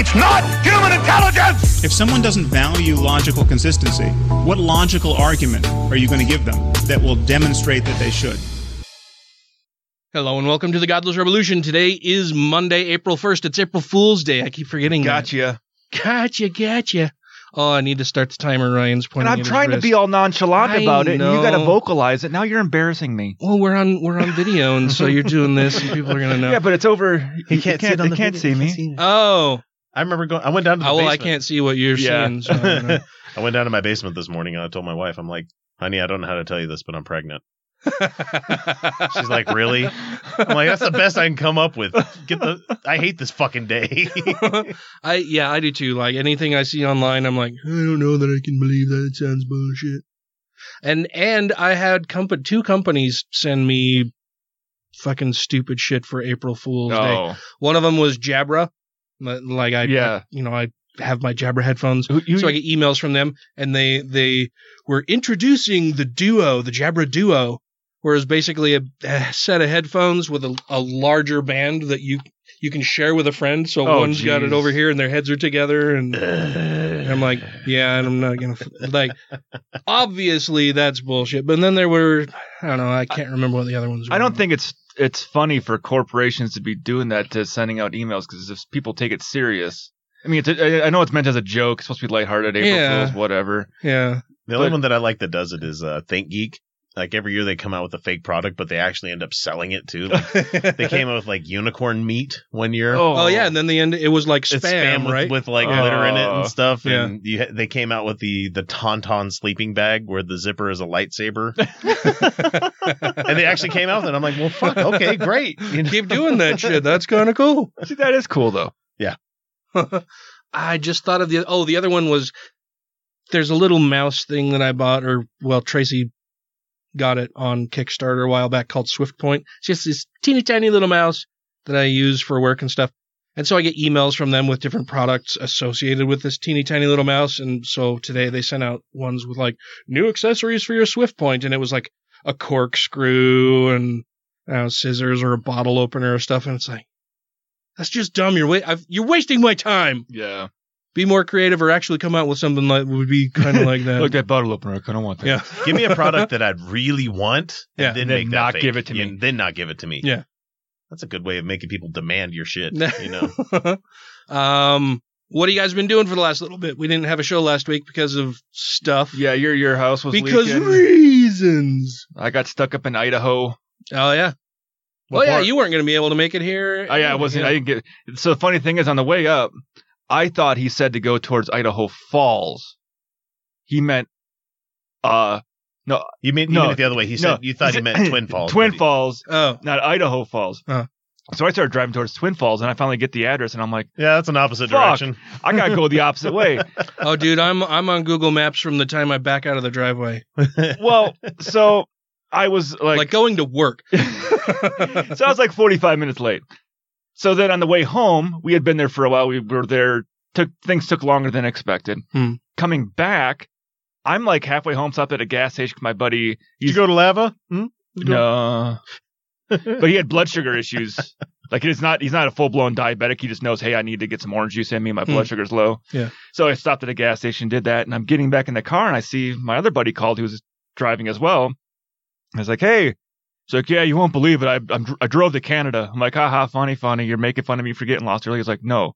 It's not human intelligence! If someone doesn't value logical consistency, what logical argument are you going to give them that will demonstrate that they should? Hello and welcome to the Godless Revolution. Today is Monday, April 1st. It's April Fool's Day. I keep forgetting Gotcha. that. Gotcha, gotcha. Oh, I need to start the timer. Ryan's pointing. And I'm at his trying to be all nonchalant I about it, and you got to vocalize it. Now you're embarrassing me. Well, we're on we're on video, and so you're doing this, and people are gonna know. Yeah, but it's over. He You can't, see it on they the can't video. see me. can't it. oh, I remember going. I went down to the oh, well, I can't see what you're Yeah. seeing. So I. I went down to my basement this morning and I told my wife, I'm like, honey, I don't know how to tell you this, but I'm pregnant. She's like, really? I'm like, that's the best I can come up with. Get the. I hate this fucking day. I yeah, I do too. Like anything I see online, I'm like, I don't know that I can believe that. It sounds bullshit. And and I had compa- two companies send me fucking stupid shit for April Fool's Day. Oh. One of them was Jabra. Li- Like I, Yeah. you know, I have my Jabra headphones, you- so I get emails from them, and they they were introducing the Duo, the Jabra Duo, whereas basically a, a set of headphones with a, a larger band that you you can share with a friend. So Oh, one's got it over here, and their heads are together, and, and I'm like, yeah, and I'm not gonna like. Obviously, that's bullshit. But then there were, I don't know, I can't remember what the other ones. were. I don't think it's it's funny for corporations to be doing that to sending out emails because if people take it serious, I mean, it's a, I know it's meant as a joke. It's supposed to be lighthearted, April Yeah. Fools, whatever. Yeah. the only one that I like that does it is uh, ThinkGeek. Like every year they come out with a fake product, but they actually end up selling it too. Like, they came out with like unicorn meat one year. Oh, oh yeah, and then the end it was like spam, It's spam with, right? with like glitter in it Oh. and stuff. Yeah. And you, they came out with the the tauntaun sleeping bag where the zipper is a lightsaber. and they actually came out with it. I'm like, well, fuck, okay, great. You know? Keep doing that shit. That's kind of cool. See, that is cool though. Yeah. I just thought of the oh, the other one was there's a little mouse thing that I bought, or well, Tracy got it on Kickstarter a while back called Swiftpoint. It's just this teeny tiny little mouse that I use for work and stuff. And so I get emails from them with different products associated with this teeny tiny little mouse. And so today they sent out ones with like new accessories for your Swiftpoint, and it was like a corkscrew and I don't know, scissors or a bottle opener or stuff. And it's like that's just dumb. You're wa- you're wasting my time Yeah. Be more creative or actually come out with something that would be kind of like that. Look that bottle opener. I kind of want that. yeah. Give me a product that I'd really want, and Yeah. then, Then make not fake. give it to me. And then not give it to me. Yeah. That's a good way of making people demand your shit. You know. um, what have you guys been doing for the last little bit? We didn't have a show last week because of stuff. Yeah, your your house was because leaking. reasons. I got stuck up in Idaho. Oh yeah. Well, oh yeah, you weren't going to be able to make it here. Oh, yeah, I wasn't. I didn't get. So the funny thing is, on the way up, I thought he said to go towards Idaho Falls. He meant, uh, no. You mean, you No. mean it the other way? He said you thought he said- meant Twin Falls. Twin Falls, Oh, not Idaho Falls. Huh. So I started driving towards Twin Falls, and I finally get the address, and I'm like, Yeah, that's an opposite Fuck. direction. I gotta go the opposite way. oh, dude, I'm I'm on Google Maps from the time I back out of the driveway, Well, so I was like, like, going to work. so I was like 45 minutes late. So then on the way home, we had been there for a while. We were there. Took things took longer than expected. Hmm. Coming back, I'm like halfway home. Stopped at a gas station. My buddy, Did you go to lava? Hmm? Did you go- no, but he had blood sugar issues. Like he's not he's not a full blown diabetic. He just knows, hey, I need to get some orange juice in me. My Hmm. blood sugar's low. Yeah. So I stopped at a gas station, did that, and I'm getting back in the car, and I see my other buddy called who was driving as well. I was like, hey. He's like, yeah, you won't believe it. I I'm, I drove to Canada. I'm like, haha, funny, funny. You're making fun of me for getting lost early. He's like, no,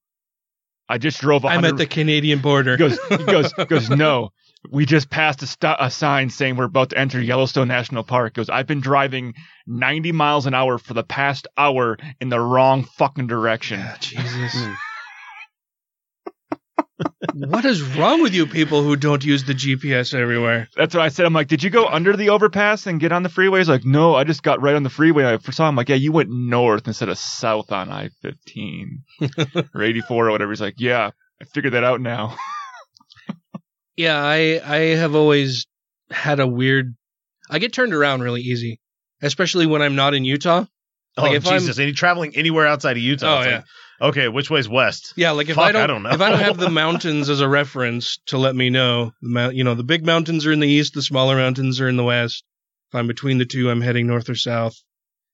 I just drove. I'm at the Canadian border. he goes, he goes, he goes, no. We just passed a, sto- a sign saying we're about to enter Yellowstone National Park. He goes, I've been driving 90 miles an hour for the past hour in the wrong fucking direction. Ah, Jesus. What is wrong with you people who don't use the GPS everywhere? That's what I said. I'm like, did you go under the overpass and get on the freeway? He's like, no, I just got right on the freeway. I saw him like, yeah, you went north instead of south on I-15 or 84 or whatever. He's like, yeah, I figured that out now. Yeah, I I have always had a weird. I get turned around really easy, especially when I'm not in Utah. Oh Like, if I'm- Jesus! And traveling anywhere outside of Utah? Oh, it's yeah. like, okay, which way's west? Yeah, like if Fuck, I don't, I don't know. if I don't have the mountains as a reference to let me know, the you know, the big mountains are in the east, the smaller mountains are in the west. If I'm between the two, I'm heading north or south.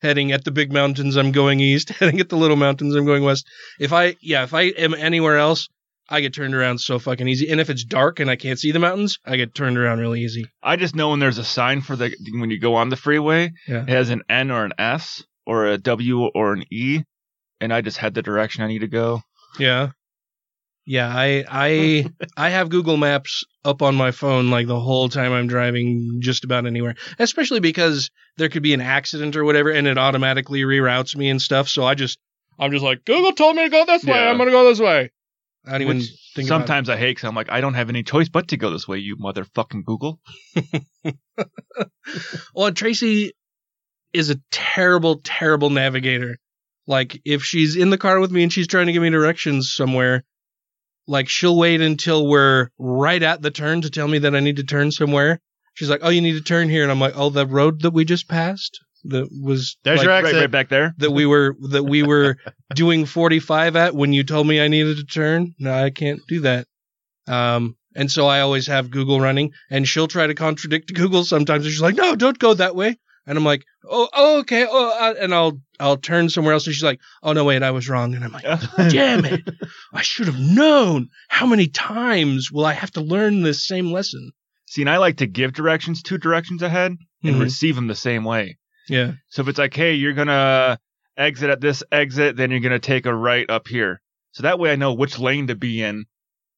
Heading at the big mountains, I'm going east. Heading at the little mountains, I'm going west. If I, yeah, if I am anywhere else, I get turned around so fucking easy. And if it's dark and I can't see the mountains, I get turned around really easy. I just know when there's a sign for the when you go on the freeway, Yeah. it has an N or an S or a W or an E, and I just head the direction I need to go. Yeah. Yeah, I I I have Google Maps up on my phone like the whole time I'm driving just about anywhere. Especially because there could be an accident or whatever and it automatically reroutes me and stuff. So I just I'm just like Google told me to go this way. Yeah. I'm going to go this way. I don't even Which think sometimes I hate because I'm like, I don't have any choice but to go this way, you motherfucking Google. Well, Tracy is a terrible, terrible navigator. Like, if she's in the car with me and she's trying to give me directions somewhere, like, she'll wait until we're right at the turn to tell me that I need to turn somewhere. She's like, oh, you need to turn here. And I'm like, oh, the road that we just passed that was There's like, your Right, exit. right back there. that we were that we were doing 45 at when you told me I needed to turn. No, I can't do that. Um, and so I always have Google running, and she'll try to contradict Google sometimes. And she's like, "No, don't go that way." And I'm like, "Oh, oh okay." Oh, uh, and I'll I'll turn somewhere else, and she's like, "Oh no, wait, I was wrong." And I'm like, "Damn it! I should have known. How many times will I have to learn this same lesson?" See, and I like to give directions two directions ahead and Mhm. receive them the same way. Yeah, So if it's like, hey, you're gonna exit at this exit, then you're gonna take a right up here. So that way I know which lane to be in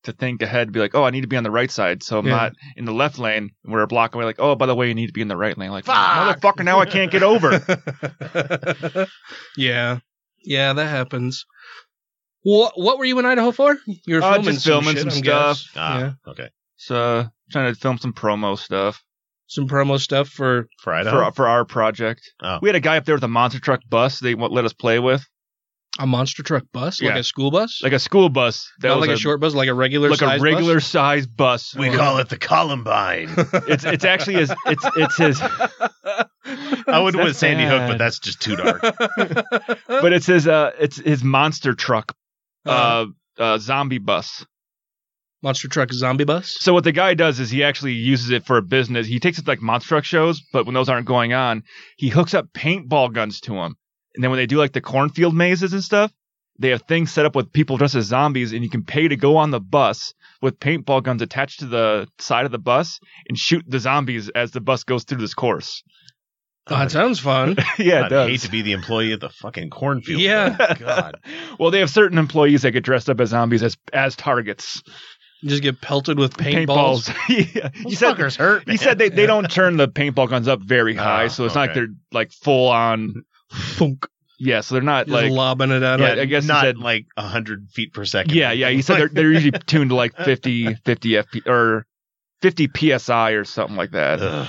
to think ahead, be like, oh, I need to be on the right side. So I'm Yeah. not in the left lane and we're a block away, like, oh, by the way, you need to be in the right lane. Like, Fuck. motherfucker, now I can't get over. yeah, yeah, that happens. What what were you in Idaho for? You were Uh, filming just some filming shit, some stuff. Ah, Yeah, okay. so trying to film some promo stuff some promo stuff for For Idaho. for, for our project. Oh. We had a guy up there with a monster truck bus they let us play with, a monster truck bus, like Yeah. a school bus, like a school bus. That not was like a, short bus, like a regular, like size a regular size bus. we call it the Columbine. It's it's actually his it's it's his I would That's with Sandy Hook, but that's just too dark. but it's his uh it's his monster truck uh uh zombie bus. monster truck zombie bus. So what the guy does is he actually uses it for a business. He takes it to like monster truck shows, but when those aren't going on, he hooks up paintball guns to them. And then when they do like the cornfield mazes and stuff, they have things set up with people dressed as zombies, and you can pay to go on the bus with paintball guns attached to the side of the bus and shoot the zombies as the bus goes through this course. Oh, that sounds fun. yeah, it I'd does. hate to be the employee at the fucking cornfield. Yeah. Oh, God. well, they have certain employees that get dressed up as zombies as as targets. You just get pelted with paintballs. yeah. Those You said fuckers hurt. he man. said they, they don't turn the paintball guns up very high, Oh, so it's not like they're like full on. Funk. Yeah, so they're not Just like. lobbing it at Yeah, him. I guess he not said- like hundred feet per second. Yeah, yeah. He said they're they're usually tuned to like 50, 50 FP or fifty psi or something like that Ugh.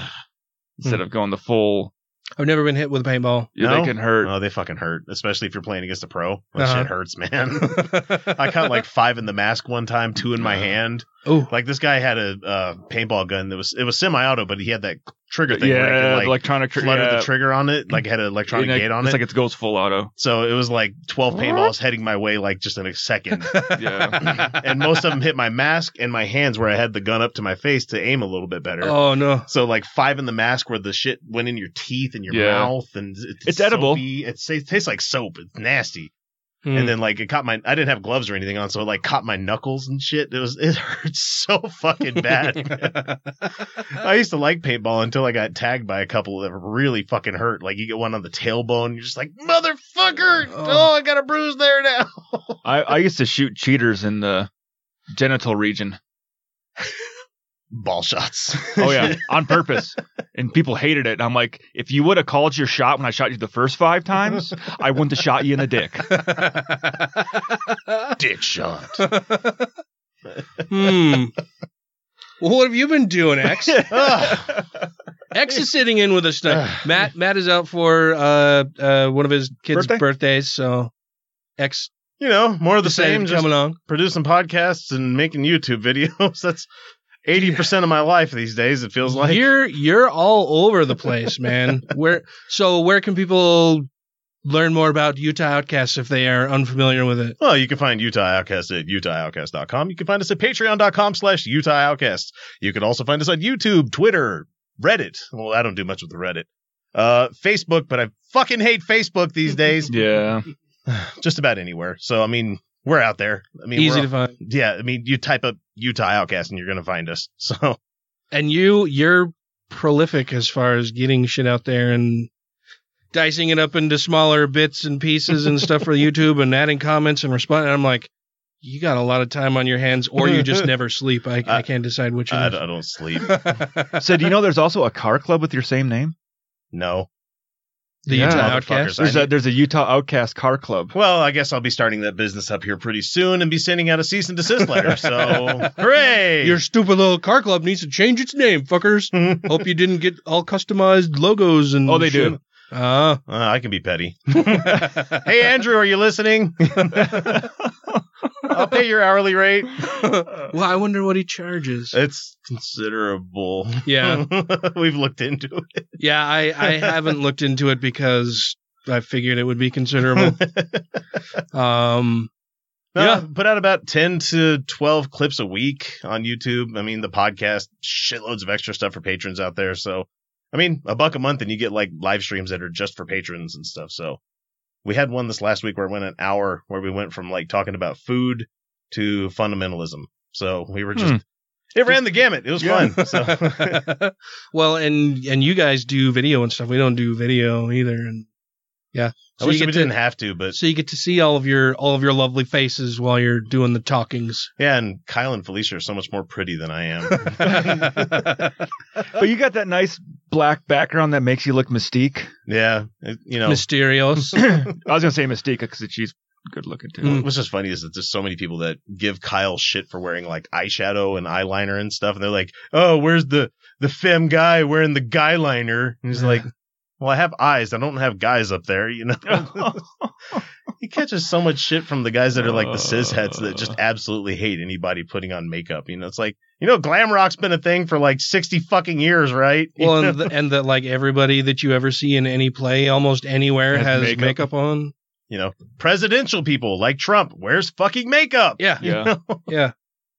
instead of going the full. I've never been hit with a paintball. Yeah, No? they can hurt. Oh, they fucking hurt, especially if you're playing against a pro. That Uh-huh. shit hurts, man. I caught like five in the mask one time, two in my hand. Oh, Like this guy had a uh, paintball gun that was it was semi-auto, but he had that trigger thing yeah, where it could, like electronic tr- flutter yeah. the trigger on it, like it had an electronic And, gate on it's it. like it goes full auto. so it was like twelve paintballs heading my way, like just in a second. Yeah. and most of them hit my mask and my hands where I had the gun up to my face to aim a little bit better. oh no. So like five in the mask where the shit went in your teeth and your Yeah. mouth and it's, It's edible. soapy. It, it tastes like soap. It's nasty. Hmm. And then like it caught my I didn't have gloves or anything on, so it like caught my knuckles and shit. It was it hurts so fucking bad. I used to like paintball until I got tagged by a couple that really fucking hurt. Like you get one on the tailbone, you're just like motherfucker. Oh. Oh, I got a bruise there now. I I used to shoot cheaters in the genital region. Ball shots. Oh yeah, on purpose. And people hated it. And I'm like, if you would have called your shot when I shot you the first five times, I wouldn't have shot you in the dick. dick shot. hmm. Well, what have you been doing, X? X is sitting in with us tonight. Matt Matt is out for uh uh one of his kids' Birthday? birthdays, so X you know, more of the same. to Just come along. producing podcasts and making YouTube videos. That's eighty percent of my life these days. It feels like you're you're all over the place, man. where so where can people learn more about Utah Outcasts if they are unfamiliar with it? Well, you can find Utah Outcasts at utahoutcast.com. You can find us at patreon.com slash Utah Outcasts. You can also find us on YouTube, Twitter, Reddit. Well, I don't do much with the Reddit. Uh, Facebook, but I fucking hate Facebook these days. Yeah. Just about anywhere. So, I mean, we're out there. I mean, Easy we're- to find. Yeah, I mean, you type up Utah Outcast and you're going to find us. So, And you you're prolific as far as getting shit out there and dicing it up into smaller bits and pieces and stuff for YouTube and adding comments and responding. I'm like, you got a lot of time on your hands, or you just never sleep. I, I can't decide which I, I don't sleep. is. So do you know there's also a car club with your same name? No. The Yeah. Utah Motherfuckers. Outcast. There's I a need- there's a Utah Outcast car club. Well, I guess I'll be starting that business up here pretty soon and be sending out a cease and desist letter. So, hooray! Your stupid little car club needs to change its name, fuckers. Hope you didn't get all customized logos and Oh, they shit. do. Ah. Uh, I can be petty. hey, Andrew, are you listening? I'll pay your hourly rate. well, I wonder what he charges. It's considerable. Yeah. We've looked into it. Yeah, I, I haven't looked into it because I figured it would be considerable. Um, No, Yeah. put out about 10 to 12 clips a week on YouTube. I mean, the podcast, shitloads of extra stuff for patrons out there. So, I mean, a buck a month and you get like live streams that are just for patrons and stuff. So, we had one this last week where it went an hour where we went from like talking about food to fundamentalism. So, we were just, Hmm. it ran the gamut. It was Yeah. fun. So, well, and and you guys do video and stuff. We don't do video either, and yeah. I wish you we to didn't have to, but so you get to see all of your all of your lovely faces while you're doing the talkings. yeah, and Kyle and Felicia are so much more pretty than I am. But you got that nice black background that makes you look mystique. yeah, it- you know, Mysterious. I was gonna say mystique because she's good looking too. Mm. What's just funny is that there's so many people that give Kyle shit for wearing like eyeshadow and eyeliner and stuff, and they're like, "Oh, where's the the femme guy wearing the guy liner?" And he's like, "Well, I have eyes. I don't have guys up there." You know, he catches so much shit from the guys that are like the cis heads that just uh. absolutely hate anybody putting on makeup. You know, it's like you know, glam rock's been a thing for like sixty fucking years, right? You well, and, the, and that like everybody that you ever see in any play, almost anywhere, Has has, makeup. makeup. on. you know, presidential people like Trump wears fucking makeup. Yeah, Yeah. yeah.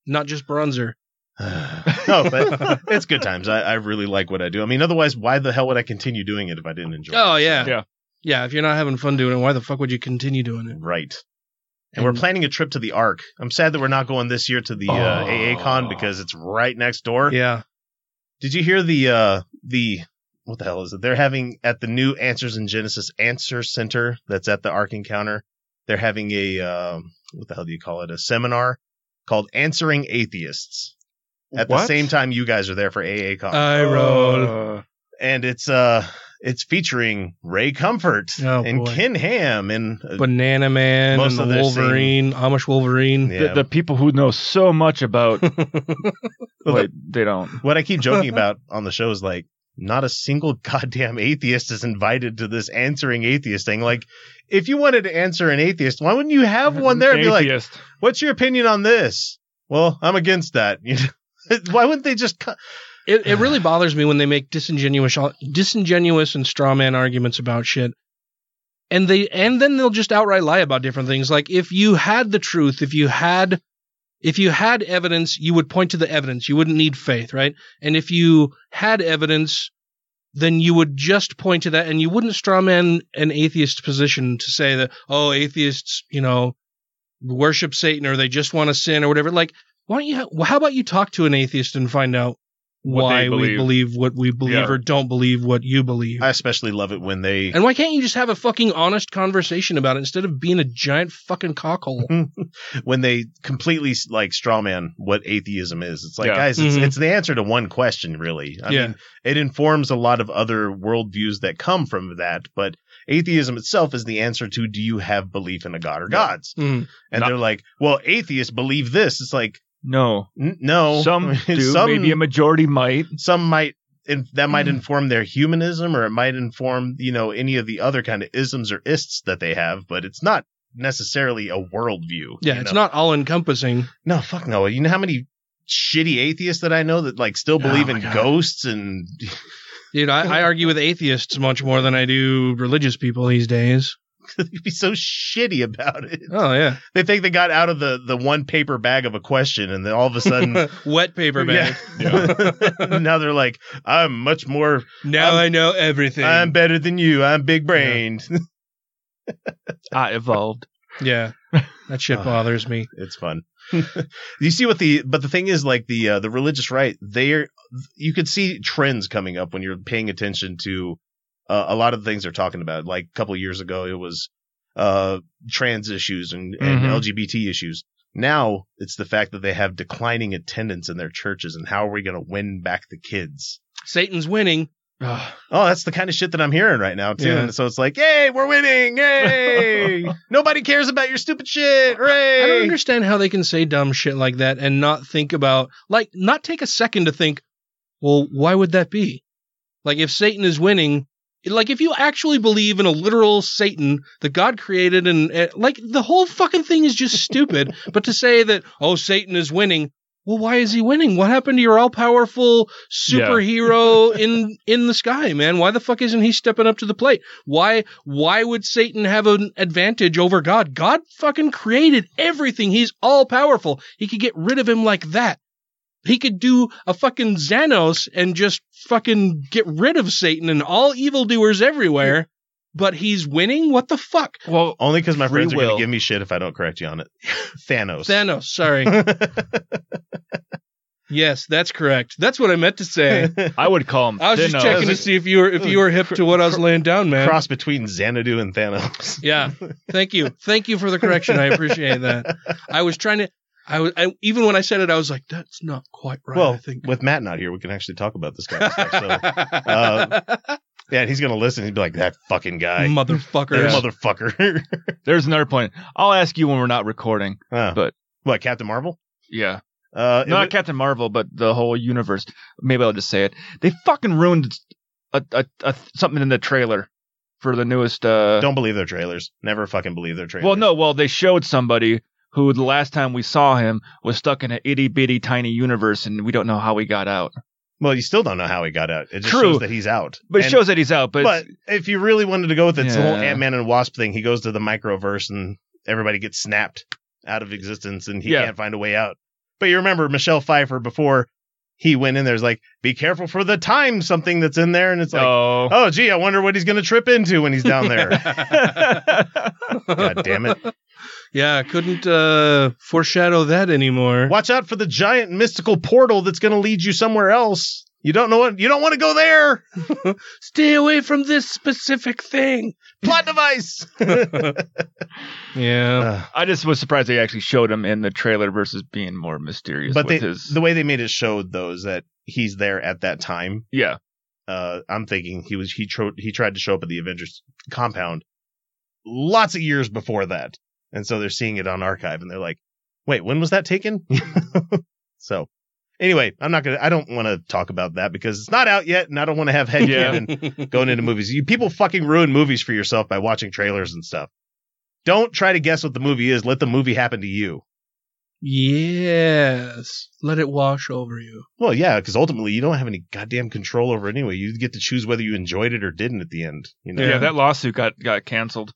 Not just bronzer. no, but it's good times. I, I really like what I do. I mean, otherwise, why the hell would I continue doing it if I didn't enjoy Oh it? yeah. Yeah. Yeah. If you're not having fun doing it, why the fuck would you continue doing it? Right. And we're planning a trip to the Ark. I'm sad that we're not going this year to the uh, Oh. AA Con because it's right next door. Yeah. Did you hear the uh the what the hell is it? They're having at the new Answers in Genesis Answer Center that's at the Ark Encounter. They're having a um, what the hell do you call it? A seminar called Answering Atheists. At the same time, you guys are there for AA Con. I roll. Uh, and it's uh it's featuring Ray Comfort Oh, and boy. Ken Ham and uh, Banana Man Most and of the their Wolverine, Amish Wolverine. Yeah. the, the people who know so much about wait, they don't. what I keep joking about on the show is like not a single goddamn atheist is invited to this answering atheist thing. Like, if you wanted to answer an atheist, why wouldn't you have one there? and Be like, Atheist. what's your opinion on this? Well, I'm against that. You know, why wouldn't they just? Cut? It it really bothers me when they make disingenuous disingenuous and straw man arguments about shit. And they and then they'll just outright lie about different things. Like if you had the truth, if you had if you had evidence, you would point to the evidence. You wouldn't need faith, right? And if you had evidence, then you would just point to that and you wouldn't straw man an atheist position to say that, oh, atheists, you know, worship Satan or they just want to sin or whatever. Like, why don't you, ha- how about you talk to an atheist and find out What why they we believe. believe what we believe Yeah. or don't believe what you believe. I especially love it when they and why can't you just have a fucking honest conversation about it instead of being a giant fucking cockhole? when they completely like strawman what atheism is. It's like, Yeah. guys, it's, Mhm. it's the answer to one question, really. I Yeah. mean, it informs a lot of other worldviews that come from that, but atheism itself is the answer to do you have belief in a god or gods? Mhm. And Not- they're like, well, atheists believe this. It's like, No. n- no. Some do. Some, Maybe a majority might. some might. In, that might Mm. inform their humanism, or it might inform, you know, any of the other kind of isms or ists that they have, but it's not necessarily a worldview. Yeah, it's know? not all encompassing. No, fuck no. You know how many shitty atheists that I know that like still believe Oh in God. ghosts and Dude, I, I argue with atheists much more than I do religious people these days. they'd be so shitty about it. Oh yeah, They think they got out of the the one paper bag of a question, and then all of a sudden, wet paper bag. yeah. now they're like, I'm much more. Now I'm- i know everything. I'm better than you. I'm big brained. I evolved. yeah, that shit bothers me. it's fun. you see what the but the thing is like the uh, the religious right they're you could see trends coming up when you're paying attention to uh, a lot of the things they're talking about. Like a couple of years ago it was uh trans issues and, and Mhm. lgbt issues. Now it's the fact that they have declining attendance in their churches and how are we going to win back the kids? Satan's winning. oh that's the kind of shit that i'm hearing right now too. Yeah. and so it's like yay we're winning! Yay! Nobody cares about your stupid shit! Hooray! I don't understand how they can say dumb shit like that and not think about, like, not take a second to think, well, why would that be? Like, if Satan is winning, like, if you actually believe in a literal Satan that God created and, uh, like, the whole fucking thing is just stupid. but to say that, oh, Satan is winning, well, why is he winning? What happened to your all powerful superhero in in the sky, man? Why the fuck isn't he stepping up to the plate? Why why would Satan have an advantage over God? God fucking created everything. He's all powerful. He could get rid of him like that. He could do a fucking Xanos and just fucking get rid of Satan and all evildoers everywhere. But he's winning? What the fuck? Well, Only because my Free friends are going to give me shit if I don't correct you on it. Thanos. Thanos, sorry. yes, that's correct. That's what I meant to say. I would call him. I was just Thanos. checking to see if you were if you were hip to what I was laying down, man. Cross between Xanadu and Thanos. Yeah. Thank you. Thank you for the correction. I appreciate that. I was trying to. I was I, even when I said it, I was like, "That's not quite right." well, I think. with Matt not here, we can actually talk about this kind of stuff. So, uh, yeah, he's going to listen. He'd be like, that fucking guy. Motherfucker. That motherfucker. There's another point. I'll ask you when we're not recording. Huh. But- what, Captain Marvel? Yeah. Uh, Not wa- Captain Marvel, but the whole universe. Maybe I'll just say it. They fucking ruined a, a, a something in the trailer for the newest. Uh, don't believe their trailers. Never fucking believe their trailers. well, no. Well, they showed somebody who the last time we saw him was stuck in an itty bitty tiny universe, and we don't know how he got out. Well, you still don't know how he got out. It just True. shows that he's out. But it shows that he's out. But, But if you really wanted to go with it, it's the whole Ant Man and Wasp thing. He goes to the microverse and everybody gets snapped out of existence and he Yeah. can't find a way out. But you remember Michelle Pfeiffer before he went in there's like, be careful for the time something that's in there. And it's like, oh, oh, gee, I wonder what he's going to trip into when he's down there. God damn it. Yeah, couldn't uh, foreshadow that anymore. Watch out for the giant mystical portal that's going to lead you somewhere else. You don't know what, you don't want to go there. Stay away from this specific thing. Plot device. Yeah. Uh, I just was surprised they actually showed him in the trailer versus being more mysterious. but with they, his, the way they made it showed though is that he's there at that time yeah, uh, I'm thinking he was he tro- he tried to show up at the Avengers compound lots of years before that, and so they're seeing it on archive, and they're like, "Wait, when was that taken?" so, anyway, I'm not gonna. I don't want to talk about that because it's not out yet, and I don't want to have head Yeah. going into movies. You people fucking ruin movies for yourself by watching trailers and stuff. Don't try to guess what the movie is. Let the movie happen to you. yes. Let it wash over you. Well, yeah, because ultimately you don't have any goddamn control over it anyway. You get to choose whether you enjoyed it or didn't at the end. You know, yeah, That lawsuit got got canceled.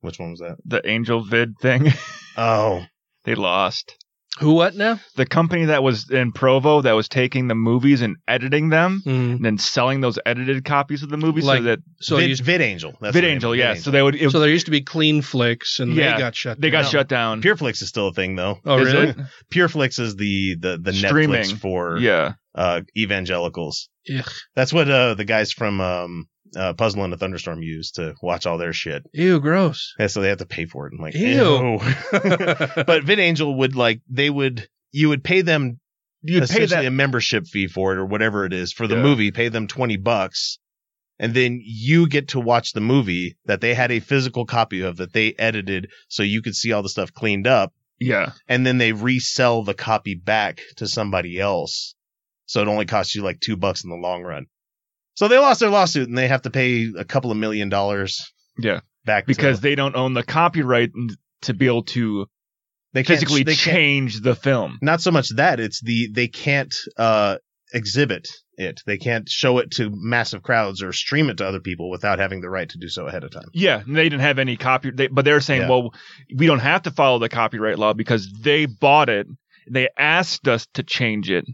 Which one was that? The Angel Vid thing, Oh, they lost. Who? What now? The company that was in Provo that was taking the movies and editing them Mm. and then selling those edited copies of the movies Like- so that So Vid, used, VidAngel. That's the name, VidAngel, yeah. VidAngel. So they would if, so there used to be CleanFlicks, and Yeah, they got shut. they got down. shut down. PureFlix is still a thing though. Oh, Is really? it? PureFlix is the the the Streaming. Netflix for Yeah. uh, evangelicals. Ugh. That's what uh, the guys from um, uh, Puzzle in a Thunderstorm use to watch all their shit. Ew, gross. Yeah, so they have to pay for it. I'm like, Ew. ew. but VidAngel would like they would you would pay them You'd pay essentially that a membership fee for it or whatever it is for the Yeah. movie. Pay them twenty bucks, and then you get to watch the movie that they had a physical copy of that they edited so you could see all the stuff cleaned up, Yeah. and then they resell the copy back to somebody else. So it only costs you like two bucks in the long run. So they lost their lawsuit and they have to pay a couple of million dollars Yeah. back Because to, they don't own the copyright to be able to They physically they change the film. Not so much that it's the they can't uh exhibit it. They can't show it to massive crowds or stream it to other people without having the right to do so ahead of time. Yeah, they didn't have any copy, they, but they're saying, Yeah. well, we don't have to follow the copyright law because they bought it. They asked us to change it.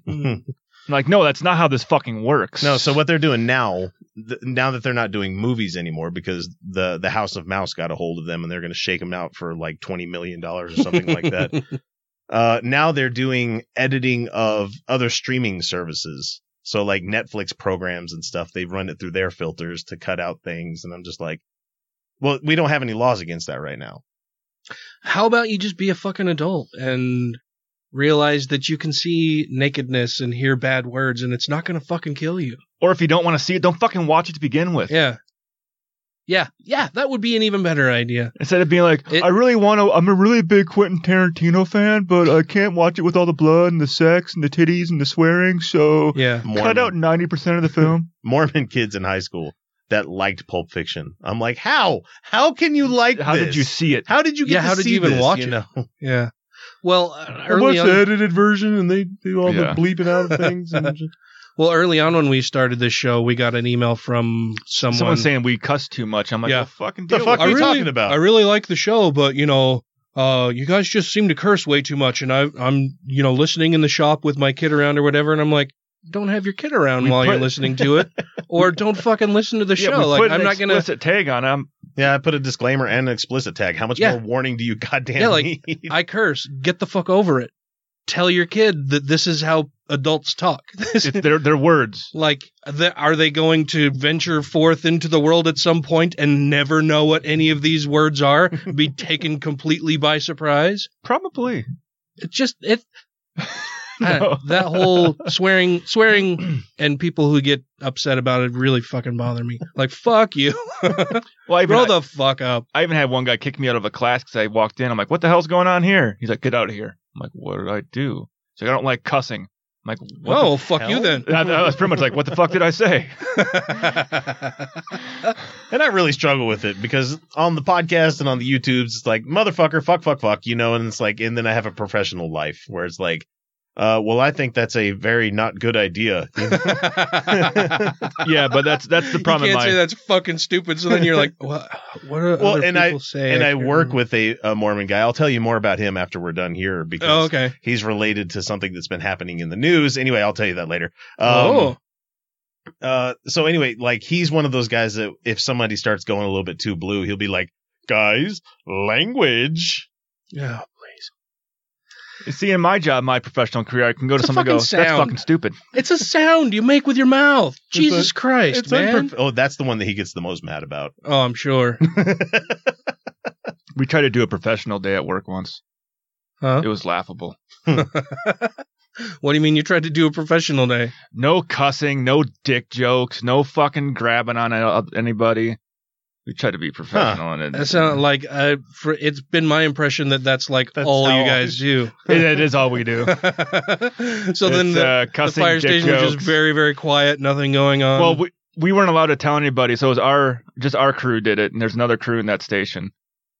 I'm like, no, that's not how this fucking works. No, so what they're doing now, th- now that they're not doing movies anymore because the the House of Mouse got a hold of them and they're going to shake them out for like twenty million dollars or something like that. Uh, now they're doing editing of other streaming services. So like Netflix programs and stuff, they've run it through their filters to cut out things, and I'm just like, well, we don't have any laws against that right now. How about you just be a fucking adult and realize that you can see nakedness and hear bad words and it's not going to fucking kill you? or if you don't want to see it, don't fucking watch it to begin with. Yeah. Yeah. Yeah. That would be an even better idea. Instead of being like, It- I really want to, I'm a really big Quentin Tarantino fan, but I can't watch it with all the blood and the sex and the titties and the swearing, so Yeah. cut out 90% of the film. Mormon kids in high school that liked Pulp Fiction. I'm like, how? How can you like? How did you see it? How did you get Yeah, to how did you even this, watch you it? know? Yeah. Well, uh, I watched on, the edited version, and they do all Yeah. the bleeping out of things. And well, early on when we started this show, we got an email from someone. Someone's saying we cuss too much. I'm like, Yeah. well, fucking The fuck are it. you really, talking about? I really like the show, but you know, uh, you guys just seem to curse way too much, and I, I'm, you know, listening in the shop with my kid around or whatever, and I'm like, don't have your kid around We while you're listening to it, or don't fucking listen to the Yeah, show. we like, put I'm an not gonna. explicit tag on. I'm yeah, I put a disclaimer and an explicit tag. How much Yeah. more warning do you goddamn Yeah, like, need? I curse. Get the fuck over it. Tell your kid that this is how adults talk. It's their their words. like, the, are they going to venture forth into the world at some point and never know what any of these words are? be taken completely by surprise? Probably. It just it. I- No. that whole swearing, swearing, and people who get upset about it really fucking bother me. Like, fuck you, Well, I even, grow the fuck up. I even had one guy kick me out of a class because I walked in. I'm like, what the hell's going on here? He's like, get out of here. I'm like, what did I do? He's like, I don't like cussing. I'm like, what Oh, fuck you then. the- that, that was pretty much like, what the fuck did I say? and I really struggle with it because on the podcast and on the YouTubes, it's like motherfucker, fuck, fuck, fuck, you know, and it's like, and then I have a professional life where it's like, uh, well, I think that's a very not good idea. yeah, but that's that's the problem. You can't say that's fucking stupid. So then you're like, what? What do well, other and people I say? and I can't work remember. with a, a Mormon guy. I'll tell you more about him after we're done here because Oh, okay. he's related to something that's been happening in the news. Anyway, I'll tell you that later. Um, oh, uh so anyway like he's one of those guys that if somebody starts going a little bit too blue he'll be like guys language yeah. See, in my job, my professional career, I can go to It's a someone and go, fucking that's fucking stupid. It's a sound you make with your mouth. Jesus Christ, man. unprof- oh that's the one that he gets the most mad about oh, I'm sure. We tried to do a professional day at work once. Huh? It was laughable. what do you mean you tried to do a professional day? No cussing, no dick jokes, no fucking grabbing on anybody. We tried to be professional and it, That sound like uh, for, it's been my impression that that's like That's all you guys do. it, it is all we do. so then the, uh, the fire dick station was just very, very quiet, nothing going on. well, we we weren't allowed to tell anybody, so it was our just our crew did it, and there's another crew in that station.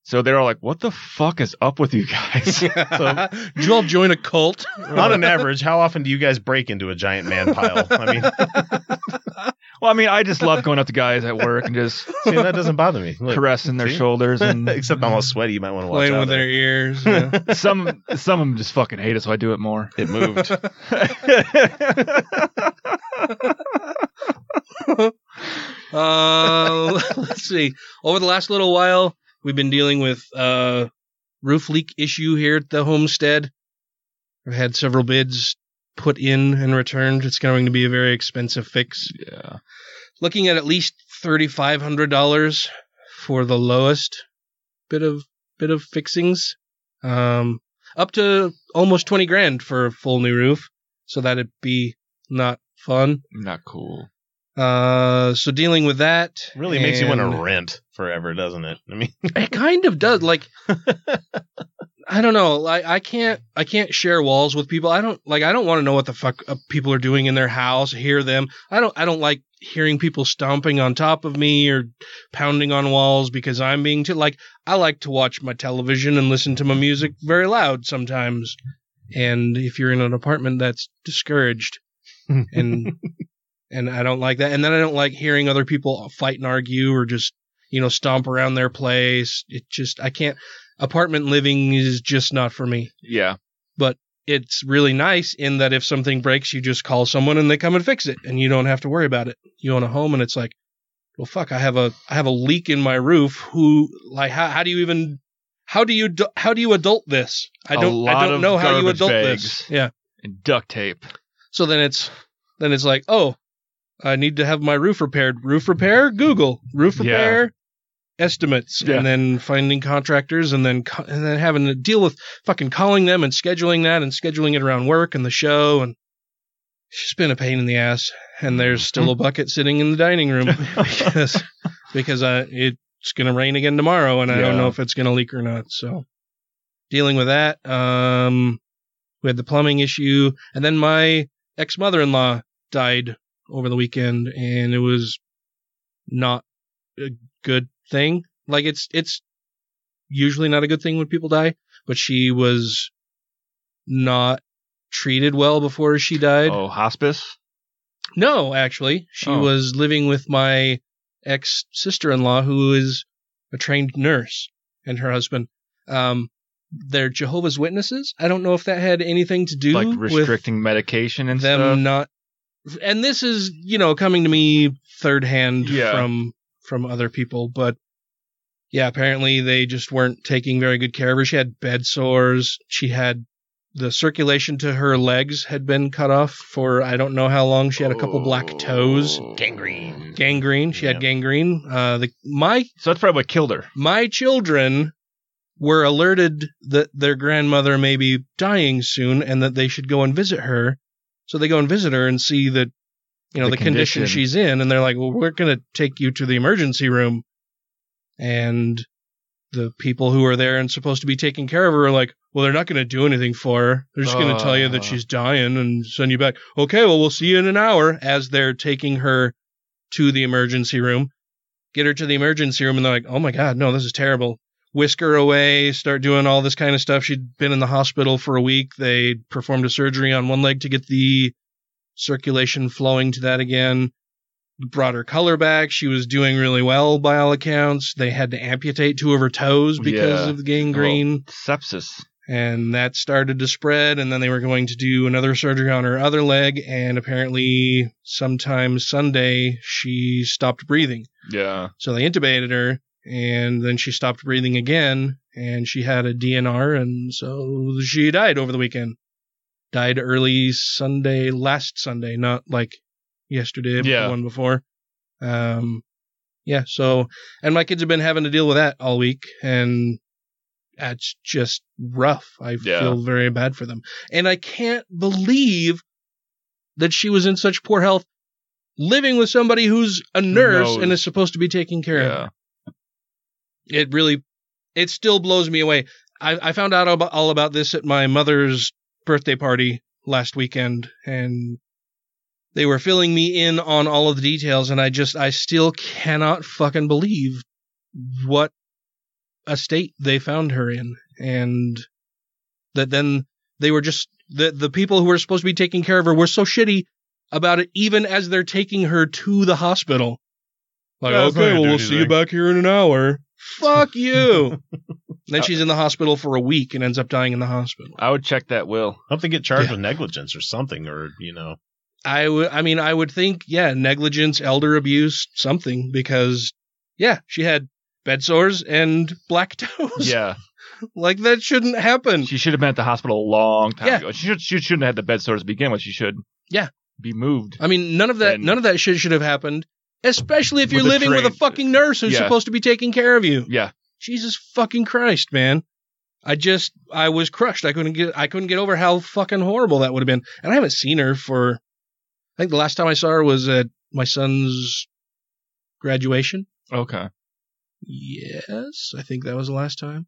So they're all like, "What the fuck is up with you guys?" Did you all join a cult? on an average how often do you guys break into a giant man pile i mean well, I mean, I just love going up to guys at work and just see, that doesn't bother me Look, caressing their see? shoulders and except i'm all sweaty you might want to watch Playing out with their ears. yeah. some some of them just fucking hate it, so I do it more. it moved Uh, let's see. Over the last little while, we've been dealing with uh, roof leak issue here at the homestead. We've had several bids put in and returned. It's going to be a very expensive fix. yeah. Looking at at least thirty five hundred dollars for the lowest bit of bit of fixings. Um, up to almost twenty grand for a full new roof. So that'd be not fun. Not cool. Uh, so dealing with that Really makes you want to rent forever, doesn't it? I mean, It kind of does. Like, I don't know. Like, I can't. I can't share walls with people. I don't like. I don't want to know what the fuck uh, people are doing in their house. Hear them. I don't. I don't like hearing people stomping on top of me or pounding on walls because I'm being too. Like, I like to watch my television and listen to my music very loud sometimes. And if you're in an apartment, that's discouraged. and and I don't like that. And then I don't like hearing other people fight and argue or just you know stomp around their place. It just I can't. Apartment living is just not for me. Yeah. But it's really nice in that if something breaks, you just call someone and they come and fix it, and you don't have to worry about it. You own a home, and it's like, well, fuck, I have a I have a leak in my roof. Who like how how do you even how do you how do you adult this? I don't I don't know how you adult this. Yeah. And duct tape. So then it's then it's like, oh, I need to have my roof repaired. Roof repair? Google roof Yeah. repair estimates, Yeah. and then finding contractors, and then co- and then having to deal with fucking calling them and scheduling that and scheduling it around work and the show, and it's been a pain in the ass. And there's still a bucket sitting in the dining room because because uh, it's gonna rain again tomorrow, and I don't know if it's gonna leak or not. So dealing with that. Um, we had the plumbing issue, and then my ex mother in law died over the weekend, and it was not a good thing. Like it's it's usually not a good thing when people die, but she was not treated well before she died. Oh, hospice? No, actually, she Oh. was living with my ex sister in law, who is a trained nurse, and her husband. Um, they're Jehovah's Witnesses. I don't know if that had anything to do Like with restricting medication and them stuff. not. And this is, you know, coming to me third hand Yeah. from from other people, but yeah, apparently they just weren't taking very good care of her. She had bed sores. She had the circulation to her legs had been cut off for I don't know how long. She had a couple black toes, gangrene. gangrene. She had gangrene. Uh, the my So that's probably what killed her. my children were alerted that their grandmother may be dying soon and that they should go and visit her. So they go and visit her and see that, you know, the, The condition. condition. she's in. And they're like, well, we're going to take you to the emergency room. And the people who are there and supposed to be taking care of her are like, well, they're not going to do anything for her. They're just going to tell you that Uh. she's dying and send you back. Okay, well, we'll see you in an hour as they're taking her to the emergency room. Get her to the emergency room, and they're like, oh my God, no, this is terrible. Whisk her away, start doing all this kind of stuff. She'd been in the hospital for a week. They performed a surgery on one leg to get the circulation flowing to that again. Brought her color back. She was doing really well by all accounts. They had to amputate two of her toes because Yeah. of the gangrene sepsis. and that started to spread and then they were going to do another surgery on her other leg and apparently sometime sunday she stopped breathing Yeah. so they intubated her and then she stopped breathing again and she had a dnr and so she died over the weekend died early sunday last sunday not like yesterday but Yeah. the one before um yeah so and my kids have been having to deal with that all week and that's just rough i Yeah. feel very bad for them and i can't believe that she was in such poor health living with somebody who's a nurse and is supposed to be taking care of her Yeah. It really it still blows me away. I, I found out about, all about this at my mother's birthday party last weekend and they were filling me in on all of the details and i just i still cannot fucking believe what a state they found her in and that then they were just the the people who were supposed to be taking care of her were so shitty about it even as they're taking her to the hospital. Like Yeah, okay well we'll see you back here in an hour fuck you then she's in the hospital for a week and ends up dying in the hospital I would check that will. I hope they get charged Yeah. with negligence or something, or you know, I would, I mean, I would think, yeah, negligence, elder abuse, something, because, yeah, she had bed sores and black toes. Yeah. like that shouldn't happen. She should have been at the hospital a long time Yeah. ago. She, should, she shouldn't have had the bed sores to begin with. She should Yeah. be moved. I mean, none of that, And- none of that shit should have happened, especially if you're With living with a fucking nurse who's Yeah. supposed to be taking care of you. Yeah. Jesus fucking Christ, man. I just, I was crushed. I couldn't get, I couldn't get over how fucking horrible that would have been. And I haven't seen her for, I think the last time I saw her was at my son's graduation. Okay. Yes, I think that was the last time.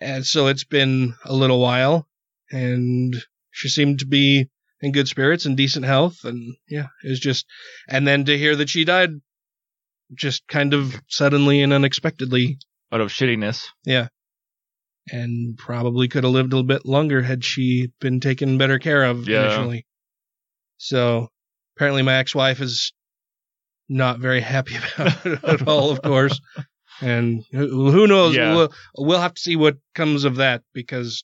And so it's been a little while, and she seemed to be in good spirits and decent health, and yeah, it was just. And then to hear that she died, just kind of suddenly and unexpectedly, Out of shittiness. yeah. And probably could have lived a little bit longer had she been taken better care of Yeah. initially. So apparently my ex-wife is not very happy about it at all, of course. And who, who knows? Yeah. We'll, we'll have to see what comes of that because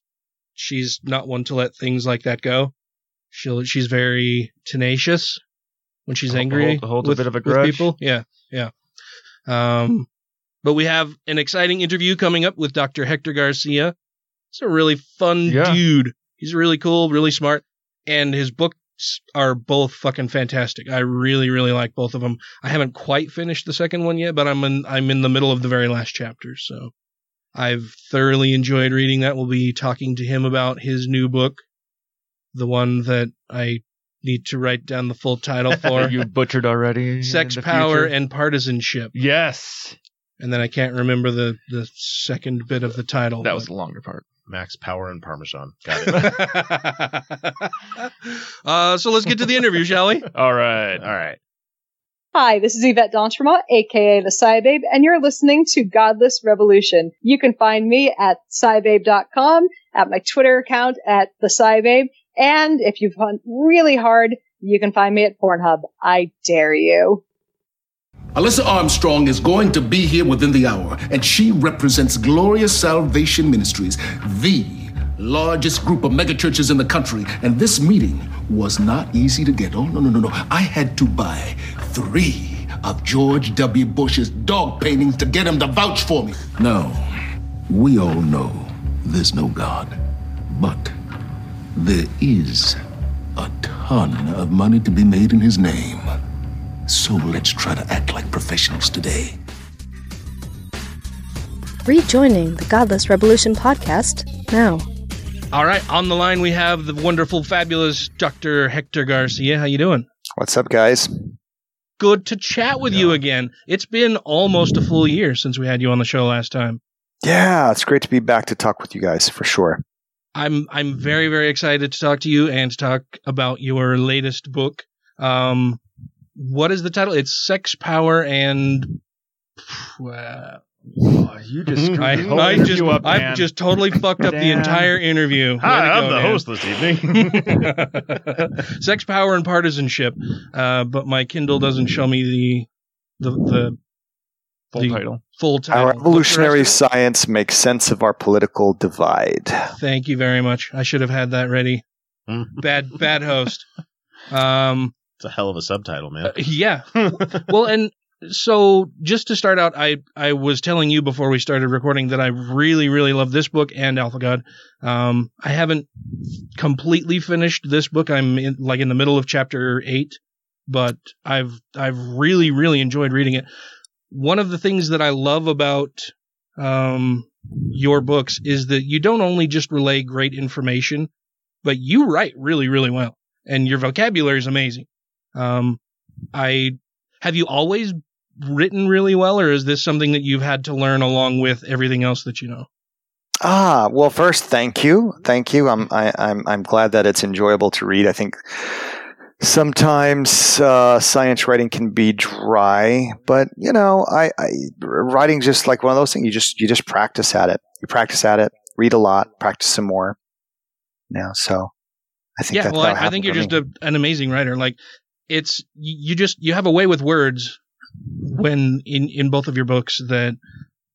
she's not one to let things like that go. She'll, she's very tenacious when she's Hold- angry hold- holds a with, bit of a grudge. people. Yeah, yeah. Um, but we have an exciting interview coming up with Dr. Hector Garcia. He's a really fun Yeah. dude. He's really cool, really smart, and his books are both fucking fantastic. I really, really like both of them. I haven't quite finished the second one yet, but I'm in I'm in the middle of the very last chapter, so I've thoroughly enjoyed reading that. We'll be talking to him about his new book, the one that I need to write down the full title for. you butchered already. Sex, power, future? and partisanship. yes. And then I can't remember the, the second bit of the title. That was the longer part. Max Power and Parmesan. Got it. uh, so let's get to the interview, shall we? All right. All right. Hi, this is Yvette d'Entremont, aka the SciBabe, and you're listening to Godless Revolution. You can find me at scibabe.com, at my Twitter account at the SciBabe, and if you've hunt really hard, you can find me at Pornhub. I dare you. Alyssa Armstrong is going to be here within the hour, and she represents Glorious Salvation Ministries, the largest group of megachurches in the country. And this meeting was not easy to get. Oh, no, no, no, no. I had to buy three of George W. Bush's dog paintings to get him to vouch for me. No, we all know there's no God, but there is a ton of money to be made in his name. So let's try to act like professionals today. Rejoining the Godless Revolution podcast now. All right, on the line we have the wonderful, fabulous Dr. Hector Garcia. How you doing? What's up, guys? Good to chat with you again. It's been almost a full year since we had you on the show last time. Yeah, it's great to be back to talk with you guys for sure. I'm I'm very very excited to talk to you and to talk about your latest book. Um, what is the title? It's Sex, Power, and uh, Oh, you just I, I just up, I've just totally fucked up the entire interview. Hi, I'm go, the Dan. host this evening. Sex, power, and partisanship. Uh, but my Kindle doesn't show me the the the Full the title. Full title. Our What's evolutionary science makes sense of our political divide. Thank you very much. I should have had that ready. Bad bad host. Um, it's a hell of a subtitle, man. yeah. well, and so just to start out, I I was telling you before we started recording that I really really love this book and Alpha God. Um, I haven't completely finished this book. I'm in, like in the middle of chapter eight, but I've I've really really enjoyed reading it. One of the things that I love about um, your books is that you don't only just relay great information, but you write really really well, and your vocabulary is amazing. Um, I have you always written really well, or is this something that you've had to learn along with everything else that you know? Ah, well, first, thank you, thank you. I'm I, I'm I'm glad that it's enjoyable to read. I think sometimes uh, science writing can be dry, but you know, I, I writing's just like one of those things. You just you just practice at it. You practice at it, read a lot, practice some more. Now, so I think yeah, well, I, I think you're just a, an amazing writer. Like it's you, you just you have a way with words when in in both of your books that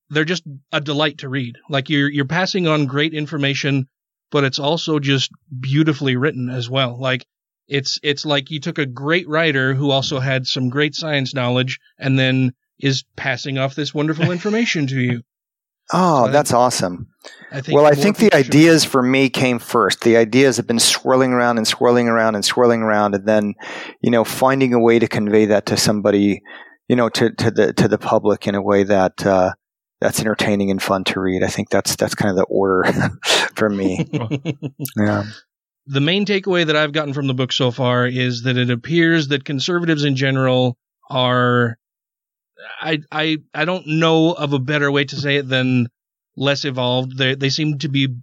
they're just a delight to read. Like you're you're passing on great information, but it's also just beautifully written as well. Like it's it's like you took a great writer who also had some great science knowledge and then is passing off this wonderful information to you. Oh, that's awesome. I think well, I think the people should- ideas for me came first. The ideas have been swirling around and swirling around and swirling around, and then, you know, finding a way to convey that to somebody, you know, to, to the to the public in a way that uh, that's entertaining and fun to read. I think that's that's kind of the order for me. yeah. The main takeaway that I've gotten from the book so far is that it appears that conservatives in general are I I I don't know of a better way to say it than less evolved. They they seem to be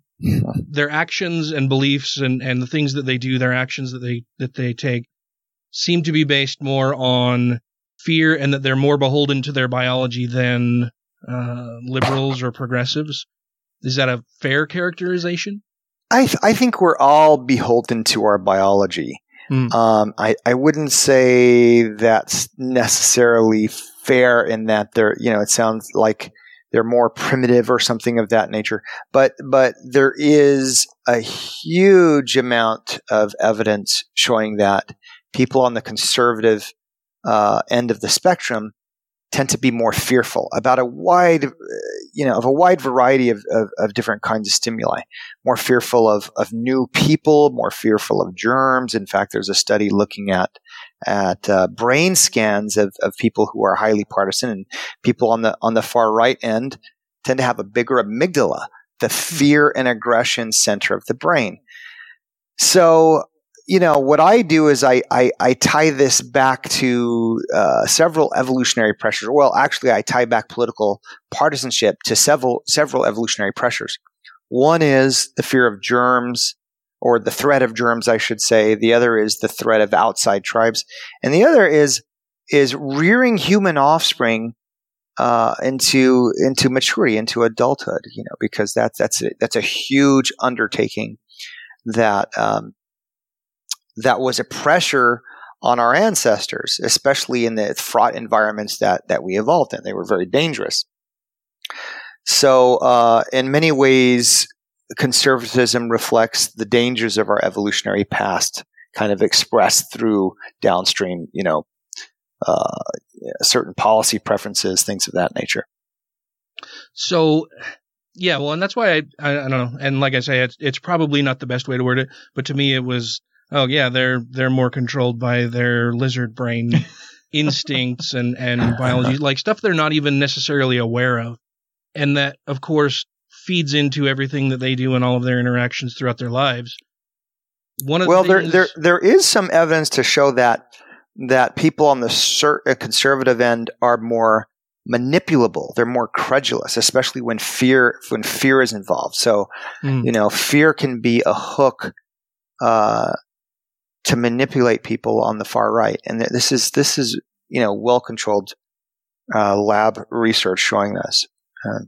their actions and beliefs and, and the things that they do, their actions that they that they take seem to be based more on fear and that they're more beholden to their biology than uh, liberals or progressives. Is that a fair characterization? I th- I think we're all beholden to our biology. Mm. Um, I I wouldn't say that's necessarily fair in that they're you know it sounds like they're more primitive or something of that nature. But but there is a huge amount of evidence showing that people on the conservative uh, end of the spectrum tend to be more fearful about a wide, you know, of a wide variety of, of, of, different kinds of stimuli. More fearful of, of new people, more fearful of germs. In fact, there's a study looking at at uh, brain scans of, of people who are highly partisan and people on the on the far right end tend to have a bigger amygdala, the fear and aggression center of the brain. So you know, what I do is I, I, I tie this back to uh, several evolutionary pressures. Well, actually, I tie back political partisanship to several several evolutionary pressures. One is the fear of germs, or the threat of germs, I should say. The other is the threat of outside tribes, and the other is is rearing human offspring uh, into into maturity, into adulthood. You know, because that's that's a, that's a huge undertaking that um, that was a pressure on our ancestors, especially in the fraught environments that, that we evolved in. They were very dangerous. So, uh, in many ways, conservatism reflects the dangers of our evolutionary past, kind of expressed through downstream, you know, uh, certain policy preferences, things of that nature. So, yeah, well, and that's why I, I, I don't know. And like I say, it's, it's probably not the best way to word it, but to me, it was Oh yeah, they're they're more controlled by their lizard brain instincts and and biology, like stuff they're not even necessarily aware of, and that of course feeds into everything that they do in all of their interactions throughout their lives. One of well, the things, there there there is some evidence to show that that people on the cert- uh, conservative end are more manipulable. They're more credulous, especially when fear when fear is involved. So, mm. you know, fear can be a hook uh, to manipulate people on the far right. And this is this is you know well controlled uh, lab research showing this. Uh,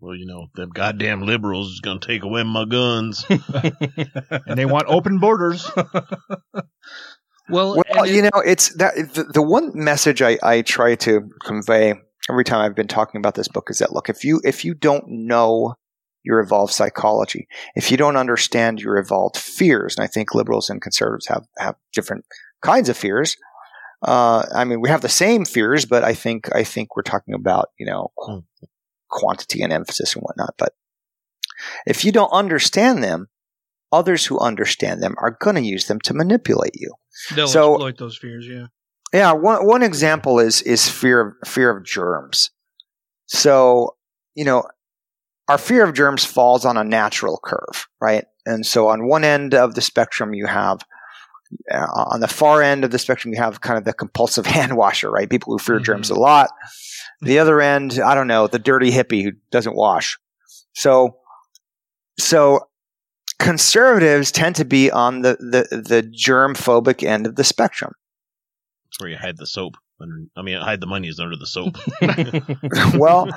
well, you know, them goddamn liberals is going to take away my guns, and they want open borders. well, well, you know, it's that the, the one message I, I try to convey every time I've been talking about this book is that look, if you if you don't know your evolved psychology. If you don't understand your evolved fears, and I think liberals and conservatives have, have different kinds of fears. Uh, I mean, we have the same fears, but I think I think we're talking about you know qu- quantity and emphasis and whatnot. But if you don't understand them, others who understand them are going to use them to manipulate you. They'll so, exploit those fears. Yeah. Yeah. One one example is is fear of fear of germs. So you know, our fear of germs falls on a natural curve, right? And so on one end of the spectrum, you have uh, on the far end of the spectrum, you have kind of the compulsive hand washer, right? People who fear mm-hmm. germs a lot. The other end, I don't know, the dirty hippie who doesn't wash. So, so conservatives tend to be on the, the, the germ phobic end of the spectrum. That's where you hide the soap. Under, I mean, hide the money is under the soap. well,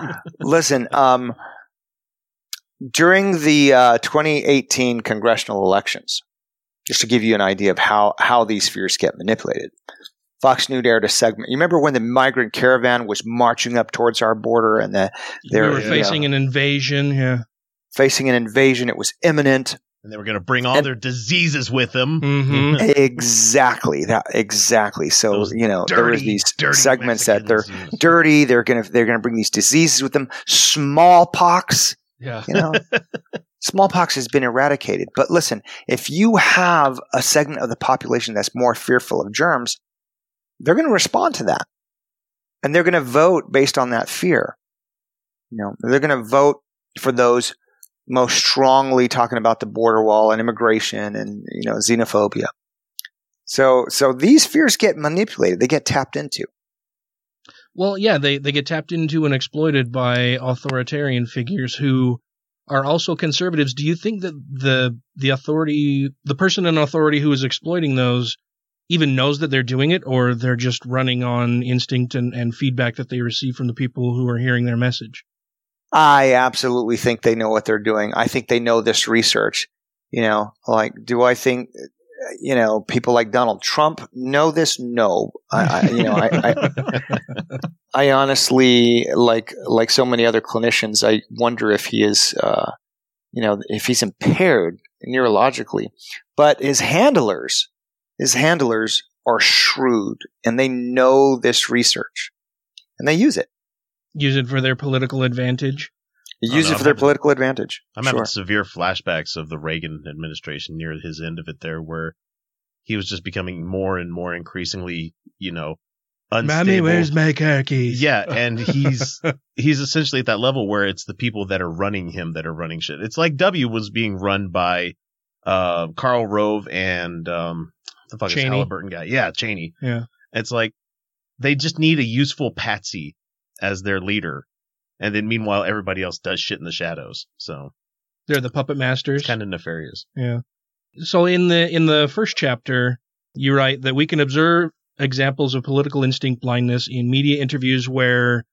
listen, um, during the uh, 2018 congressional elections, just to give you an idea of how, how these fears get manipulated. Fox News aired a segment. You remember when the migrant caravan was marching up towards our border and the they were facing you know, an invasion, yeah. Facing an invasion, it was imminent. And they were going to bring all and, their diseases with them. Mm-hmm. exactly that. Exactly. So Those you know dirty, there was these segments Mexicans, that they're dirty. They're going to they're going to bring these diseases with them. Smallpox yeah. You know, smallpox has been eradicated. But listen, if you have a segment of the population that's more fearful of germs, they're going to respond to that. And they're going to vote based on that fear. You know, they're going to vote for those most strongly talking about the border wall and immigration and you know xenophobia. So so these fears get manipulated, they get tapped into. Well, yeah, they, they get tapped into and exploited by authoritarian figures who are also conservatives. Do you think that the the authority, the person in authority who is exploiting those, even knows that they're doing it, or they're just running on instinct and, and feedback that they receive from the people who are hearing their message? I absolutely think they know what they're doing. I think they know this research. You know, like, do I think, you know, people like Donald Trump know this? No. I, I you know, I, I, I, honestly, like, like so many other clinicians, I wonder if he is, uh, you know, if he's impaired neurologically. But his handlers, his handlers are shrewd and they know this research and they use it. Use it for their political advantage. Use know, it for I'm their having- political advantage. I'm Sure. having severe flashbacks of the Reagan administration near his end of it there, where he was just becoming more and more increasingly, you know, unstable. Mommy, where's my car keys? Yeah, and he's he's essentially at that level where it's the people that are running him that are running shit. It's like W was being run by uh Karl Rove and um the fuck is Cheney. Halliburton guy. Yeah, Cheney. Yeah. It's like they just need a useful patsy as their leader. And then meanwhile everybody else does shit in the shadows. So They're the puppet masters. kind of nefarious. Yeah. So in the in the first chapter, you write that we can observe examples of political instinct blindness in media interviews where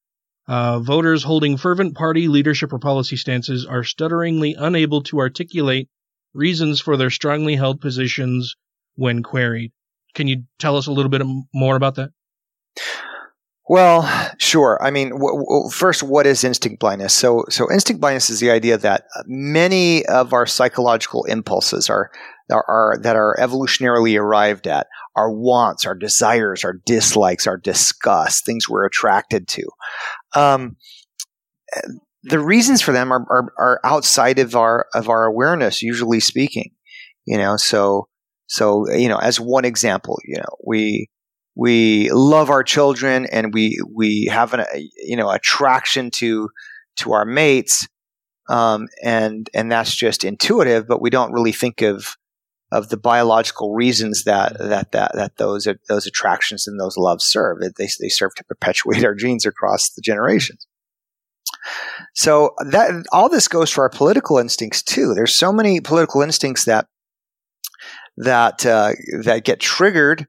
uh, voters holding fervent party leadership or policy stances are stutteringly unable to articulate reasons for their strongly held positions when queried. Can you tell us a little bit more about that? Well, sure. I mean, w- w- first, what is instinct blindness? So, so instinct blindness is the idea that many of our psychological impulses are, are, are that are evolutionarily arrived at, our wants, our desires, our dislikes, our disgust, things we're attracted to. Um, the reasons for them are, are, are outside of our of our awareness, usually speaking. You know, so so you know, as one example, you know, we we love our children and we we have an you know attraction to to our mates um, and and that's just intuitive but we don't really think of of the biological reasons that that that, that those those attractions and those loves serve. They they serve to perpetuate our genes across the generations. So that all this goes for our political instincts too. There's so many political instincts that that uh, that get triggered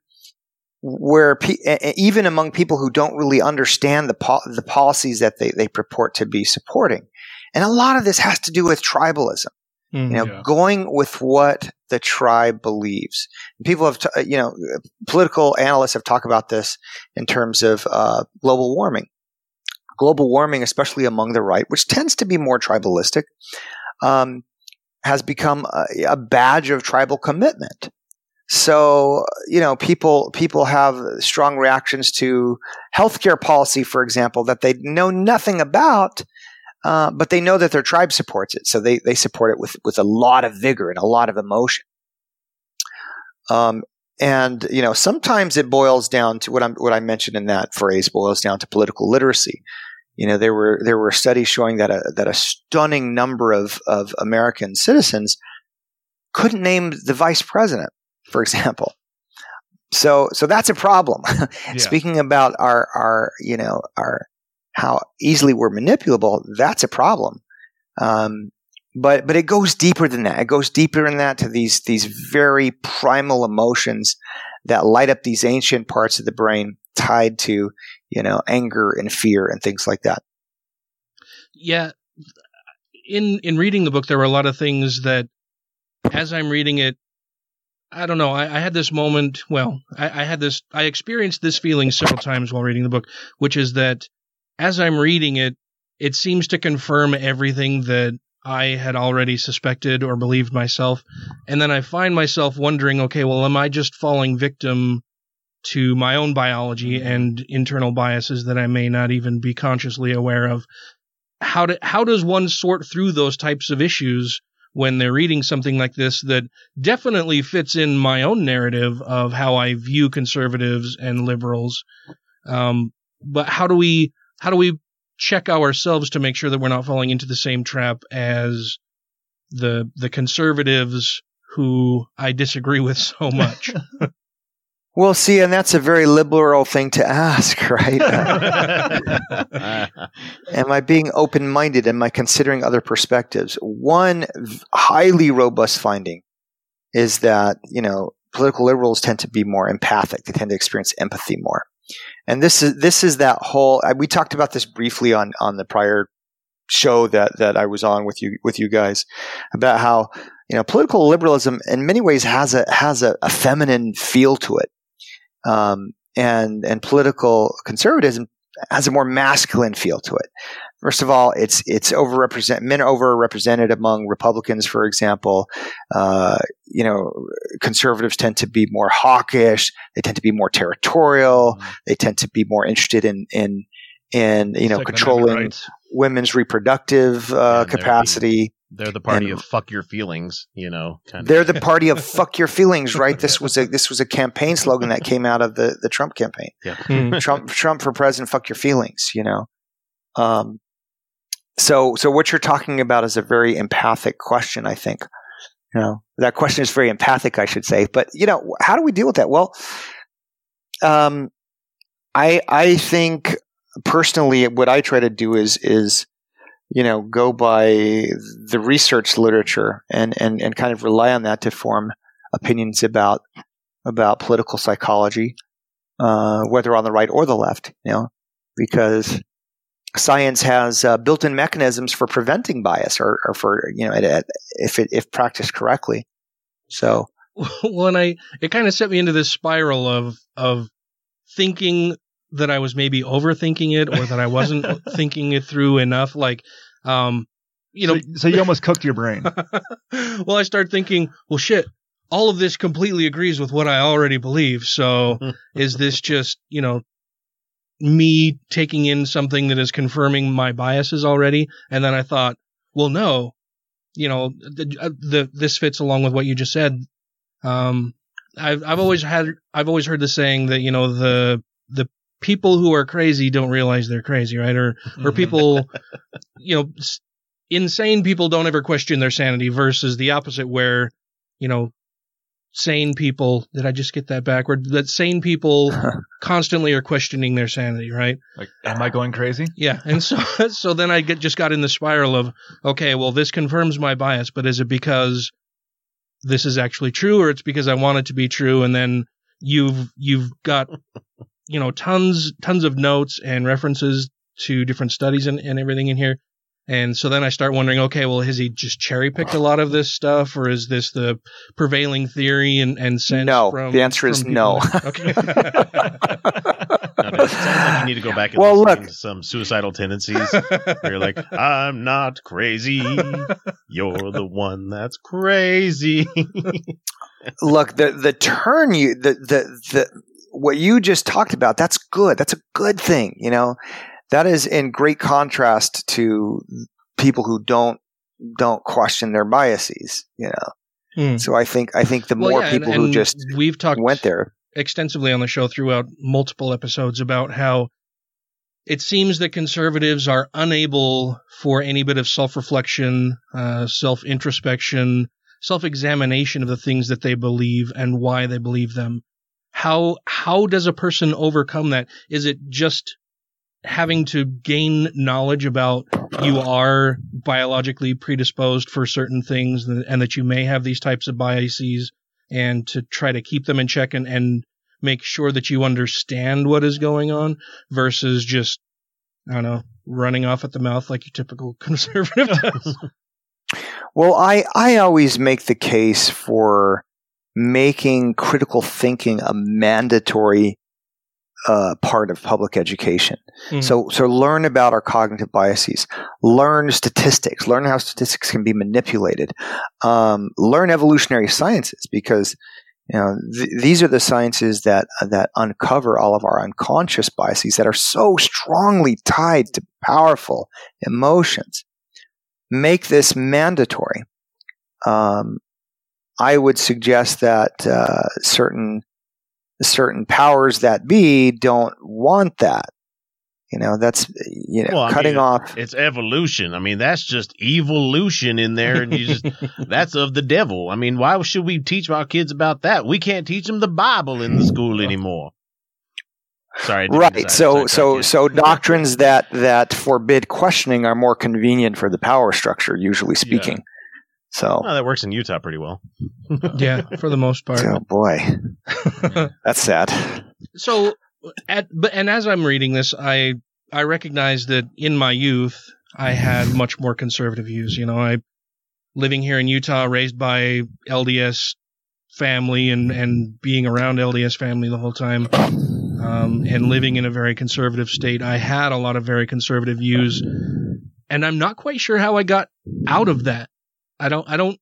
where pe- even among people who don't really understand the po- the policies that they, they purport to be supporting. And a lot of this has to do with tribalism. you know, going with what the tribe believes. People have, t- you know, political analysts have talked about this in terms of uh, global warming. Global warming, especially among the right, which tends to be more tribalistic, um, has become a, a badge of tribal commitment. So, you know, people people have strong reactions to healthcare policy, for example, that they know nothing about, uh, but they know that their tribe supports it, so they they support it with with a lot of vigor and a lot of emotion. Um, and you know, sometimes it boils down to what I'm what I mentioned in that phrase boils down to political literacy. You know, there were there were studies showing that a that a stunning number of of American citizens couldn't name the vice president for example. So, so that's a problem. Speaking about our, our, you know, our, how easily we're manipulable, that's a problem. Um, but, but it goes deeper than that. It goes deeper than that to these, these very primal emotions that light up these ancient parts of the brain tied to, you know, anger and fear and things like that. Yeah. In, in reading the book, there were a lot of things that as I'm reading it, I don't know. I, I had this moment. Well, I, I, had this. I experienced this feeling several times while reading the book, which is that as I'm reading it, it seems to confirm everything that I had already suspected or believed myself, and then I find myself wondering, okay, well, am I just falling victim to my own biology and internal biases that I may not even be consciously aware of? How do, how does one sort through those types of issues? When they're reading something like this that definitely fits in my own narrative of how I view conservatives and liberals. Um, but how do we how do we check ourselves to make sure that we're not falling into the same trap as the the conservatives who I disagree with so much. Well, see, and that's a very liberal thing to ask, right? Am I being open minded? Am I considering other perspectives? One highly robust finding is that, you know, political liberals tend to be more empathic. They tend to experience empathy more. And this is, this is that whole, we talked about this briefly on, on the prior show that, that I was on with you, with you guys about how, you know, political liberalism in many ways has a, has a, a feminine feel to it. Um, and, and political conservatism has a more masculine feel to it. First of all, it's it's overrepresent men overrepresented among Republicans, for example. Uh, you know, conservatives tend to be more hawkish. They tend to be more territorial. Mm-hmm. They tend to be more interested in in in you know Second controlling women's reproductive uh, capacity. They're the party And- of fuck your feelings, you know. Kind They're the party of fuck your feelings, right? This was a this was a campaign slogan that came out of the the Trump campaign. Yeah. Hmm. Trump Trump for president, fuck your feelings, you know. Um, so so what you're talking about is a very empathic question, I think. You know, that question is very empathic, I should say. But you know, how do we deal with that? Well, um, I I think personally, what I try to do is is you know go by the research literature and and and kind of rely on that to form opinions about about political psychology, uh, whether on the right or the left. You know, because science has uh, built-in mechanisms for preventing bias or, or for you know if it if practiced correctly. So well, and I it kind of set me into this spiral of of thinking that I was maybe overthinking it or that I wasn't thinking it through enough. Like, um, you know, so, so you almost cooked your brain. well, I start thinking, well, shit, all of this completely agrees with what I already believe. So is this just, you know, me taking in something that is confirming my biases already? And then I thought, well, no, you know, the, uh, the this fits along with what you just said. Um, I've I've always had I've always heard the saying that you know the the people who are crazy don't realize they're crazy, right? Or or people, you know, s- insane people don't ever question their sanity versus the opposite where, you know, sane people, did I just get that backward? That sane people constantly are questioning their sanity, right? Like, am I going crazy? Yeah. And so, so then I get, just got in the spiral of, okay, well, this confirms my bias, but is it because this is actually true or it's because I want it to be true? And then you've, you've got, you know, tons, tons of notes and references to different studies and, and everything in here. And so then I start wondering, okay, well, has he just cherry picked a lot of this stuff, or is this the prevailing theory and, and sense No, from the answer is from no. people? Okay. No, it sounds like you need to go back and Well, look. to some suicidal tendencies. where you're like, I'm not crazy. You're the one that's crazy. look the the turn you the the the what you just talked about that's good that's a good thing you know that is in great contrast to people who don't don't question their biases you know Hmm. so i think i think the Well, more yeah, and- people who just we've talked went there extensively on the show throughout multiple episodes about how it seems that conservatives are unable for any bit of self-reflection, uh, self-introspection, self-examination of the things that they believe and why they believe them. How how does a person overcome that? Is it just having to gain knowledge about you are biologically predisposed for certain things and that you may have these types of biases and to try to keep them in check and, and make sure that you understand what is going on versus just I don't know running off at the mouth like your typical conservative does. well i i always make the case for making critical thinking a mandatory uh, part of public education. Mhm. So, so learn about our cognitive biases. Learn statistics. Learn how statistics can be manipulated. Um, learn evolutionary sciences because you know th- these are the sciences that that uncover all of our unconscious biases that are so strongly tied to powerful emotions. Make this mandatory. Um, I would suggest that uh, certain certain powers that be don't want that. You know, that's you know Well, cutting mean, off. It's evolution. I mean, that's just evolution in there, and you just that's of the devil. I mean, why should we teach our kids about that? We can't teach them the Bible in the school anymore. Sorry, I didn't mean to Right. So so so doctrines that that forbid questioning are more convenient for the power structure, usually speaking. So Oh, that works in Utah pretty well. yeah, for the most part. oh boy, that's sad. so at but and as I'm reading this, I I recognize that in my youth I had much more conservative views. You know, I living here in Utah, raised by LDS family and and being around LDS family the whole time, um, and living in a very conservative state, I had a lot of very conservative views, and I'm not quite sure how I got out of that. I don't I don't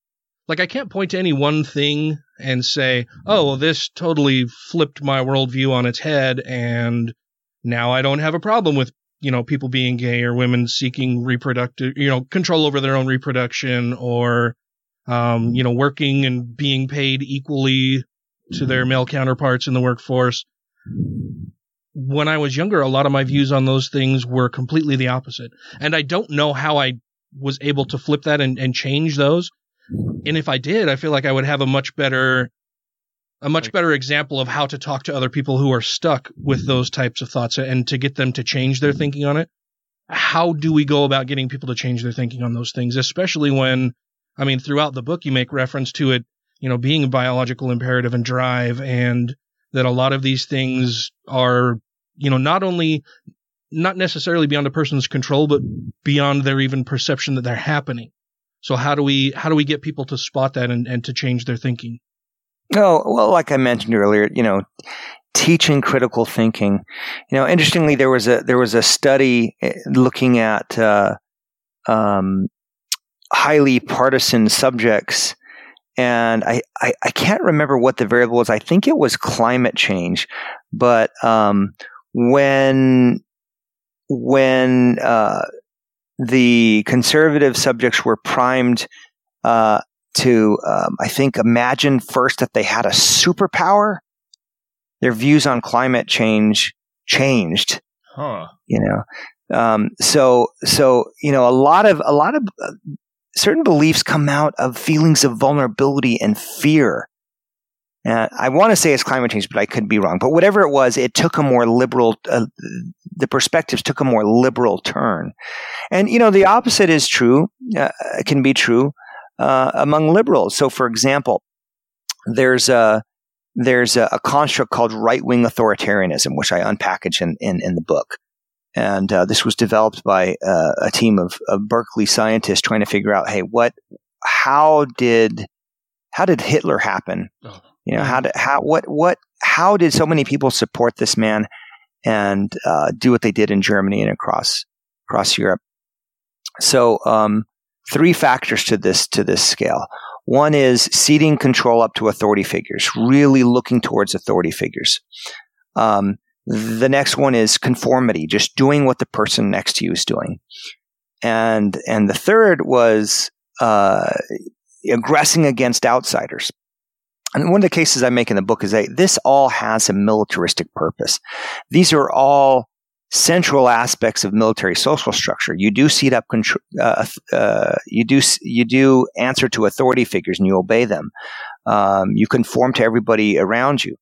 like I can't point to any one thing and say, oh, well, this totally flipped my worldview on its head, and now I don't have a problem with you know people being gay or women seeking reproductive you know control over their own reproduction or um, you know working and being paid equally to their male counterparts in the workforce. When I was younger, a lot of my views on those things were completely the opposite, and I don't know how I was able to flip that and, and change those and if I did, I feel like I would have a much better a much better example of how to talk to other people who are stuck with those types of thoughts and to get them to change their thinking on it. How do we go about getting people to change their thinking on those things, especially when I mean throughout the book you make reference to it, you know, being a biological imperative and drive and that a lot of these things are, you know, not only not necessarily beyond a person's control but beyond their even perception that they're happening. So how do we how do we get people to spot that and, and to change their thinking? No, well, like I mentioned earlier, you know, teaching critical thinking. You know, interestingly, there was a there was a study eh, looking at uh, um, highly partisan subjects, and I, I I can't remember what the variable was. I think it was climate change, but um, when when uh, the conservative subjects were primed uh, to, um, I think, imagine first that they had a superpower. Their views on climate change changed. Huh. You know, um, so so you know a lot of a lot of uh, certain beliefs come out of feelings of vulnerability and fear. And I want to say it's climate change, but I could be wrong. But whatever it was, it took a more liberal. Uh, the perspectives took a more liberal turn, and you know the opposite is true. Uh, can be true uh, among liberals. So, for example, there's a there's a, a construct called right wing authoritarianism, which I unpackage in in, in the book. And uh, this was developed by uh, a team of, of Berkeley scientists trying to figure out, hey, what, how did, how did Hitler happen? Oh. You know, how did, how, what, what, how did so many people support this man and uh, do what they did in Germany and across across Europe? So, um, three factors to this to this scale. One is ceding control up to authority figures, really looking towards authority figures. Um, the next one is conformity, just doing what the person next to you is doing. And and the third was uh, aggressing against outsiders. And one of the cases I make in the book is that this all has a militaristic purpose. These are all central aspects of military social structure. You do seat up control. Uh, uh, you do you do answer to authority figures and you obey them. Um, you conform to everybody around you,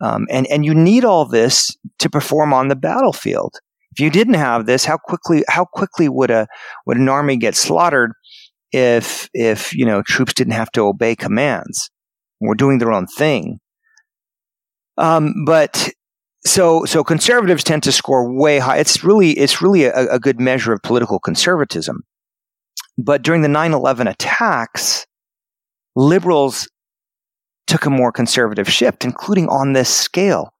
um, and and you need all this to perform on the battlefield. If you didn't have this, how quickly how quickly would a would an army get slaughtered if if you know troops didn't have to obey commands? Were doing their own thing. Um, but so so conservatives tend to score way high. It's really it's really a, a good measure of political conservatism. But during the 9/11 attacks, liberals took a more conservative shift, including on this scale.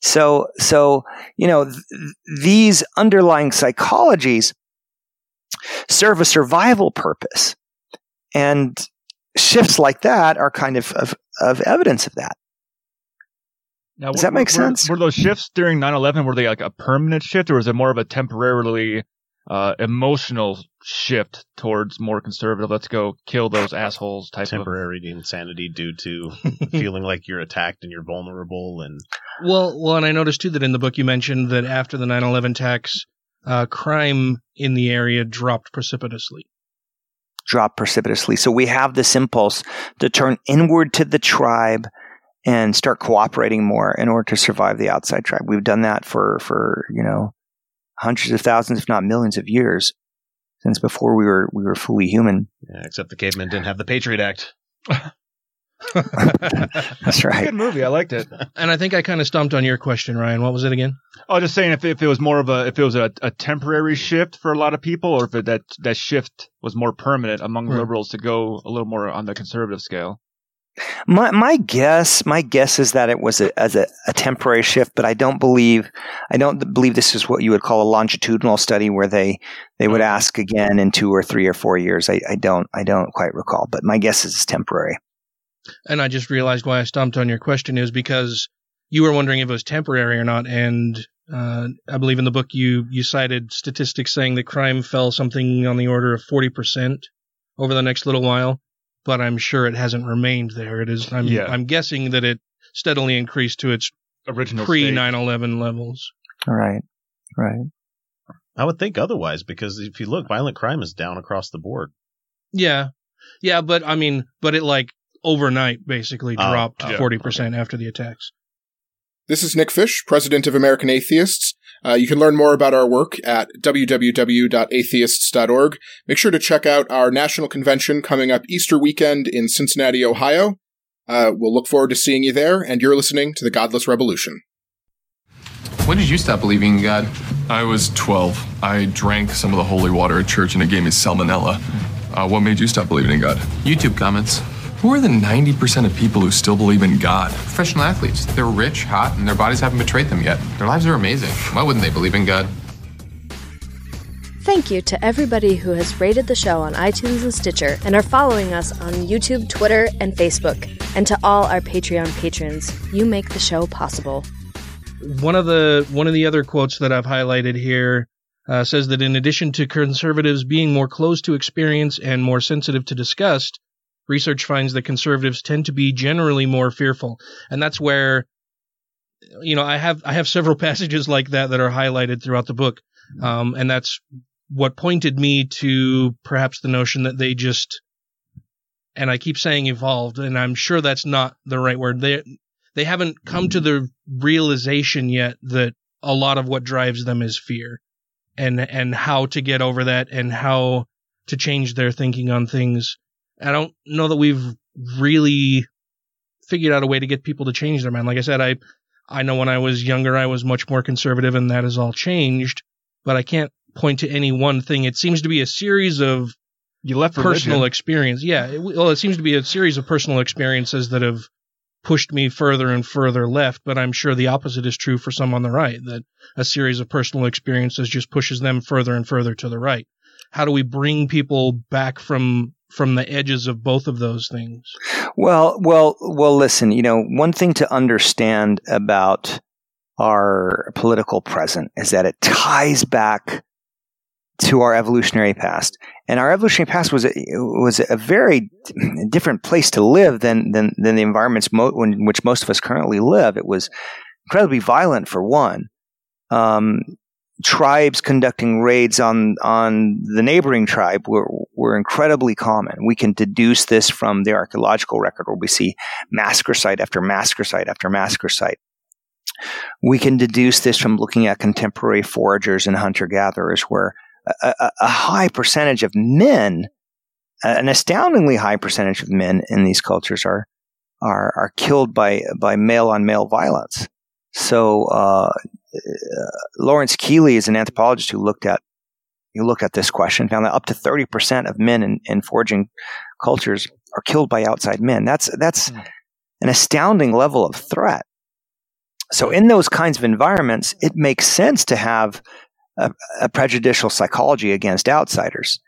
So so you know th- these underlying psychologies serve a survival purpose, and shifts like that are kind of of, of evidence of that. Now, Does were- that make were- sense? Were those shifts during 9/11 were they like a permanent shift, or was it more of a temporarily uh, emotional shift towards more conservative. Let's go kill those assholes type temporary insanity due to feeling like you're attacked and you're vulnerable and Well, well, and I noticed too that in the book you mentioned that after the 9/11 attacks, uh, crime in the area dropped precipitously. Drop precipitously. So we have this impulse to turn inward to the tribe and start cooperating more in order to survive the outside tribe. We've done that for, for, you know, hundreds of thousands, if not millions of years since before we were, we were fully human. yeah, except the cavemen didn't have the Patriot Act. That's right. Good movie. I liked it. And I think I kind of stumped on your question, Ryan. What was it again? Oh, just saying if if it was more of a if it was a, a temporary shift for a lot of people, or if it, that that shift was more permanent among Right. liberals to go a little more on the conservative scale. My my guess my guess is that it was a, as a, a temporary shift, but I don't believe I don't believe this is what you would call a longitudinal study where they they would hmm. ask again in two or three or four years. I, I don't I don't quite recall, but my guess is it's temporary. And I just realized why I stomped on your question is because you were wondering if it was temporary or not. And uh, I believe in the book you you cited statistics saying that crime fell something on the order of forty percent over the next little while. But I'm sure it hasn't remained there. It is. I'm Yeah. I'm guessing that it steadily increased to its Original pre state. 9/11 levels. Right. right. I would think otherwise because if you look, violent crime is down across the board. Yeah, yeah, but I mean, but it like overnight basically Oh, dropped 40% after the attacks. This is Nick Fish, president of American Atheists. Uh, you can learn more about our work at www.atheists.org. Make sure to check out our national convention coming up Easter weekend in Cincinnati, Ohio. Uh, we'll look forward to seeing you there, and you're listening to The Godless Revolution. When did you stop believing in God? I was 12. I drank some of the holy water at church and it gave me salmonella. Uh, what made you stop believing in God? YouTube comments. Who are the 90% of people who still believe in God? Professional athletes. They're rich, hot, and their bodies haven't betrayed them yet. Their lives are amazing. Why wouldn't they believe in God? Thank you to everybody who has rated the show on iTunes and Stitcher and are following us on YouTube, Twitter, and Facebook. And to all our Patreon patrons, you make the show possible. one of the one of the other quotes that I've highlighted here uh, says that in addition to conservatives being more close to experience and more sensitive to disgust, research finds that conservatives tend to be generally more fearful, and that's where you know I have I have several passages like that that are highlighted throughout the book, um, and that's what pointed me to perhaps the notion that they just and I keep saying evolved, and I'm sure that's not the right word. They they haven't come to the realization yet that a lot of what drives them is fear, and and how to get over that, and how to change their thinking on things. I don't know that we've really figured out a way to get people to change their mind. Like I said, I I know when I was younger, I was much more conservative, and that has all changed. But I can't point to any one thing. It seems to be a series of you left personal religion. experience. Yeah, it, well, it seems to be a series of personal experiences that have pushed me further and further left. But I'm sure the opposite is true for some on the right. That a series of personal experiences just pushes them further and further to the right. How do we bring people back from from the edges of both of those things? Well, well, well. Listen, you know, one thing to understand about our political present is that it ties back to our evolutionary past, and our evolutionary past was a, was a very different place to live than than, than the environments mo- in which most of us currently live. It was incredibly violent, for one. Um, tribes conducting raids on on the neighboring tribe were were incredibly common. We can deduce this from the archaeological record, where we see massacre site after massacre site after massacre site. We can deduce this from looking at contemporary foragers and hunter gatherers, where a, a, a high percentage of men, an astoundingly high percentage of men in these cultures are are are killed by by male on male violence. So uh, Lawrence Keeley is an anthropologist who looked at you look at this question, found that up to thirty percent of men in, in foraging cultures are killed by outside men. That's that's hmm. an astounding level of threat. So in those kinds of environments, it makes sense to have a, a prejudicial psychology against outsiders.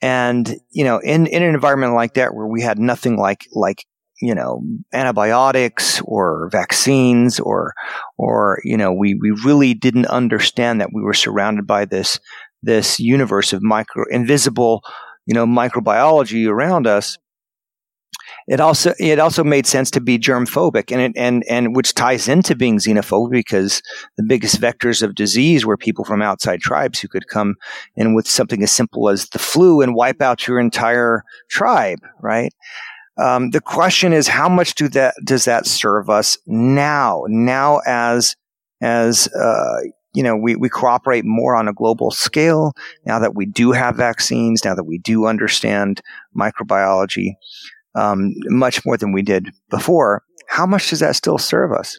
And you know, in, in an environment like that where we had nothing like like you know antibiotics or vaccines or or you know we we really didn't understand that we were surrounded by this this universe of micro invisible, you know, microbiology around us, it also it also made sense to be germ phobic and it, and and which ties into being xenophobic because the biggest vectors of disease were people from outside tribes who could come in with something as simple as the flu and wipe out your entire tribe right um, the question is how much do that does that serve us now now as as uh, you know, we, we cooperate more on a global scale now that we do have vaccines, now that we do understand microbiology um, much more than we did before. How much does that still serve us?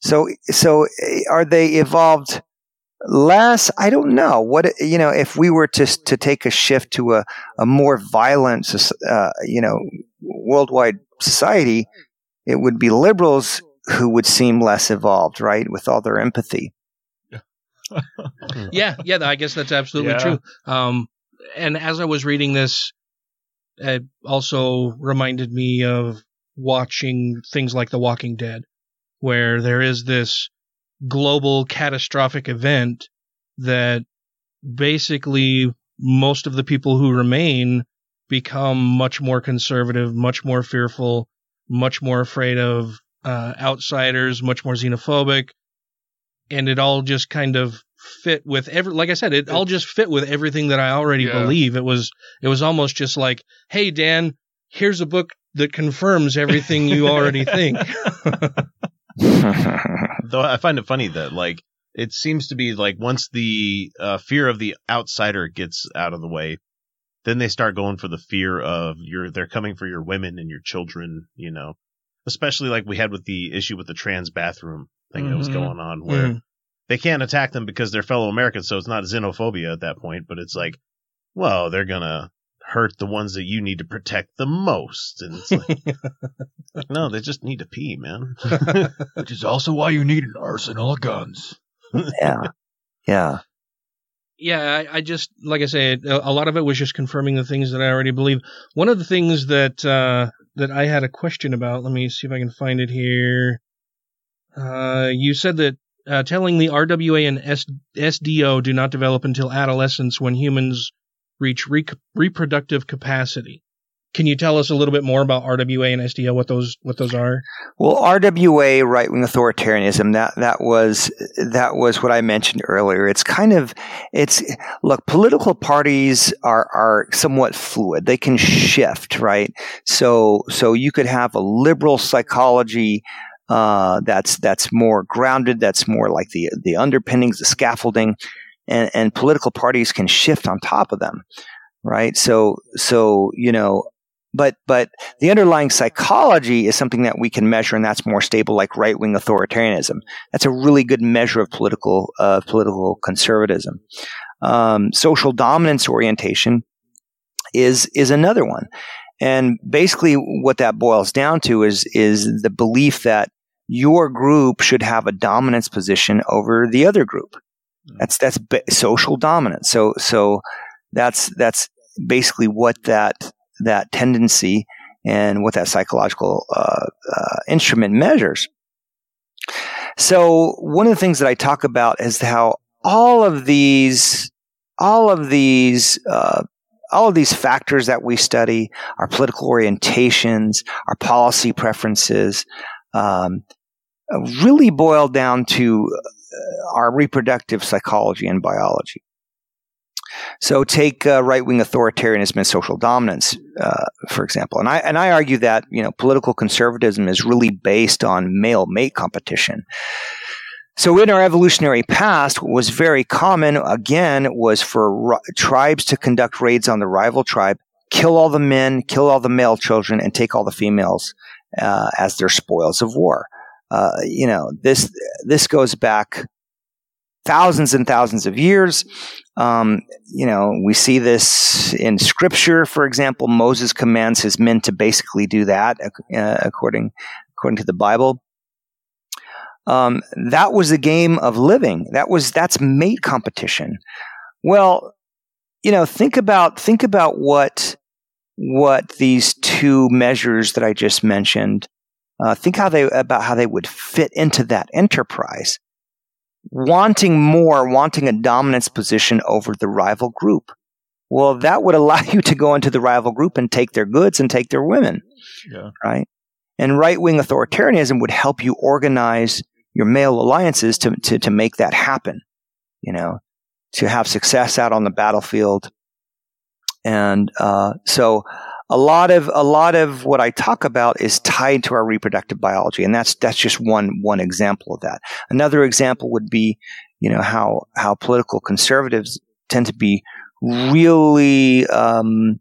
So, so eh, are they evolved less? I don't know. What you know, if we were to to take a shift to a a more violent, uh, you know, worldwide society, it would be liberals who would seem less evolved, right, with all their empathy. yeah, yeah, I guess that's absolutely Yeah. true. Um, and as I was reading this, it also reminded me of watching things like The Walking Dead, where there is this global catastrophic event that basically most of the people who remain become much more conservative, much more fearful, much more afraid of uh, outsiders, much more xenophobic, and it all just kind of fit with every. Like I said, it all just fit with everything that I already Yeah. believe. It was it was almost just like, hey Dan, here's a book that confirms everything you already think. Though I find it funny that like it seems to be like once the uh, fear of the outsider gets out of the way, then they start going for the fear of your they're coming for your women and your children. You know, especially like we had with the issue with the trans bathroom thing that was Mhm. going on, where Mhm. they can't attack them because they're fellow Americans, so it's not xenophobia at that point, but it's like, well, they're gonna hurt the ones that you need to protect the most, and it's like, no, they just need to pee, man. Which is also why you need an arsenal of guns. yeah, yeah. Yeah, I, I just like I said, a, lot of it was just confirming the things that I already believe. One of the things that uh, that I had a question about. Let me see if I can find it here. Uh, you said that uh, telling the RWA and S- SDO do not develop until adolescence when humans reach re- reproductive capacity. Can you tell us a little bit more about RWA and SDO? What those what those are? Well, RWA, right wing authoritarianism, that that was that was what I mentioned earlier. It's kind of it's look, political parties are are somewhat fluid. They can shift, right? So so you could have a liberal psychology uh, that's that's more grounded, that's more like the the underpinnings, the scaffolding, and, and political parties can shift on top of them, right? So so you know but but the underlying psychology is something that we can measure, and that's more stable, like right wing authoritarianism. That's a really good measure of political uh, political conservatism. Um, social dominance orientation is is another one, and basically what that boils down to is is the belief that your group should have a dominance position over the other group. That's that's social dominance. So so that's that's basically what that that tendency and what that psychological uh, uh, instrument measures. So one of the things that I talk about is how all of these, all of these, uh, all of these factors that we study, our political orientations, our policy preferences, um, really boil down to uh, our reproductive psychology and biology. So take uh, right-wing authoritarianism and social dominance, uh, for example, and I and I argue that you know political conservatism is really based on male mate competition. So in our evolutionary past, what was very common again was for ri- tribes to conduct raids on the rival tribe, kill all the men, kill all the male children, and take all the females uh, as their spoils of war. Uh, you know this this goes back thousands and thousands of years. Um, you know, we see this in scripture, for example. Moses commands his men to basically do that, uh, according according to the Bible. Um, that was the game of living. That was that's mate competition. Well, you know, think about think about what what these two measures that I just mentioned. Uh, think how they about how they would fit into that enterprise. Wanting more, wanting a dominance position over the rival group. Well, that would allow you to go into the rival group and take their goods and take their women, Yeah. right? And right wing authoritarianism would help you organize your male alliances to, to, to make that happen, you know, to have success out on the battlefield. And uh, so a lot of a lot of what I talk about is tied to our reproductive biology, and that's that's just one one example of that. Another example would be, you know, how how political conservatives tend to be really, um,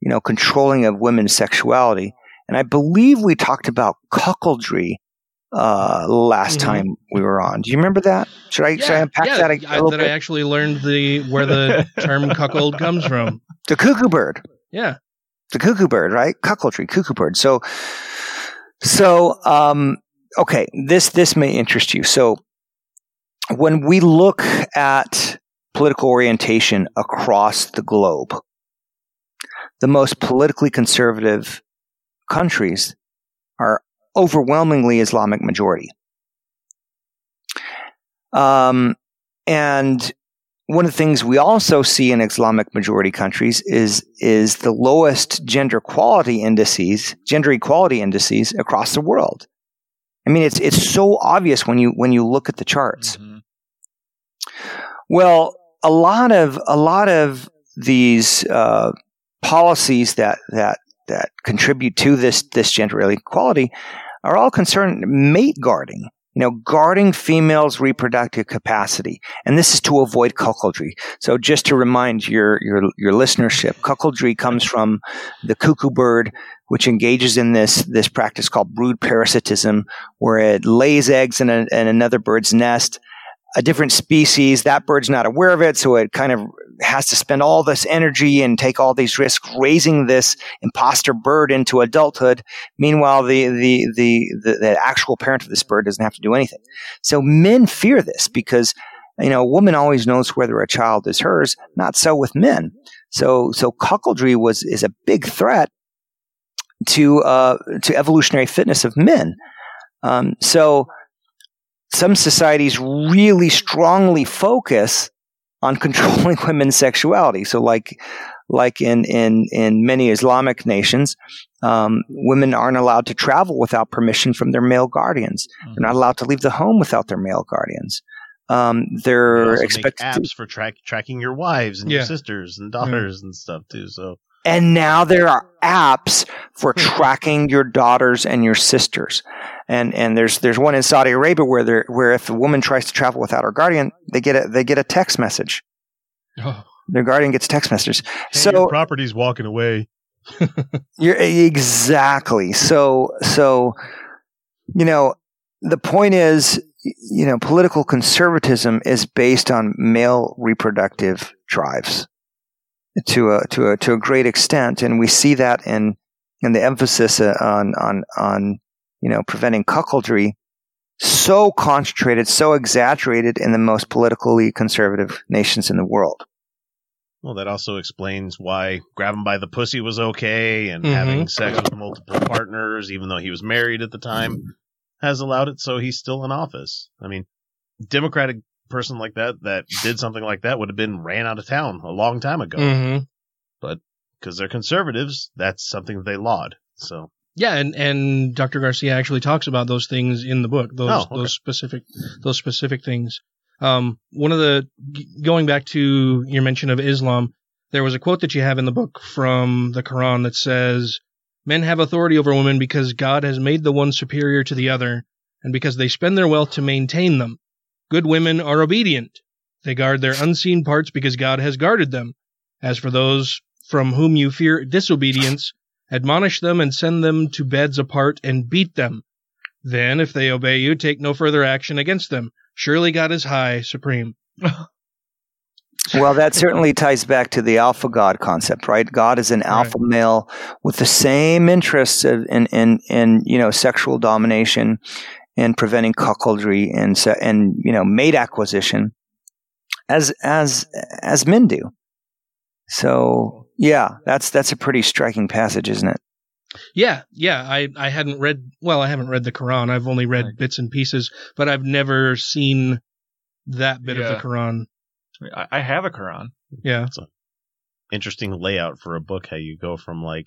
you know, controlling of women's sexuality. And I believe we talked about cuckoldry uh, last Mhm. time we were on. Do you remember that? Should I, should I unpack yeah, that a, I, that I actually learned the where the term cuckold comes from. the cuckoo bird. Yeah. The cuckoo bird, right? Cuckoldry, cuckoo bird. So, so, um, okay, this, this may interest you. So when we look at political orientation across the globe, the most politically conservative countries are overwhelmingly Islamic majority. Um, and one of the things we also see in Islamic majority countries is is the lowest gender equality indices, gender equality indices across the world. I mean, it's it's so obvious when you when you look at the charts. Well, a lot of a lot of these uh, policies that that that contribute to this this gender equality are all concerned mate guarding. You know, guarding females' reproductive capacity, and this is to avoid cuckoldry. So, just to remind your your your listenership, cuckoldry comes from the cuckoo bird, which engages in this this practice called brood parasitism, where it lays eggs in, a, in another bird's nest a different species. That bird's not aware of it, so it kind of has to spend all this energy and take all these risks raising this imposter bird into adulthood. Meanwhile, the the the the, the actual parent of this bird doesn't have to do anything. So men fear this because you know a woman always knows whether a child is hers. Not so with men. So so cuckoldry was is a big threat to uh, to evolutionary fitness of men. Um, so some societies really strongly focus on controlling women's sexuality. So, like, like in in in many Islamic nations, um, women aren't allowed to travel without permission from their male guardians. They're not allowed to leave the home without their male guardians. Um, They they're also make expected to apps for track tracking your wives and Yeah. your sisters and daughters and stuff too. So And now there are apps for tracking your daughters and your sisters. And and there's there's one in Saudi Arabia where there where if a woman tries to travel without her guardian, they get a they get a text message. Oh. Their guardian gets text messages. So property's walking away. you're exactly so so you know the point is you know political conservatism is based on male reproductive drives to a to a to a great extent and we see that in in the emphasis uh, on on on you know preventing cuckoldry so concentrated so exaggerated in the most politically conservative nations in the world Well, that also explains why grabbing by the pussy was okay and Mhm. having sex with multiple partners, even though he was married at the time, has allowed it so he's still in office. I mean, Democratic person like that that did something like that would have been ran out of town a long time ago. Mhm. But because they're conservatives, that's something that they laud. So Yeah, and, and Dr. Garcia actually talks about those things in the book. Those Oh, okay. those specific those specific things. Um, one of the going back to your mention of Islam, there was a quote that you have in the book from the Quran that says, "Men have authority over women because God has made the one superior to the other, and because they spend their wealth to maintain them. Good women are obedient. They guard their unseen parts because God has guarded them. As for those from whom you fear disobedience, admonish them and send them to beds apart and beat them. Then, if they obey you, take no further action against them. Surely God is high, supreme. Well, that certainly ties back to the alpha god concept, right? God is an alpha male with the same interests of- in in in you know sexual domination and preventing cuckoldry and and you know mate acquisition as as as men do. So yeah, that's that's a pretty striking passage, isn't it? Yeah, yeah. I, I hadn't read, well, I haven't read the Quran. I've only read bits and pieces, but I've never seen that bit of the Quran. I, I have a Quran. Yeah. It's a interesting layout for a book. How you go from like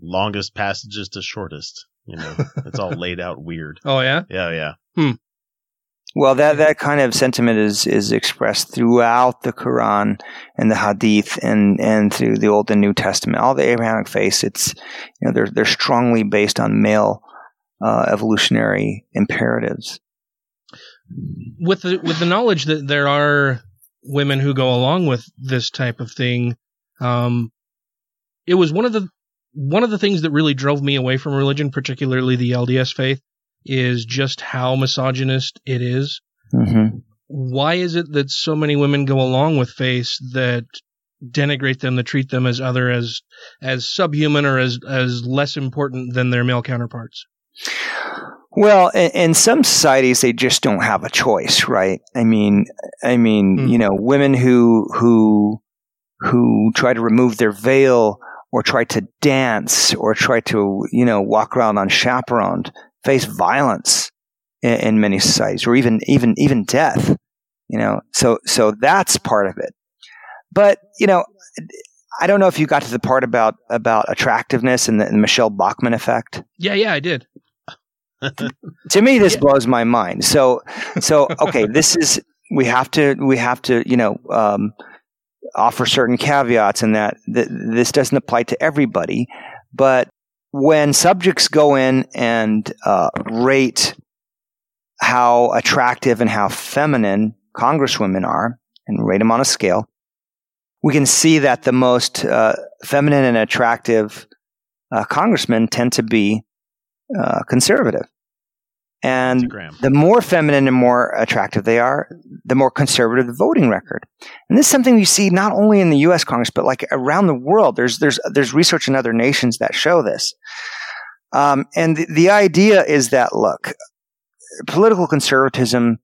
longest passages to shortest. You know, it's all laid out weird. Oh yeah. Yeah, yeah. Hmm. Well, that, that kind of sentiment is, is expressed throughout the Quran and the Hadith and, and through the Old and New Testament. All the Abrahamic faiths, it's, you know, they're, they're strongly based on male, uh, evolutionary imperatives. with the with the knowledge that there are women who go along with this type of thing, um, it was one of the one of the things that really drove me away from religion, particularly the LDS faith, is just how misogynist it is. Mm-hmm. Why is it that so many women go along with face that denigrate them, that treat them as other as as subhuman or as as less important than their male counterparts? Well, in, in some societies, they just don't have a choice, right? I mean, I mean, you know, women who who who try to remove their veil or try to dance or try to, you know, walk around unchaperoned face violence in, in many societies, or even even even death. You know, so so that's part of it. But you know, I don't know if you got to the part about about attractiveness and the, and Michele Bachmann effect Yeah, yeah, I did. to me this blows my mind so so okay this is we have to we have to you know um, offer certain caveats in that th- this doesn't apply to everybody but when subjects go in and uh, rate how attractive and how feminine congresswomen are and rate them on a scale we can see that the most uh, feminine and attractive uh, congressmen tend to be uh, conservative. And the more feminine and more attractive they are, the more conservative the voting record. And this is something you see not only in the U.S. Congress, but like around the world. There's there's there's research in other nations that show this. Um, and the, the idea is that look, political conservatism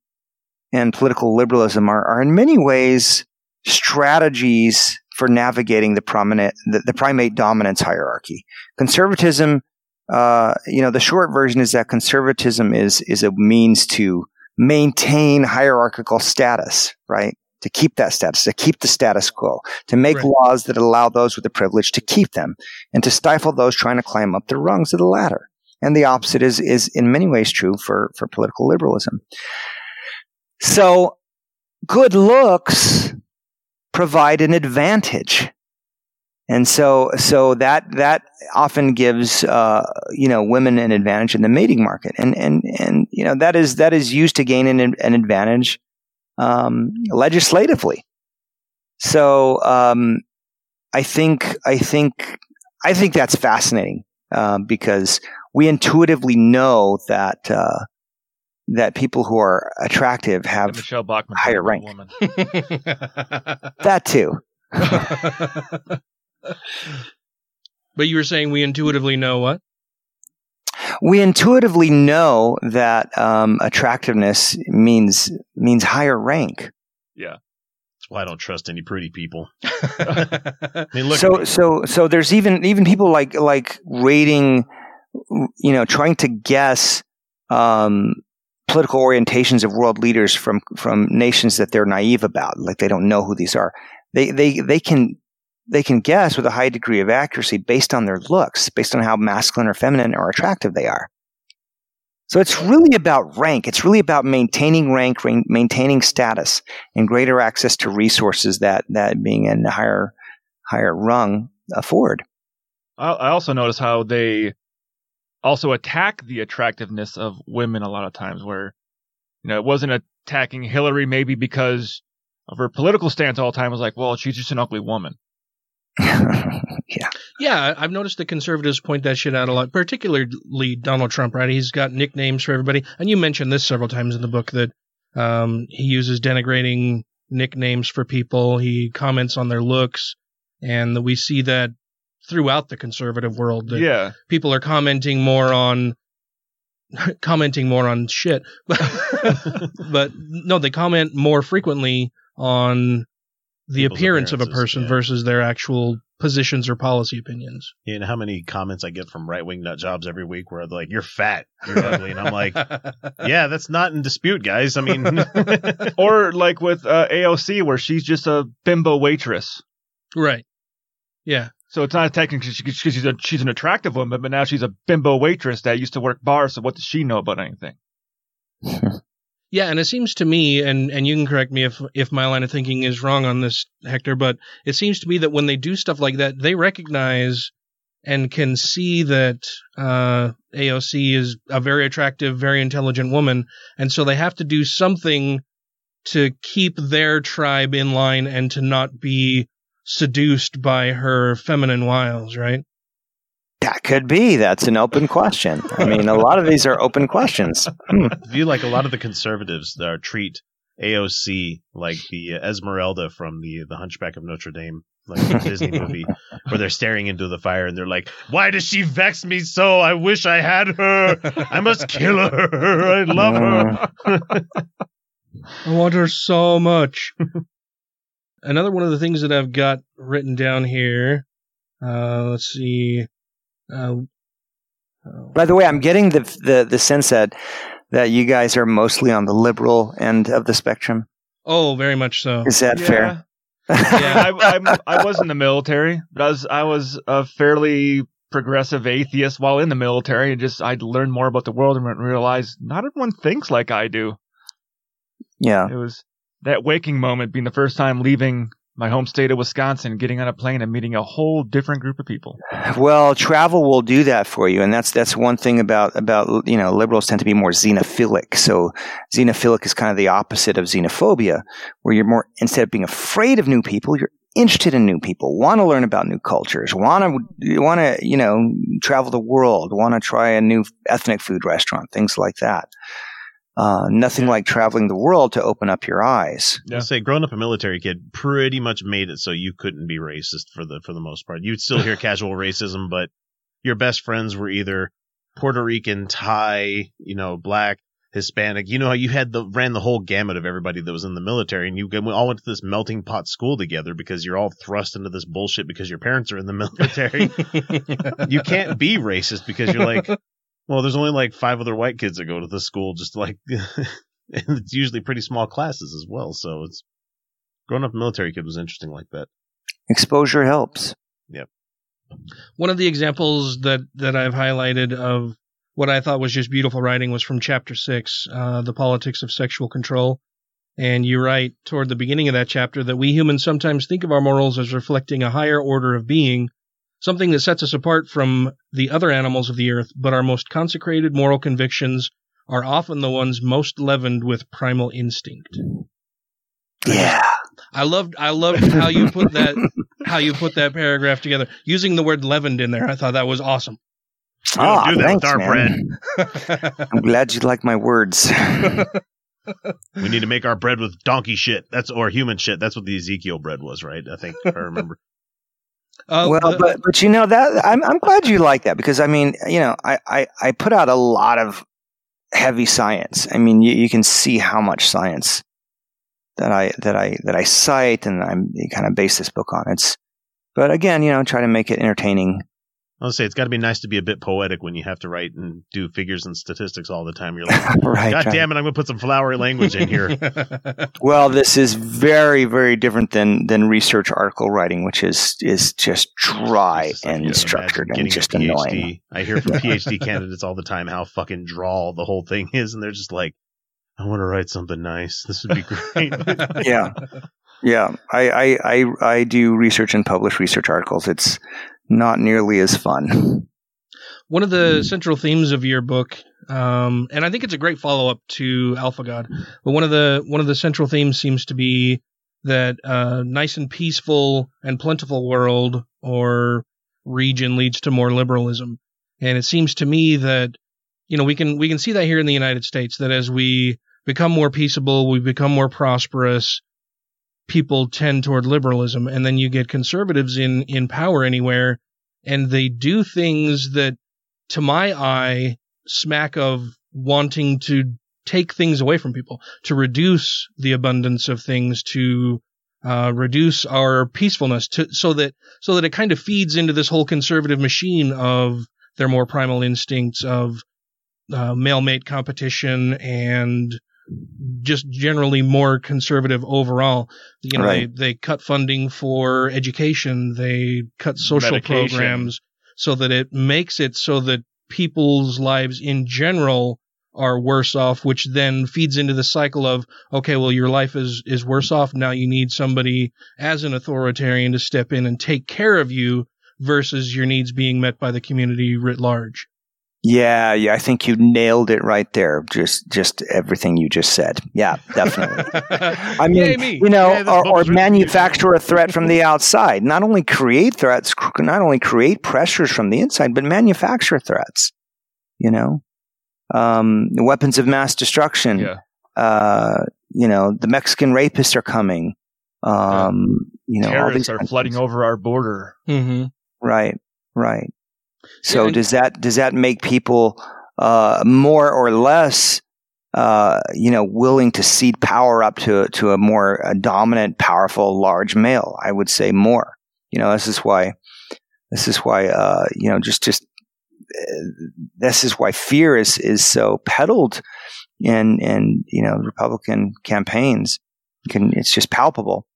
and political liberalism are, are in many ways strategies for navigating the prominent the, the primate dominance hierarchy. Conservatism, uh, you know, the short version is that conservatism is is a means to maintain hierarchical status, right? To keep that status, to keep the status quo, to make laws that allow those with the privilege to keep them, and to stifle those trying to climb up the rungs of the ladder. And the opposite is is in many ways true for for political liberalism. So, good looks provide an advantage. And so, so that, that often gives, uh, you know, women an advantage in the mating market. And, and, and, you know, that is, that is used to gain an, an advantage, um, legislatively. So, um, I think, I think, I think that's fascinating, uh, because we intuitively know that, uh, that people who are attractive have Michele Bachmann higher rank. That too. But you were saying we intuitively know what? we intuitively know that um, attractiveness means means higher rank. Yeah. That's why I don't trust any pretty people. I mean, look. so so so there's even even people like like rating, you know, trying to guess um, political orientations of world leaders from from nations that they're naive about, like they don't know who these are. They they they can they can guess with a high degree of accuracy based on their looks, based on how masculine or feminine or attractive they are. So it's really about rank. It's really about maintaining rank, ran- maintaining status, and greater access to resources that that being in a higher higher rung afford. I I also notice how they also attack the attractiveness of women a lot of times where you know it wasn't attacking Hillary maybe because of her political stance all the time it was like well she's just an ugly woman yeah Yeah, I've noticed the conservatives point that shit out a lot, particularly Donald Trump, right? He's got nicknames for everybody. And you mentioned this several times in the book that um, he uses denigrating nicknames for people. He comments on their looks. And we see that throughout the conservative world. That Yeah. People are commenting more on. commenting more on shit but no they comment more frequently on the appearance of a person yeah. versus their actual positions or policy opinions. You know how many comments I get from right wing nut jobs every week where they're like, "You're fat, you're ugly," and I'm like, "Yeah, that's not in dispute, guys. I mean, or like with uh, AOC, where she's just a bimbo waitress. Right. Yeah. So it's not technically because she's a, she's an attractive woman, but now she's a bimbo waitress that used to work bars. So what does she know about anything? Yeah, and it seems to me, and and you can correct me if if my line of thinking is wrong on this, Hector, but it seems to me that when they do stuff like that, they recognize and can see that uh, AOC is a very attractive, very intelligent woman, and so they have to do something to keep their tribe in line and to not be seduced by her feminine wiles, right? That could be. That's an open question. I mean, a lot of these are open questions. Hmm. I feel like a lot of the conservatives that are treat AOC like the Esmeralda from the the Hunchback of Notre Dame, like the Disney movie, where they're staring into the fire and they're like, "Why does she vex me so? I wish I had her. I must kill her. I love her." I want her so much. Another one of the things that I've got written down here. Uh, let's see. Uh, By the way, I'm getting the, the the sense that that you guys are mostly on the liberal end of the spectrum. oh, very much so. Is that fair? yeah, I, I'm, I was in the military, but I was I was a fairly progressive atheist while in the military, and just I'd learned more about the world and realized not everyone thinks like I do. Yeah. It was that waking moment being the first time leaving my home state of Wisconsin, getting on a plane and meeting a whole different group of people. Well, travel will do that for you, and that's that's one thing about about you know liberals tend to be more xenophilic. So xenophilic is kind of the opposite of xenophobia, where you're more instead of being afraid of new people, you're interested in new people, want to learn about new cultures, want to want to you know travel the world, want to try a new ethnic food restaurant, things like that. Uh, nothing like traveling the world to open up your eyes. I say, growing up a military kid pretty much made it so you couldn't be racist for the for the most part. You'd still hear casual racism, but your best friends were either Puerto Rican, Thai, you know, black, Hispanic. You know how you had the ran the whole gamut of everybody that was in the military, and you we all went to this melting pot school together because you're all thrust into this bullshit because your parents are in the military. you can't be racist because you're like, well, there's only like five other white kids that go to this school, just like, and it's usually pretty small classes as well. So it's growing up a military kid was interesting like that. Exposure helps. Yep. One of the examples that that I've highlighted of what I thought was just beautiful writing was from chapter six, uh, the politics of sexual control. And you write toward the beginning of that chapter that we humans sometimes think of our morals as reflecting a higher order of being, something that sets us apart from the other animals of the earth, but our most consecrated moral convictions are often the ones most leavened with primal instinct. Yeah. I loved I loved how you put that how you put that paragraph together. Using the word leavened in there, I thought that was awesome. We don't Ah, do that with thanks, our man. bread. I'm glad you like my words. we need to make our bread with donkey shit. That's or human shit. That's what the Ezekiel bread was, right? I think I remember. Uh, well, but but you know that I'm I'm glad you like that because I mean you know I I, I put out a lot of heavy science. I mean you, you can see how much science that I that I that I cite and I'm kind of base this book on. It's but again you know try to make it entertaining. I'll say it's got to be nice to be a bit poetic when you have to write and do figures and statistics all the time. You're like, Right, God right. damn it, I'm going to put some flowery language in here. Well, this is very very different than than research article writing, which is is just dry and structured and just PhD. annoying. I hear from PhD candidates all the time how fucking drawl the whole thing is, and they're just like, I want to write something nice. This would be great. yeah yeah I, I i i do research and publish research articles it's not nearly as fun One of the central themes of your book, um, and I think it's a great follow up to Alpha God, but one of the one of the central themes seems to be that uh, nice and peaceful and plentiful world or region leads to more liberalism, and it seems to me that you know we can we can see that here in the United States that as we become more peaceable, we become more prosperous. People tend toward liberalism, and then you get conservatives in in power anywhere, and they do things that to my eye, smack of wanting to take things away from people, to reduce the abundance of things, to uh, reduce our peacefulness to so that so that it kind of feeds into this whole conservative machine of their more primal instincts of uh, male mate competition and just generally more conservative overall. You know, Right. they, they cut funding for education, they cut social Medication. programs so that it makes it so that people's lives in general are worse off, which then feeds into the cycle of, okay, well, your life is, is worse off. Now you need somebody as an authoritarian to step in and take care of you versus your needs being met by the community writ large. Yeah, yeah, I think you nailed it right there. Just, just everything you just said. Yeah, definitely. I mean, Yay, me. you know, Yeah, or, or manufacture a threat from the outside. Not only create threats, not only create pressures from the inside, but manufacture threats. You know, um, weapons of mass destruction. Yeah. Uh, you know, the Mexican rapists are coming. Um, you know, all these Terrorists are kinds of flooding over our border. Mm-hmm. Right, right. So and- does that does that make people uh, more or less, uh, you know, willing to cede power up to to a more uh dominant, powerful, large male? I would say more. You know, this is why this is why uh, you know just just uh, this is why fear is is so peddled in in you know Republican campaigns. Can it's just palpable.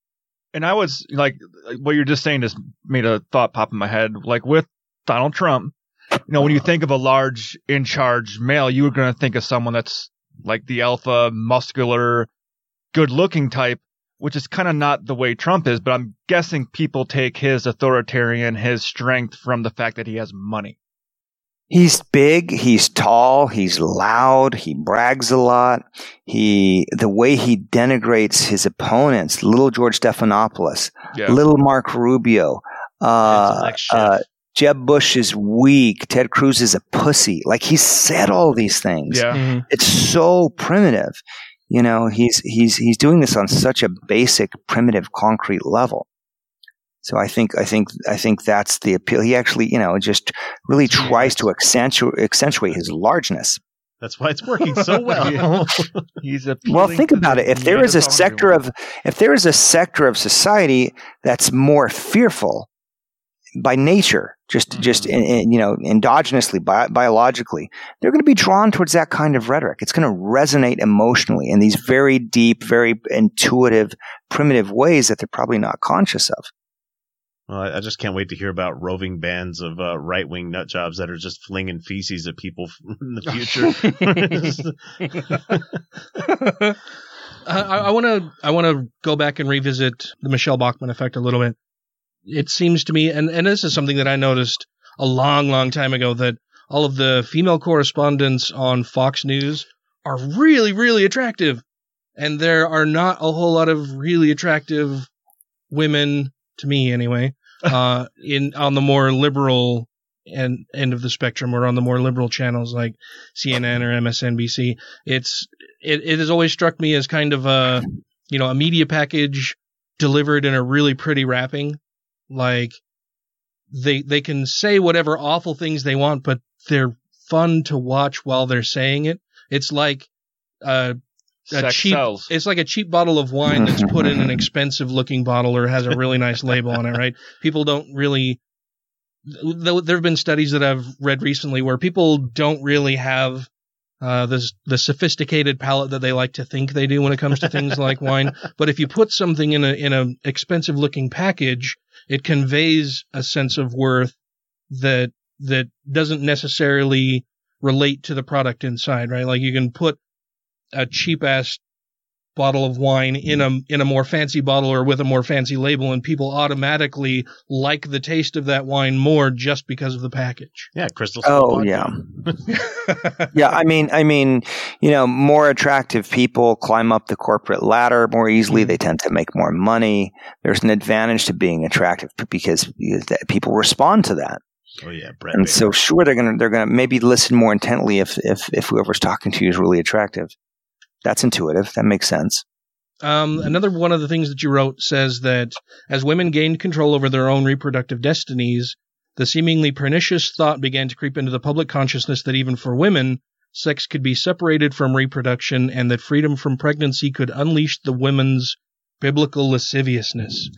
And I was like, what you're just saying just made a thought pop in my head. Like with Donald Trump, you know, when you think of a large, in charge male, you were going to think of someone that's like the alpha, muscular, good looking type, which is kind of not the way Trump is. But I'm guessing people take his authoritarian, his strength from the fact that he has money. He's big, he's tall, he's loud, he brags a lot. He the way he denigrates his opponents, little George Stephanopoulos, Yeah. little Mark Rubio, uh, uh, Jeb Bush is weak, Ted Cruz is a pussy. Like he said all these things. Yeah. Mhm. It's so primitive. You know, he's he's he's doing this on such a basic, primitive, concrete level. So I think I think I think that's the appeal. He actually, you know, just really tries to accentuate accentuate his largeness. That's why it's working so well. He's a Well, think about it. If there is a sector of if there is a sector of society that's more fearful by nature, just just in, in, you know endogenously, bi- biologically, they're going to be drawn towards that kind of rhetoric. It's going to resonate emotionally in these very deep, very intuitive, primitive ways that they're probably not conscious of. Well, I I just can't wait to hear about roving bands of uh, right wing nut jobs that are just flinging feces at people in the future. I want to I want to go back and revisit the Michele Bachmann effect a little bit. It seems to me, and and this is something that I noticed a long, long time ago, that all of the female correspondents on Fox News are really, really attractive, and there are not a whole lot of really attractive women to me, anyway, uh, in on the more liberal end end of the spectrum, or on the more liberal channels like CNN or MSNBC. It's it, it has always struck me as kind of a you know a media package delivered in a really pretty wrapping like they they can say whatever awful things they want but they're fun to watch while they're saying it it's like uh a Sex cheap sells. it's like a cheap bottle of wine that's put in an expensive looking bottle or has a really nice label on it right people don't really there have been studies that I've read recently where people don't really have uh, the the sophisticated palate that they like to think they do when it comes to things like wine. But if you put something in a in a expensive looking package, it conveys a sense of worth that that doesn't necessarily relate to the product inside, right? Like you can put a cheap ass bottle of wine in a in a more fancy bottle or with a more fancy label and people automatically like the taste of that wine more just because of the package. Yeah, Crystal. Oh yeah, yeah. I mean, I mean, you know, more attractive people climb up the corporate ladder more easily. They tend to make more money. There's an advantage to being attractive because people respond to that. Oh yeah, Brett. And so, sure, they're gonna they're gonna maybe listen more intently if if if whoever's talking to you is really attractive. That's intuitive. That makes sense. Um, another one of the things that you wrote says that as women gained control over their own reproductive destinies, the seemingly pernicious thought began to creep into the public consciousness that even for women, sex could be separated from reproduction and that freedom from pregnancy could unleash the women's biblical lasciviousness.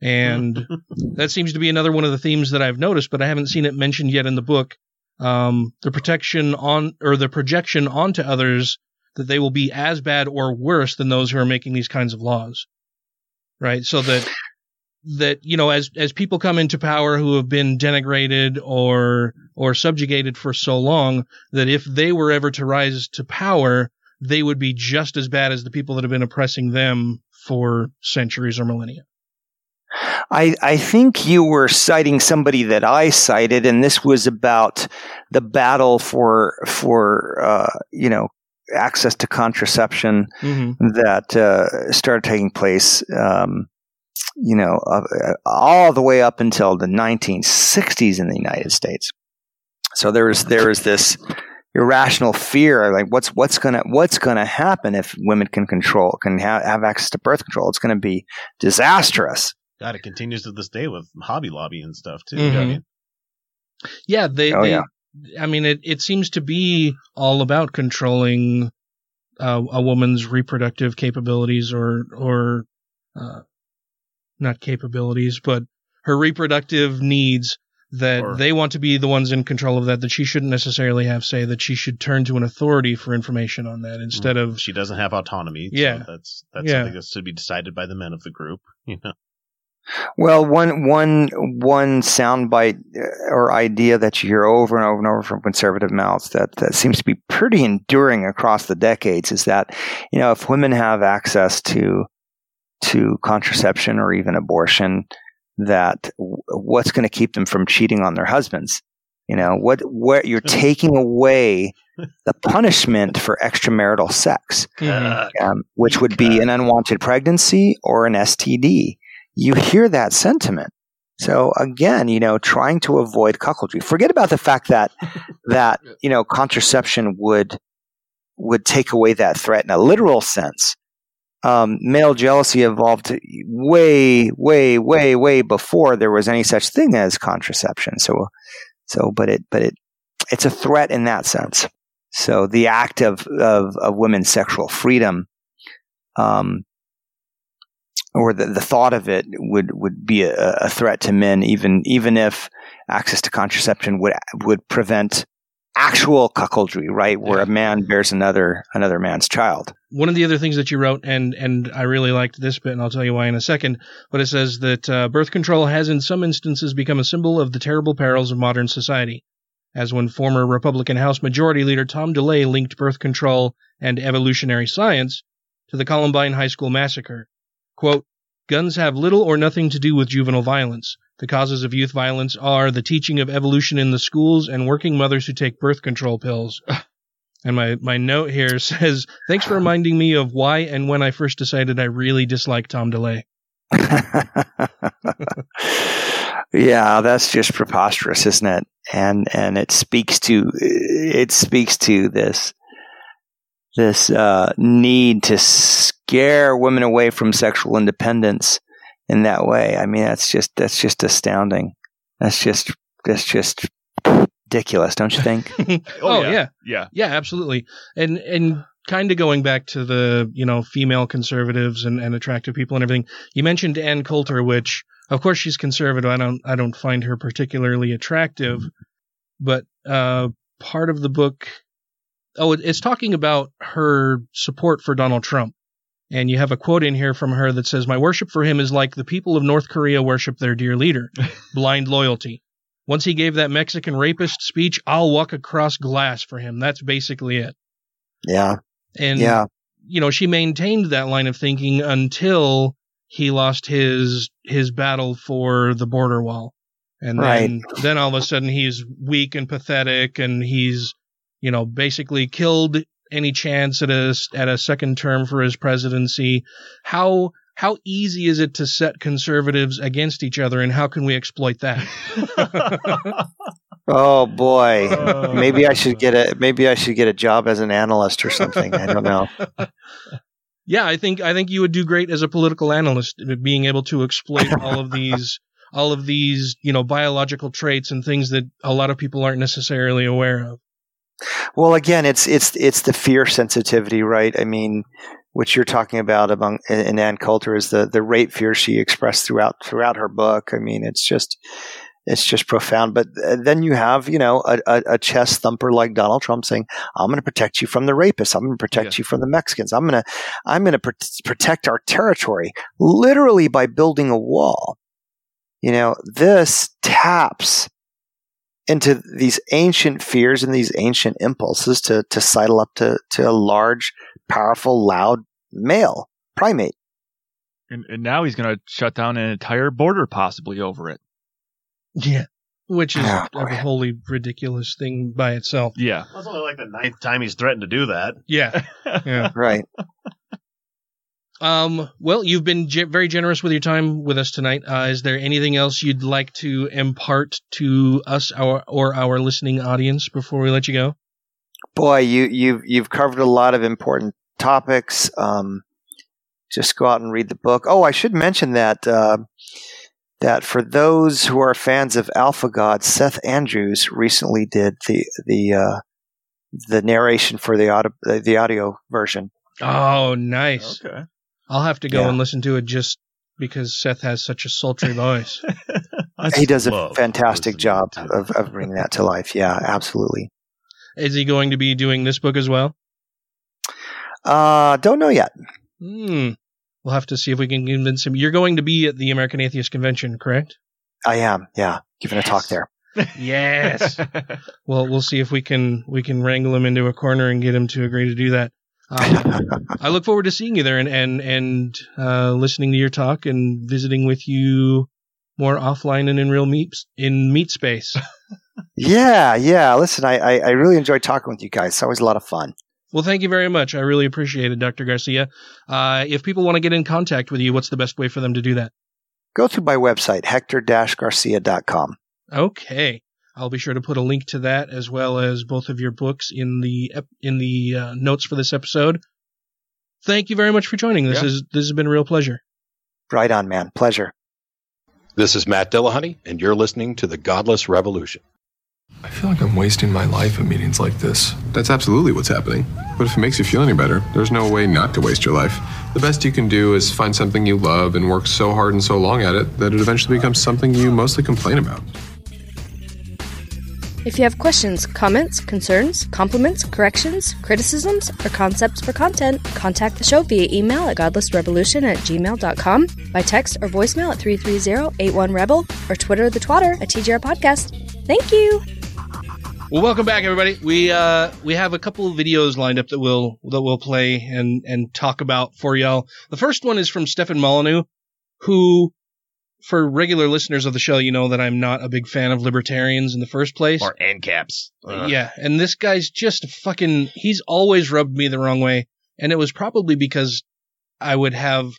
And that seems to be another one of the themes that I've noticed, but I haven't seen it mentioned yet in the book. Um, the protection on, or the projection onto others that they will be as bad or worse than those who are making these kinds of laws. Right. So that, that, you know, as, as people come into power who have been denigrated or, or subjugated for so long, that if they were ever to rise to power, they would be just as bad as the people that have been oppressing them for centuries or millennia. I, I think you were citing somebody that I cited, and this was about the battle for for uh, you know access to contraception Mm-hmm. that uh, started taking place. Um, you know, uh, all the way up until the 1960s in the United States. So there was there was this irrational fear, like what's what's gonna what's gonna happen if women can control can ha- have access to birth control? It's going to be disastrous. God, it continues to this day with Hobby Lobby and stuff too. Mhm. Yeah, they. Oh, they yeah. I mean, it it seems to be all about controlling uh, a woman's reproductive capabilities, or or uh, not capabilities, but her reproductive needs. That Or- they want to be the ones in control of that. That she shouldn't necessarily have say. That she should turn to an authority for information on that instead of she doesn't have autonomy. so Yeah. that's that's Yeah. something that's to be decided by the men of the group. You know, Well, one one one soundbite uh, or idea that you hear over and over and over from conservative mouths that, that seems to be pretty enduring across the decades is that you know if women have access to to contraception or even abortion, that what's going to keep them from cheating on their husbands? You know what? What you're taking away the punishment for extramarital sex um, which would be an unwanted pregnancy or an STD. You hear that sentiment. So again, you know, trying to avoid cuckoldry. Forget about the fact that that you know contraception would would take away that threat in a literal sense. Um, male jealousy evolved way, way, way, way before there was any such thing as contraception. So, so, but it, but it, it's a threat in that sense. So the act of, of, of women's sexual freedom, um, or the, the thought of it would, would be a, a threat to men, even, even if access to contraception would, would prevent actual cuckoldry, right? Where a man bears another, another man's child. one of the other things that you wrote, and and I really liked this bit, and I'll tell you why in a second. But it says that uh, birth control has, in some instances, become a symbol of the terrible perils of modern society, as when former Republican House Majority Leader Tom DeLay linked birth control and evolutionary science to the Columbine High School massacre. Quote: Guns have little or nothing to do with juvenile violence. The causes of youth violence are the teaching of evolution in the schools and working mothers who take birth control pills. And my, my note here says, thanks for reminding me of why and when I first decided I really dislike Tom DeLay. yeah, that's just preposterous, isn't it? And and it speaks to it speaks to this this uh, need to scare women away from sexual independence in that way. I mean, that's just that's just astounding. That's just that's just ridiculous, don't you think? oh, yeah. yeah. Yeah. Yeah, absolutely. And and kind of going back to the, you know, female conservatives and, and attractive people and everything. You mentioned Ann Coulter, which of course she's conservative. I don't I don't find her particularly attractive, but uh part of the book oh, it's talking about her support for Donald Trump. And you have a quote in here from her that says, My worship for him is like the people of North Korea worship their dear leader blind loyalty. Once he gave that Mexican rapist speech, I'll walk across glass for him. That's basically it. yeah, And, yeah, you know, she maintained that line of thinking until he lost his his battle for the border wall. And then, then all of a sudden he's weak and pathetic and he's, you know, basically killed any chance at a at a second term for his presidency. How how easy is it to set conservatives against each other and how can we exploit that? Oh boy, maybe I should get a maybe I should get a job as an analyst or something. I don't know. Yeah, I think I think you would do great as a political analyst, being able to exploit all of these all of these you know biological traits and things that a lot of people aren't necessarily aware of. Well, again, it's it's it's the fear sensitivity, right? I mean, which you're talking about among in Ann Coulter is the the rape fear she expressed throughout throughout her book. I mean, it's just it's just profound. But uh, then you have, you know, a, a, a chest thumper like Donald Trump saying, "I'm going to protect you from the rapists. I'm going to protect you from the Mexicans. I'm going to, I'm going to pr- protect our territory, literally by building a wall." You know, this taps into these ancient fears and these ancient impulses to to sidle up to to a large, powerful, loud male primate. And, and now he's going to shut down an entire border possibly over it. Yeah. Which is Oh, a wholly ridiculous thing by itself. Yeah. That's only like the ninth time he's threatened to do that. Yeah. Yeah. Right. Um, well, you've been ge- very generous with your time with us tonight. Uh, is there anything else you'd like to impart to us our, or our listening audience before we let you go? Boy, you you've you've covered a lot of important topics. Um, just go out and read the book. Oh, I should mention that uh, that for those who are fans of Alpha God, Seth Andrews recently did the the uh, the narration for the audio the audio version. Oh, nice. Okay. I'll have to go Yeah. and listen to it just because Seth has such a sultry voice. he does a fantastic job of, of bringing that to life. Yeah, absolutely. Is he going to be doing this book as well? Uh, don't know yet. Hmm. We'll have to see if we can convince him. You're going to be at the American Atheist Convention, correct? I am. Yeah, giving a talk there. Yes. well, we'll see if we can we can wrangle him into a corner and get him to agree to do that. Um, I look forward to seeing you there and and and uh, listening to your talk and visiting with you more offline and in real meet in meet space. Yeah, yeah. Listen, I, I I really enjoyed talking with you guys. It's always a lot of fun. Well, thank you very much. I really appreciate it, Dr. Garcia. Uh, if people want to get in contact with you, what's the best way for them to do that? Go through my website, hector-garcia.com. Okay. I'll be sure to put a link to that as well as both of your books in the ep- in the uh, notes for this episode. Thank you very much for joining. This Yeah. is this has been a real pleasure. Right on, man. Pleasure. This is Matt Dillahunty, and you're listening to The Godless Revolution. I feel like I'm wasting my life at meetings like this. That's absolutely what's happening. But if it makes you feel any better, there's no way not to waste your life. The best you can do is find something you love and work so hard and so long at it that it eventually becomes something you mostly complain about. If you have questions, comments, concerns, compliments, corrections, criticisms, or concepts for content, contact the show via email at godlessrevolution at gmail.com, by text or voicemail at 330-81-REBEL, or Twitter the twatter at TGR Podcast. Thank you! Well, welcome back, everybody. We uh we have a couple of videos lined up that we'll that we'll play and and talk about for y'all. The first one is from Stefan Molyneux, who, for regular listeners of the show, you know that I'm not a big fan of libertarians in the first place. Or ANCAPs. Ugh. Yeah, and this guy's just a fucking. He's always rubbed me the wrong way, and it was probably because I would have.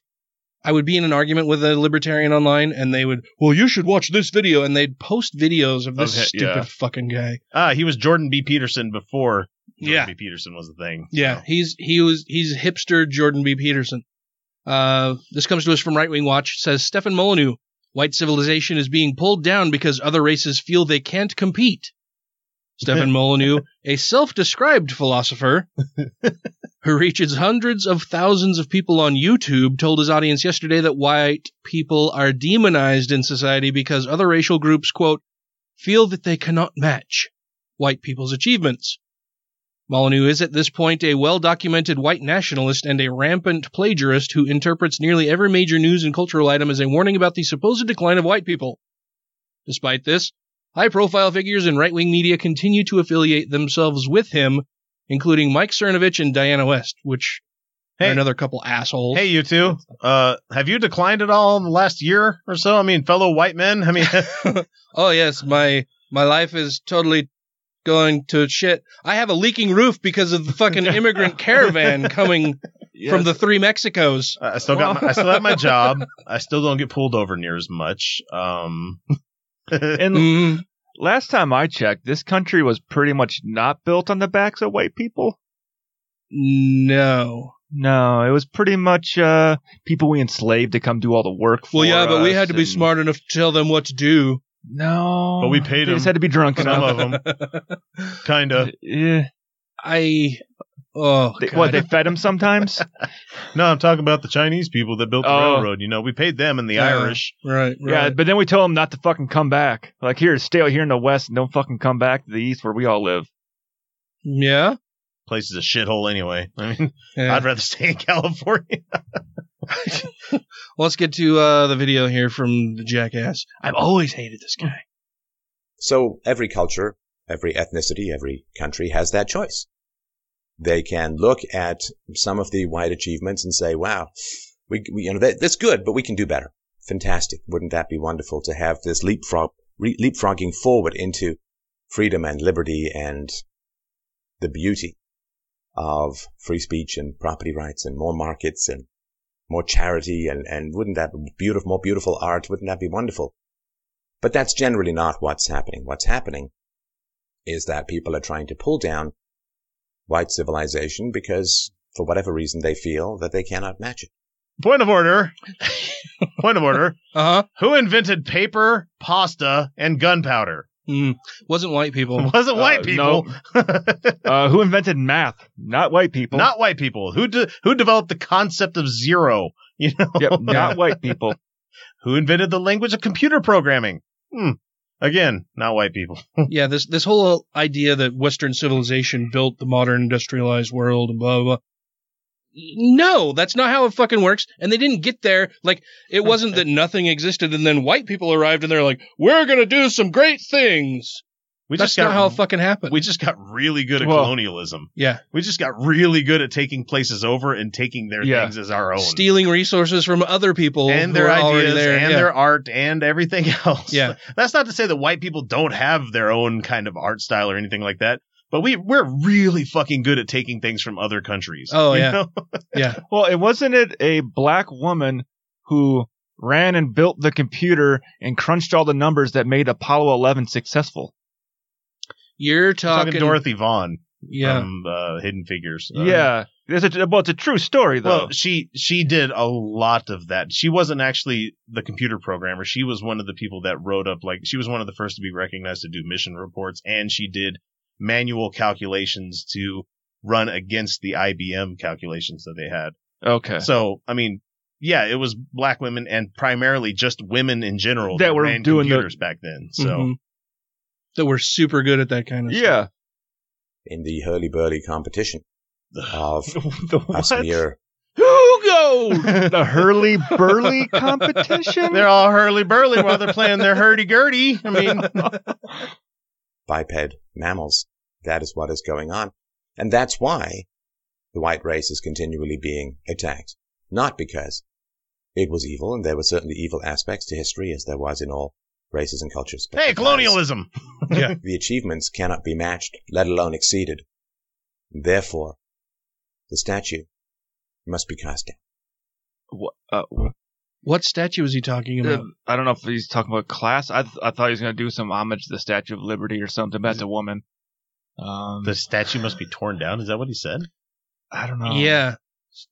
I would be in an argument with a libertarian online, and they would, well, you should watch this video, and they'd post videos of this Okay, stupid yeah. fucking guy. Ah, he was Jordan B. Peterson before Jordan Yeah. B. Peterson was a thing. Yeah, he's he was he's hipster Jordan B. Peterson. Uh, this comes to us from Right Wing Watch. It says Stefan Molyneux, white civilization is being pulled down because other races feel they can't compete. Stephen Molyneux, a self-described philosopher who reaches hundreds of thousands of people on YouTube, told his audience yesterday that white people are demonized in society because other racial groups, quote, feel that they cannot match white people's achievements. Molyneux is at this point a well documented white nationalist and a rampant plagiarist who interprets nearly every major news and cultural item as a warning about the supposed decline of white people. Despite this, high profile figures in right wing media continue to affiliate themselves with him, including Mike Cernovich and Diana West, which are another couple assholes. Hey, you two. Uh, have you declined at all in the last year or so? I mean, fellow white men. I mean, oh yes, my my life is totally going to shit. I have a leaking roof because of the fucking immigrant caravan coming from the three Mexicos. I still got. My, I still have my job. I still don't get pulled over near as much. Um, And Mm-hmm. last time I checked, this country was pretty much not built on the backs of white people. No. No, it was pretty much uh, people we enslaved to come do all the work for Well, yeah, but we had to be and- smart enough to tell them what to do. No, but we paid They them. just had to be drunk Some enough. of them, kind of. Yeah. I Oh, They, what they fed him sometimes? No, I'm talking about the Chinese people that built the Oh. railroad. You know, we paid them and the Yeah. Irish. Right, right. Yeah, but then we told them not to fucking come back. Like here, stay out here in the west and don't fucking come back to the east where we all live. yeah. Place is a shithole anyway. I mean, Yeah. I'd rather stay in California. Well, let's get to uh, the video here from the jackass. I've always hated this guy. So every culture, every ethnicity, every country has that choice. They can look at some of the white achievements and say, wow, we, we you know, that, that's good, but we can do better. Fantastic. Wouldn't that be wonderful to have this leapfrog, re- leapfrogging forward into freedom and liberty and the beauty of free speech and property rights and more markets and more charity and, and wouldn't that be beautiful, more beautiful art? Wouldn't that be wonderful? But that's generally not what's happening. What's happening is that people are trying to pull down white civilization because for whatever reason they feel that they cannot match it. Point of order. Point of order. Uh huh. Who invented paper, pasta, and gunpowder? Mm, wasn't white people. Wasn't white Uh, people. Uh, who invented math? Not white people. Not white people. Who de- who developed the concept of zero? You know, Yep, not white people. who invented the language of computer programming? Hmm. Again, not white people. yeah, this this whole idea that Western civilization built the modern industrialized world and blah blah. blah. No, that's not how it fucking works. And they didn't get there like it wasn't that nothing existed and then white people arrived and they're like, "We're gonna do some great things." We that's just got not how it fucking happened. we just got really good at Well- colonialism. yeah, We just got really good at taking places over and taking their Yeah. things as our own. stealing resources from other people and their ideas and yeah. their art and everything else. Yeah. That's not to say that white people don't have their own kind of art style or anything like that. But we we're really fucking good at taking things from other countries. Oh, yeah. yeah. Well, it wasn't it a black woman who ran and built the computer and crunched all the numbers that made Apollo 11 successful. You're talking, talking, Dorothy Vaughan Yeah. from uh, Hidden Figures. Uh, yeah, it's a, well, it's a true story though. Well, she she did a lot of that. She wasn't actually the computer programmer. She was one of the people that wrote up like she was one of the first to be recognized to do mission reports, and she did manual calculations to run against the IBM calculations that they had. okay. So I mean, yeah, it was black women and primarily just women in general That were ran doing the- computers back then. So Mhm. that we're super good at that kind of stuff. yeah. In the hurly-burly competition of the us what? Who go? the hurly burly competition. They're all hurly burly while they're playing their hurdy gurdy. I mean, biped mammals. That is what is going on. And that's why the white race is continually being attacked. Not because it was evil, and there were certainly evil aspects to history, as there was in all races and cultures. but hey, colonialism. Yeah. The achievements cannot be matched, let alone exceeded. Therefore, the statue must be cast down. Wha- uh, wha- What statue is he talking uh, about? I don't know if he's talking about class. I th- I thought he was gonna do some homage to the Statue of Liberty or something. But that's a woman. Um, The statue must be torn down. Is that what he said? I don't know. Yeah.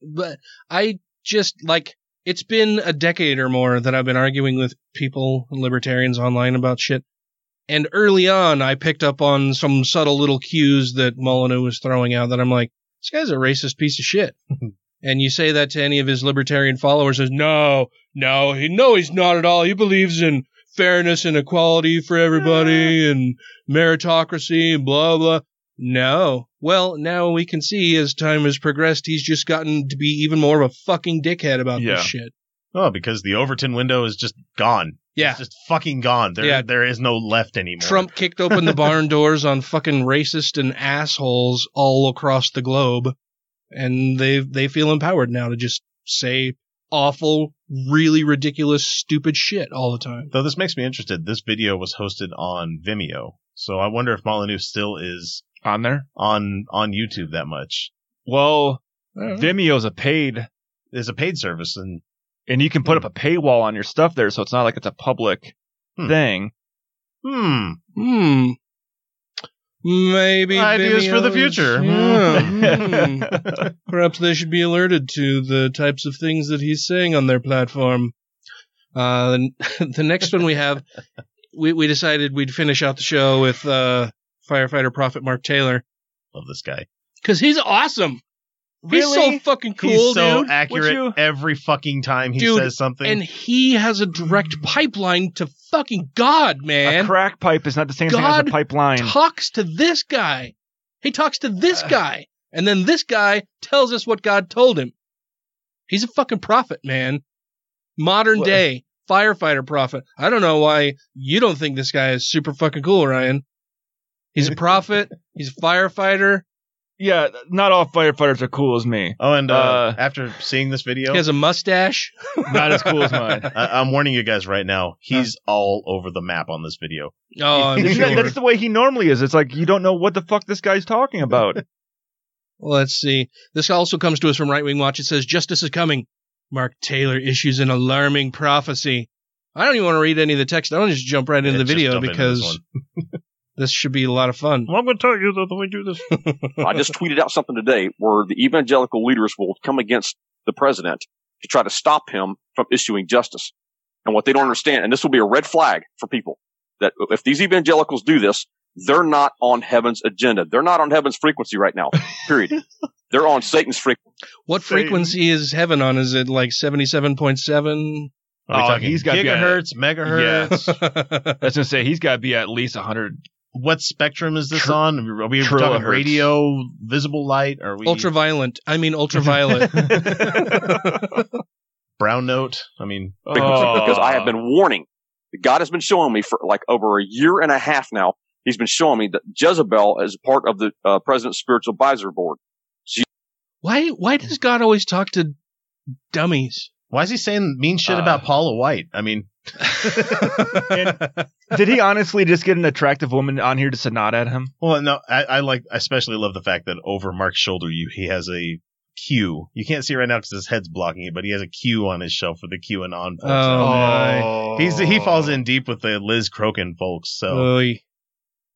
But I just like it's been a decade or more that I've been arguing with people and libertarians online about shit. And early on I picked up on some subtle little cues that Molyneux was throwing out that I'm like, this guy's a racist piece of shit. and you say that to any of his libertarian followers says, No, no, he no, he's not at all. He believes in fairness and equality for everybody ah. and meritocracy and blah blah. No. Well, now we can see as time has progressed, he's just gotten to be even more of a fucking dickhead about Yeah. this shit. Oh, because the Overton window is just gone. Yeah. It's just fucking gone. There, Yeah. there is no left anymore. Trump kicked open the barn doors on fucking racist and assholes all across the globe, and they they feel empowered now to just say awful, really ridiculous, stupid shit all the time. Though this makes me interested. This video was hosted on Vimeo, so I wonder if Molyneux still is on there on on YouTube that much. Well. Vimeo's a paid. Is a paid service, and and you can put up a paywall on your stuff there, so it's not like it's a public thing. Hmm. Hmm. Maybe Ideas for the future. Yeah, hmm. Perhaps they should be alerted to the types of things that he's saying on their platform. Uh, the, the next one we have, we, we decided we'd finish out the show with uh, firefighter Prophet Mark Taylor. Love this guy. Because he's awesome. He's so fucking cool, He's so dude. accurate every fucking time he Dude, says something. And he has a direct pipeline to fucking God, man. A crack pipe is not the same thing as a pipeline. He talks to this guy. He talks to this Uh. guy. And then this guy tells us what God told him. He's a fucking prophet, man. Modern What- day firefighter prophet. I don't know why you don't think this guy is super fucking cool, Ryan. He's a prophet. He's a firefighter. Yeah, not all firefighters are cool as me. oh, and uh, Uh, after seeing this video, He has a mustache. Not as cool as mine. I, I'm warning you guys right now. He's all over the map on this video. Oh, I'm Isn't that- sure. that's the way he normally is. It's like you don't know what the fuck this guy's talking about. Well, let's see. This also comes to us from Right Wing Watch. It says, Justice is coming. Mark Taylor issues an alarming prophecy. I don't even want to read any of the text. I want to just jump right into Yeah, the video because this this should be a lot of fun. Well, I'm going to tell you the, the way we do this. I just tweeted out something today where the evangelical leaders will come against the president to try to stop him from issuing justice. And what they don't understand, and this will be a red flag for people, that if these evangelicals do this, they're not on heaven's agenda. They're not on heaven's frequency right now. Period. they're on Satan's frequency. What frequency is heaven on? Is it like 77.7? Oh, he's gotta be at- gigahertz, megahertz? I was gonna say he's got to be at least hundred. What spectrum is this Tr- on? Are we talking trilohertz. radio, visible light? Are we Ultraviolent. I mean, ultraviolet. brown note? I mean, frequency Oh. because I have been warning. God has been showing me for like over a year and a half now. He's been showing me that Jezebel is part of the uh, president's spiritual advisor board. She, why, why does God always talk to dummies? why is he saying mean shit Uh. about Paula White? I mean, Did he honestly just get an attractive woman on here just to nod at him? well, no, I, I like, I especially love the fact that over Mark's shoulder, you he has a Q. You can't see it right now because his head's blocking it, but he has a Q on his shelf for the QAnon folks. Oh, oh He's he falls in deep with the Liz Crokin folks. So Oy.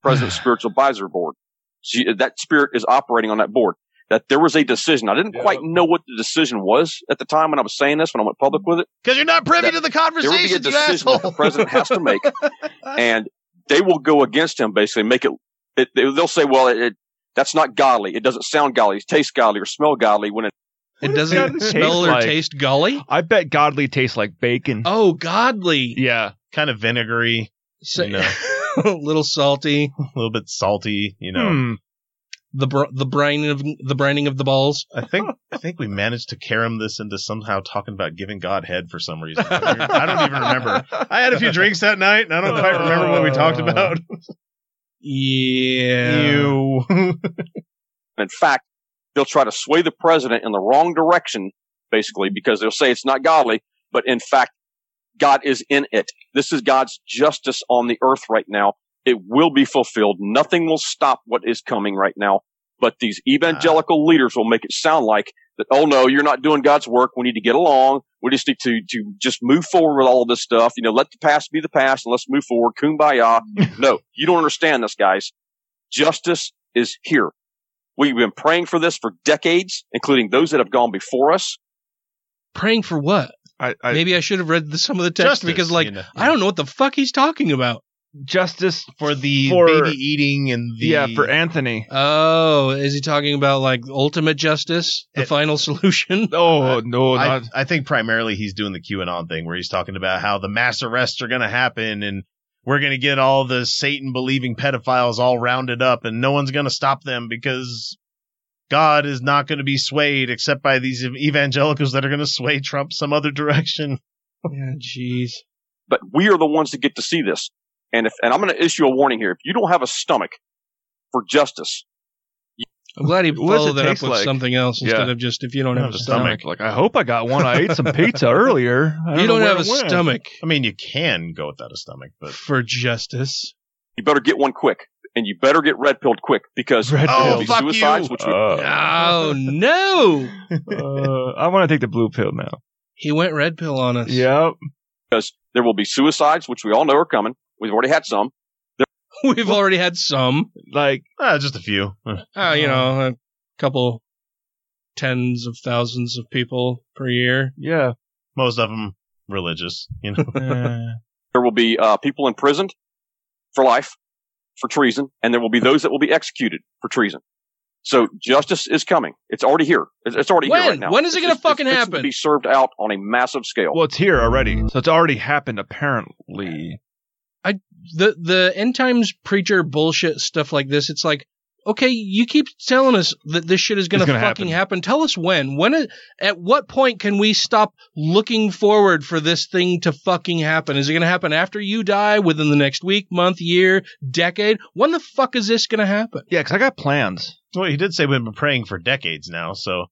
president's spiritual advisor board. She, that spirit is operating on that board. That there was a decision. I didn't quite know what the decision was at the time when I was saying this, when I went public with it. because you're not privy to the conversation. There will be a conversation, you decision that the president has to make, and they will go against him. Basically, make it. it they, they'll say, "Well, it, it that's not godly. It doesn't sound godly. It tastes godly or smell godly." When it It does doesn't smell taste or like? taste gully? I bet godly tastes like bacon. Oh, godly. Yeah. kind of vinegary, So- you know, a little salty. a little bit salty. You know, Hmm. The br- the brining of the brining of the balls. I think I think we managed to carom this into somehow talking about giving God head for some reason. I don't even remember. I had a few drinks that night, and I don't quite remember what we talked oh. about. Yeah. You. in fact, they'll try to sway the president in the wrong direction, basically, because they'll say it's not godly, but in fact, God is in it. This is God's justice on the earth right now. It will be fulfilled. Nothing will stop what is coming right now. But these evangelical ah. leaders will make it sound like that, oh no, you're not doing God's work. We need to get along. We just need to, to just move forward with all of this stuff. You know, let the past be the past and let's move forward. Kumbaya. no, you don't understand this, guys. Justice is here. We've been praying for this for decades, including those that have gone before us. Praying for what? I, I, Maybe I should have read the, some of the text Justice, because, like, you know, I don't know what the fuck he's talking about. Justice for the For- baby eating and the yeah for Anthony. Oh, is he talking about like ultimate justice, the It- final solution? Oh no, I, not I think primarily he's doing the QAnon thing where he's talking about how the mass arrests are going to happen and we're going to get all the Satan believing pedophiles all rounded up and no one's going to stop them because God is not going to be swayed except by these evangelicals that are going to sway Trump some other direction. Yeah, jeez. But we are the ones that get to see this. And if, and I'm going to issue a warning here. If you don't have a stomach for justice, I'm glad he What does followed that up with like? something else Yeah. instead of just if you don't I have have a a stomach. stomach. like I hope I got one. I ate some pizza earlier. I You don't have a went. stomach I mean, you can go without a stomach, but for justice. you better get one quick. And you better get red pilled quick because Red there will pill. be fuck suicides, you. which we, Uh, Oh no! uh, I want to take the blue pill now. He went red pill on us. Yep. because there will be suicides, which we all know are coming. We've already had some. We've already had some. Like ah, just a few. Uh, you know, a couple tens of thousands of people per year. yeah. Most of them religious, you know. Uh, There will be uh, people imprisoned for life for treason, and there will be those that will be executed for treason. So justice is coming. It's already here. It's, it's already When? here right now. When is it gonna just- it's fucking fixing happen? To be served out on a massive scale. Well, it's here already, so it's already happened apparently. I the the end times preacher bullshit stuff like this. It's like, okay, you keep telling us that this shit is gonna, It's gonna fucking happen. Tell us when. When? It, at what point can we stop looking forward for this thing to fucking happen? Is it gonna happen after you die? Within the next week, month, year, decade? When the fuck is this gonna happen? Yeah, because I got plans. Well, he did say we've been praying for decades now, so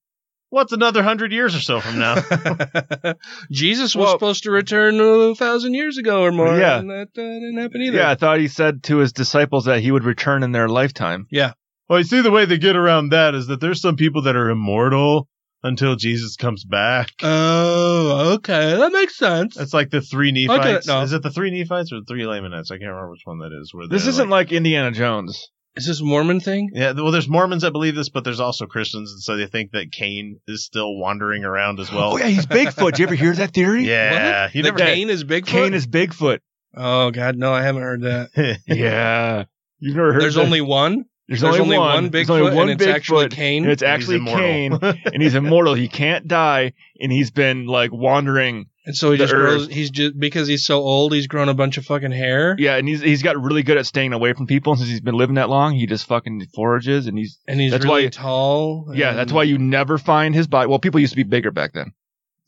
what's another hundred years or so from now? Jesus was supposed to return a thousand years ago or more. Yeah. and that uh, didn't happen either. Yeah, I thought he said to his disciples that he would return in their lifetime. Yeah. well, you see, the way they get around that is that there's some people that are immortal until Jesus comes back. Oh, okay, that makes sense. It's like the three I get it Nephites. Is it the three Nephites or the three Lamanites? I can't remember which one that is. Where This isn't like Indiana Jones. Is this a Mormon thing? Yeah, well, there's Mormons that believe this, but there's also Christians, and so they think that Cain is still wandering around as well. Oh yeah, he's Bigfoot. Did you ever hear that theory? Yeah, What? you The never. Cain is Bigfoot. Cain is Bigfoot. Oh God, no, I haven't heard that. yeah, you've never heard. There's that? only one. There's, There's only, only one. one There's Bigfoot, only one and it's actually Cain? And it's actually. Cain, and he's immortal. He can't die, and he's been like wandering. And so he the just grows. He's just because he's so old. He's grown a bunch of fucking hair. Yeah, and he's he's got really good at staying away from people. Since he's been living that long, he just fucking forages, and he's and he's that's really why tall. yeah, that's why you never find his body. Well, people used to be bigger back then.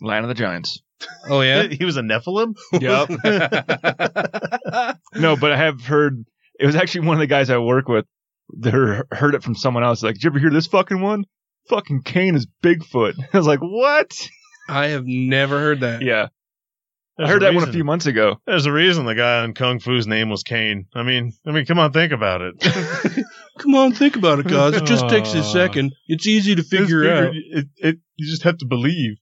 Land of the Giants. Oh yeah. he was a Nephilim. Yep. no, but I have heard it was actually one of the guys I work with. They heard it from someone else. Like, did you ever hear this fucking one? Fucking Cain is Bigfoot. I was like, what? I have never heard that. Yeah. There's I heard a that one a few months ago. There's a reason the guy on Kung Fu's name was Cain. I mean, I mean, come on, think about it. Come on, think about it, guys. It just takes a second. It's easy to figure Just out. It, it, you just have to believe.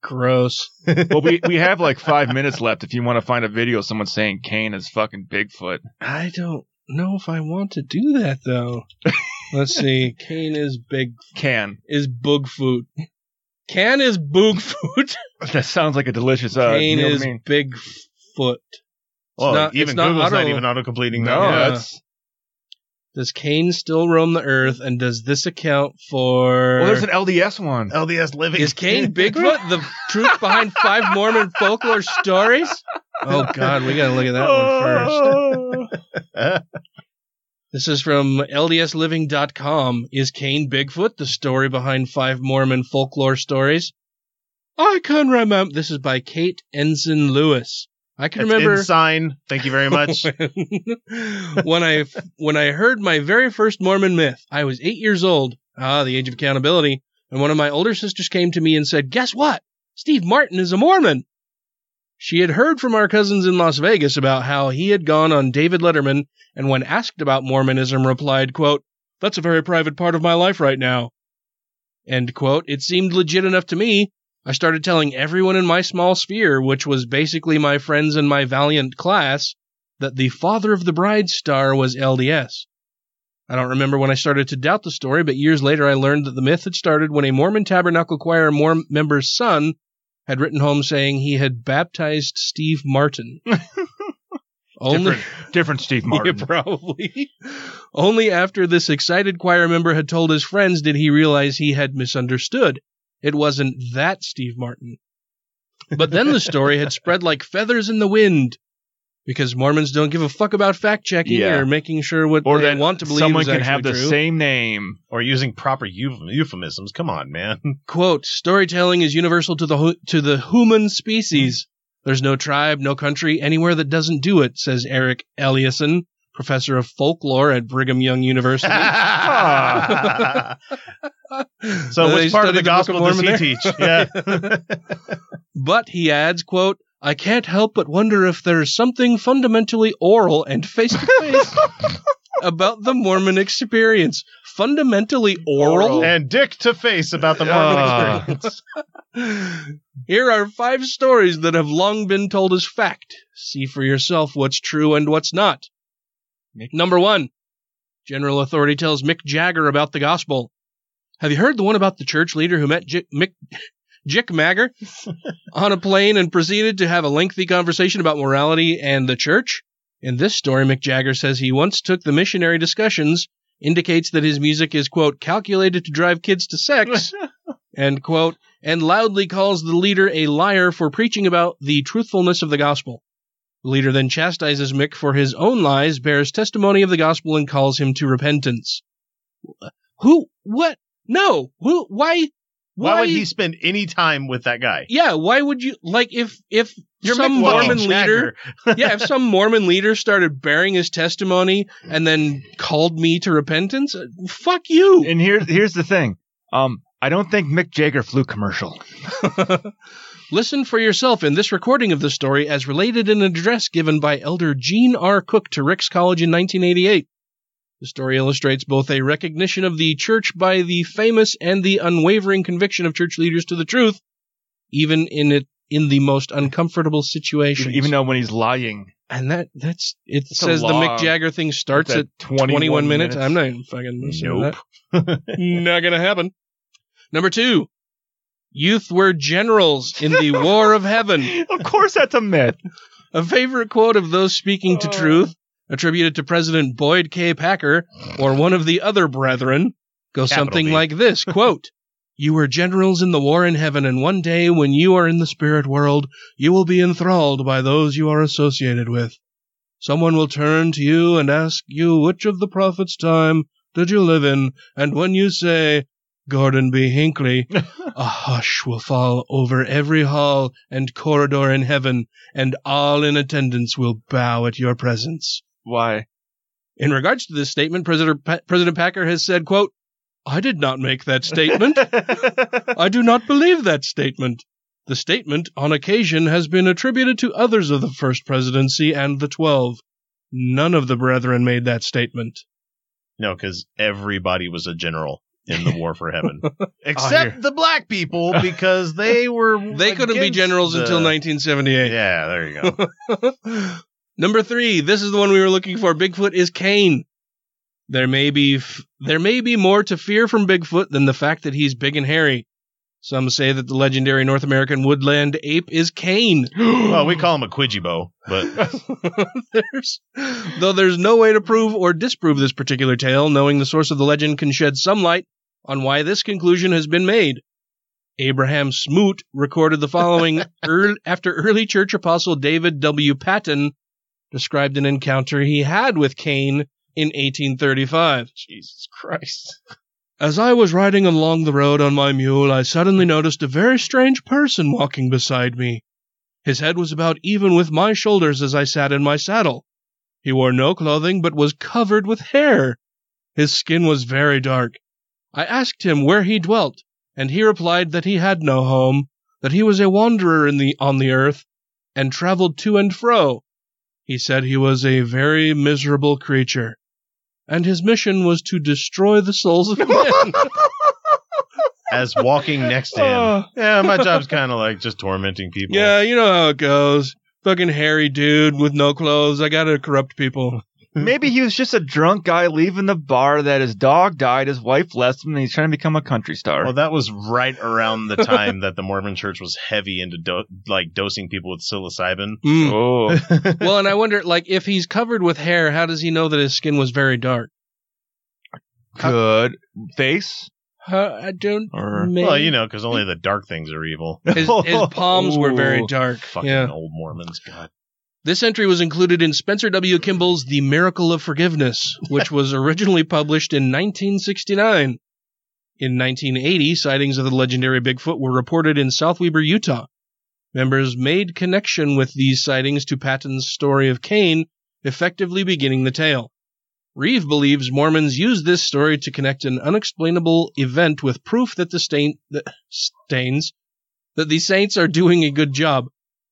Gross. well, we, we have like five minutes left if you want to find a video of someone saying Cain is fucking Bigfoot. I don't know if I want to do that though. Let's see. Kane is big. Can. Is Bugfoot. Can is Boogfoot. That sounds like a delicious uh, Kane meal to is me. Bigfoot. Well, not- even it's not Google's not auto- even auto completing No, that. Yeah. that's Does Cain still roam the earth? And does this account for? well. There's an LDS one. LDS living. Is Cain Bigfoot the truth behind five Mormon folklore stories? Oh God, we gotta look at that one first. This is from LDSLiving.com. Is Cain Bigfoot the story behind five Mormon folklore stories? I can remember. This is by Kate Ensign Lewis. I can It's remember Sign. Thank you very much. when I when I heard my very first Mormon myth. I was eight years old. Ah, the age of accountability. And one of my older sisters came to me and said, "Guess what? Steve Martin is a Mormon." She had heard from our cousins in Las Vegas about how he had gone on David Letterman, and when asked about Mormonism, replied, "quote That's a very private part of my life right now." End quote. It seemed legit enough to me. I started telling everyone in my small sphere, which was basically my friends in my valiant class, that the father of the bride star was LDS. I don't remember when I started to doubt the story, but years later I learned that the myth had started when a Mormon Tabernacle Choir member's son had written home saying he had baptized Steve Martin. Only, Different, different Steve Martin. Yeah, probably. Only after this excited choir member had told his friends did he realize he had misunderstood. It wasn't that Steve Martin. But then the story had spread like feathers in the wind. Because Mormons don't give a fuck about fact checking Yeah. or making sure what Or they want to believe someone can have the true. same name. or using proper euphemisms. Come on, man. Quote, storytelling is universal to the to the human species. There's no tribe, no country anywhere that doesn't do it, says Eric Eliason, professor of folklore at Brigham Young University. So, which part of the Book of gospel does he there? teach? Yeah. But he adds, quote, I can't help but wonder if there's something fundamentally oral and face to face about the Mormon experience. Fundamentally oral? and dick to face about the Mormon Ah. experience. Here are five stories that have long been told as fact. See for yourself what's true and what's not. Number one, General Authority tells Mick Jagger about the gospel. Have you heard the one about the church leader who met J- Mick Jick Magger on a plane and proceeded to have a lengthy conversation about morality and the church? In this story, Mick Jagger says he once took the missionary discussions indicates that his music is, quote, calculated to drive kids to sex, end quote, and loudly calls the leader a liar for preaching about the truthfulness of the gospel. The leader then chastises Mick for his own lies, bears testimony of the gospel, and calls him to repentance. Who? What? No. Who? Why? Why, would he spend any time with that guy? Yeah, why would you like if if You're some Mormon leader Yeah, if some Mormon leader started bearing his testimony and then called me to repentance, uh, fuck you. And here's here's the thing. Um, I don't think Mick Jagger flew commercial. Listen for yourself in this recording of the story as related in an address given by Elder Gene R. Cook to Ricks College in 1988. The story illustrates both a recognition of the church by the famous and the unwavering conviction of church leaders to the truth, even in it in the most uncomfortable situations. Even though when he's lying. And that that's it a says the. Mick Jagger thing starts at at 21, 21 minutes. minutes. I'm not even fucking listening Nope. Not gonna happen. Number two. Youth were generals in the War of Heaven. Of course that's a myth. A favorite quote of those speaking to uh. truth, attributed to President Boyd K. Packer or one of the other brethren, goes Capital something B. like this quote, You were generals in the war in heaven, and one day when you are in the spirit world, you will be enthralled by those you are associated with. Someone will turn to you and ask you which of the prophet's time did you live in, and when you say, Gordon B. Hinckley, a hush will fall over every hall and corridor in heaven, and all in attendance will bow at your presence. Why? In regards to this statement, President, pa- President Packer has said, quote, I did not make that statement. I do not believe that statement. The statement, on occasion, has been attributed to others of the First Presidency and the Twelve. None of the brethren made that statement. No, because everybody was a general in the war for heaven, except the black people because they were They couldn't be generals the- until 1978. Yeah, there you go. Number three, this is the one we were looking for. Bigfoot is Cain. There may be f- there may be more to fear from Bigfoot than the fact that he's big and hairy. Some say that the legendary North American woodland ape is Cain. well, we call him a Quidjibo, but there's, though there's no way to prove or disprove this particular tale, knowing the source of the legend can shed some light on why this conclusion has been made. Abraham Smoot recorded the following earl after early church apostle David W. Patten described an encounter he had with Cain in 1835. Jesus Christ. As I was riding along the road on my mule, I suddenly noticed a very strange person walking beside me. His head was about even with my shoulders as I sat in my saddle. He wore no clothing, but was covered with hair. His skin was very dark. I asked him where he dwelt, and he replied that he had no home, that he was a wanderer in the, on the earth, and traveled to and fro. He said he was a very miserable creature, and his mission was to destroy the souls of men. as walking next to him, oh. yeah, my job's kind of like just tormenting people. Yeah, you know how it goes. Fucking hairy dude with no clothes. I gotta corrupt people. Maybe he was just a drunk guy leaving the bar that his dog died, his wife left him, and he's trying to become a country star. Well, that was right around the time that the Mormon Church was heavy into do- like dosing people with psilocybin. Mm. Oh, well, and I wonder, like, if he's covered with hair, how does he know that his skin was very dark? good face. Uh, I don't. Or- Well, you know, because only the dark things are evil. his, his palms were very dark. Fucking yeah. old Mormons, God. This entry was included in Spencer W. Kimball's The Miracle of Forgiveness, which was originally published in 1969. In 1980, sightings of the legendary Bigfoot were reported in South Weber, Utah. Members made connection with these sightings to Patten's story of Cain, effectively beginning the tale. Reeve believes Mormons use this story to connect an unexplainable event with proof that the stain, the stains, that the saints are doing a good job.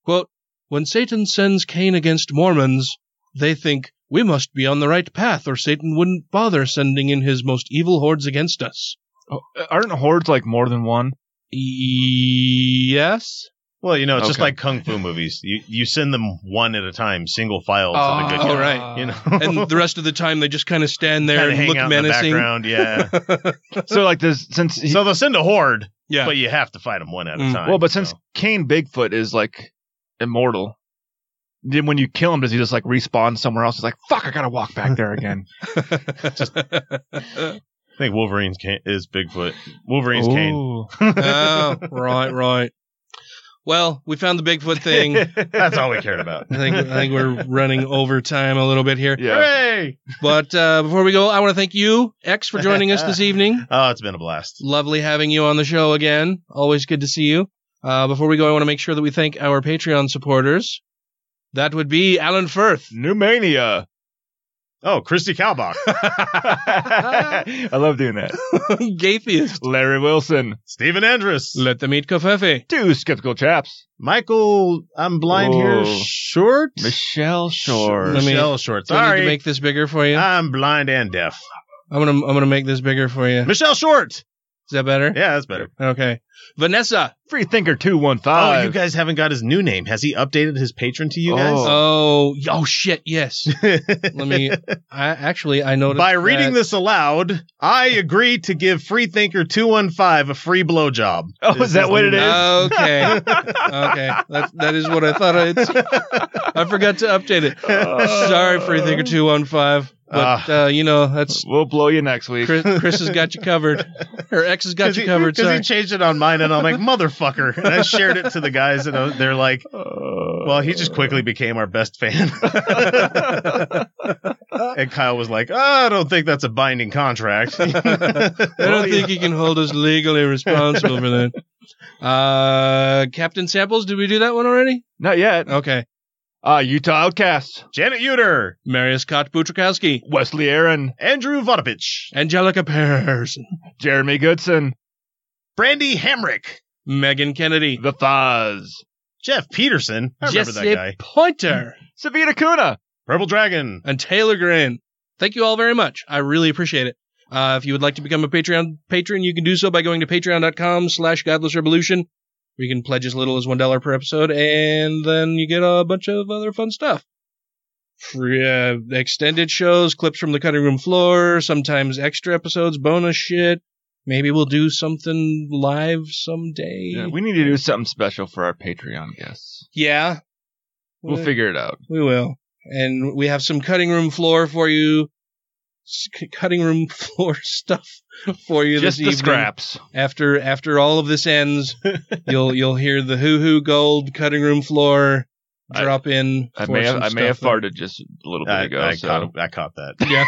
Quote, when Satan sends Cain against Mormons, they think we must be on the right path or Satan wouldn't bother sending in his most evil hordes against us. Oh, aren't hordes like more than one? Yes. Well, you know, it's just like kung fu movies. You you send them one at a time, single file to Oh, the good Oh, right. You know, and the rest of the time they just kind of stand there Kinda and hang look out in the menacing. background, yeah. So like this since he, so they'll send a horde, yeah. but you have to fight them one at a Mm. time. well, but since so. Cain Bigfoot is like immortal, then when you kill him, does he just like respawn somewhere else? He's like, fuck, I gotta walk back there again. I think Wolverine's cane is Bigfoot. Wolverine's cane. Oh, right, right. Well, we found the Bigfoot thing. That's all we cared about. I think I think we're running over time a little bit here. Yeah. Hooray! But uh, before we go, I want to thank you, X, for joining us this evening. Oh, it's been a blast. Lovely having you on the show again. Always good to see you. Uh, before we go, I want to make sure that we thank our Patreon supporters. That would be Alan Firth, Pneumania. Oh, Christy Kalbach. I love doing that. Gaytheist, Larry Wilson. Stephen Andrus. Let them eat Covfefe, Two skeptical chaps. Michael, I'm blind here. Short? Michelle Shore. Let me- Michelle Short. Do I need Sorry. to make this bigger for you? I'm blind and deaf. I'm gonna I'm gonna make this bigger for you. Is Michelle Short. That better? Yeah, that's better. Okay. Vanessa. Free Thinker 215. Oh, you guys haven't got his new name. Has he updated his patron to you oh. guys? Oh, oh shit, yes. Let me I actually I noticed By reading that- this aloud, I agree to give Freethinker 215 a free blowjob. Oh, is that what it is? Okay. okay. That that is what I thought I'd I forgot to update it. Oh. Sorry, Freethinker two one five. But uh, you know, that's We'll blow you next week. Chris, Chris has got you covered. Her ex has got you covered. Because he changed it on mine, and I'm like, motherfucker. And I shared it to the guys, and uh, they're like, well, he just quickly became our best fan. and Kyle was like, oh, I don't think that's a binding contract. I don't think he can hold us legally responsible for that. Uh, Captain Samples, did we do that one already? Not yet. Okay. Uh, Utah Outcasts. Janet Uter, Marius Scott Butrakowski, Wesley Aaron. Andrew Vodopich, Angelica Pearson, Jeremy Goodson. Brandy Hamrick, Megan Kennedy, The Thaz. Jeff Peterson. I remember Jesse that guy. Pointer, Savita Kuna. Purple Dragon. and Taylor Green. Thank you all very much. I really appreciate it. Uh, if you would like to become a Patreon patron, you can do so by going to patreon.com slash godless revolution. Where You can pledge as little as $1 per episode, and then you get a bunch of other fun stuff. Free, uh, extended shows, clips from the cutting room floor, sometimes extra episodes, bonus shit. Maybe we'll do something live someday. Yeah, we need to do something special for our Patreon guests. Yeah. We'll We- figure it out. We will. And we have some cutting room floor for you. Cutting room floor stuff for you Just this the evening. scraps. After after all of this ends, you'll you'll hear the hoo hoo gold cutting room floor I- drop in. I may have, I may have stuff. farted just a little bit I, ago. I so. caught, I caught that. Yeah.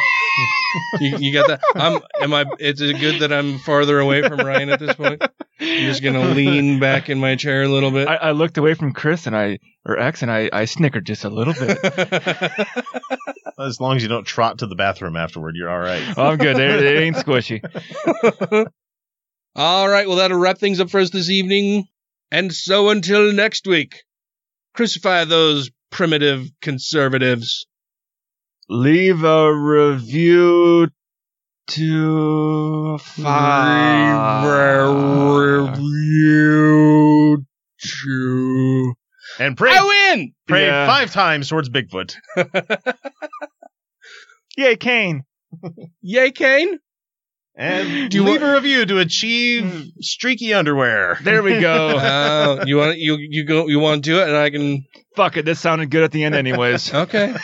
you, you got that? I'm. Am I? It's good that I'm farther away from Ryan at this point. I'm just gonna lean back in my chair a little bit. I, I looked away from Chris and I, or X, and I, I snickered just a little bit. As long as you don't trot to the bathroom afterward, you're all right. Oh, I'm good. It, it ain't squishy. All right, well, that'll wrap things up for us this evening. And so until next week, crucify those primitive conservatives. Leave a review to five. Review to. And pray, I win! pray Yeah. five times towards Bigfoot. Yay, Cain. Yay, Cain! And Do you leave want- a review to achieve hmm. streaky underwear. There we go. Oh, you want you you go you want to do it, and I can. Fuck it. This sounded good at the end, anyways. Okay.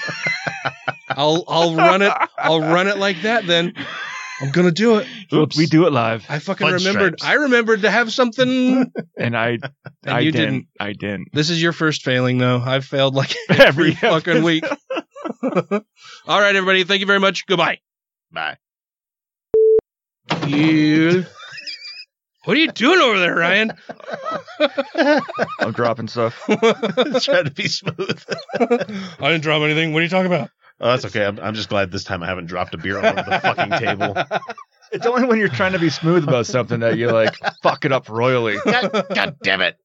I'll I'll run it. I'll run it like that. Then I'm gonna do it. Oops. We do it live. I fucking Fudge remembered. stripes. I remembered to have something. And I, And I you didn't, didn't. I didn't. This is your first failing, though. I've failed like Every every fucking week. All right, everybody. Thank you very much. Goodbye. Bye. You. What are you doing over there, Ryan? I'm dropping stuff. Trying to be smooth. I didn't drop anything. What are you talking about? Oh, that's okay. I'm, I'm just glad this time I haven't dropped a beer all over the fucking table. It's only when you're trying to be smooth about something that you like fuck it up royally. God, God damn it.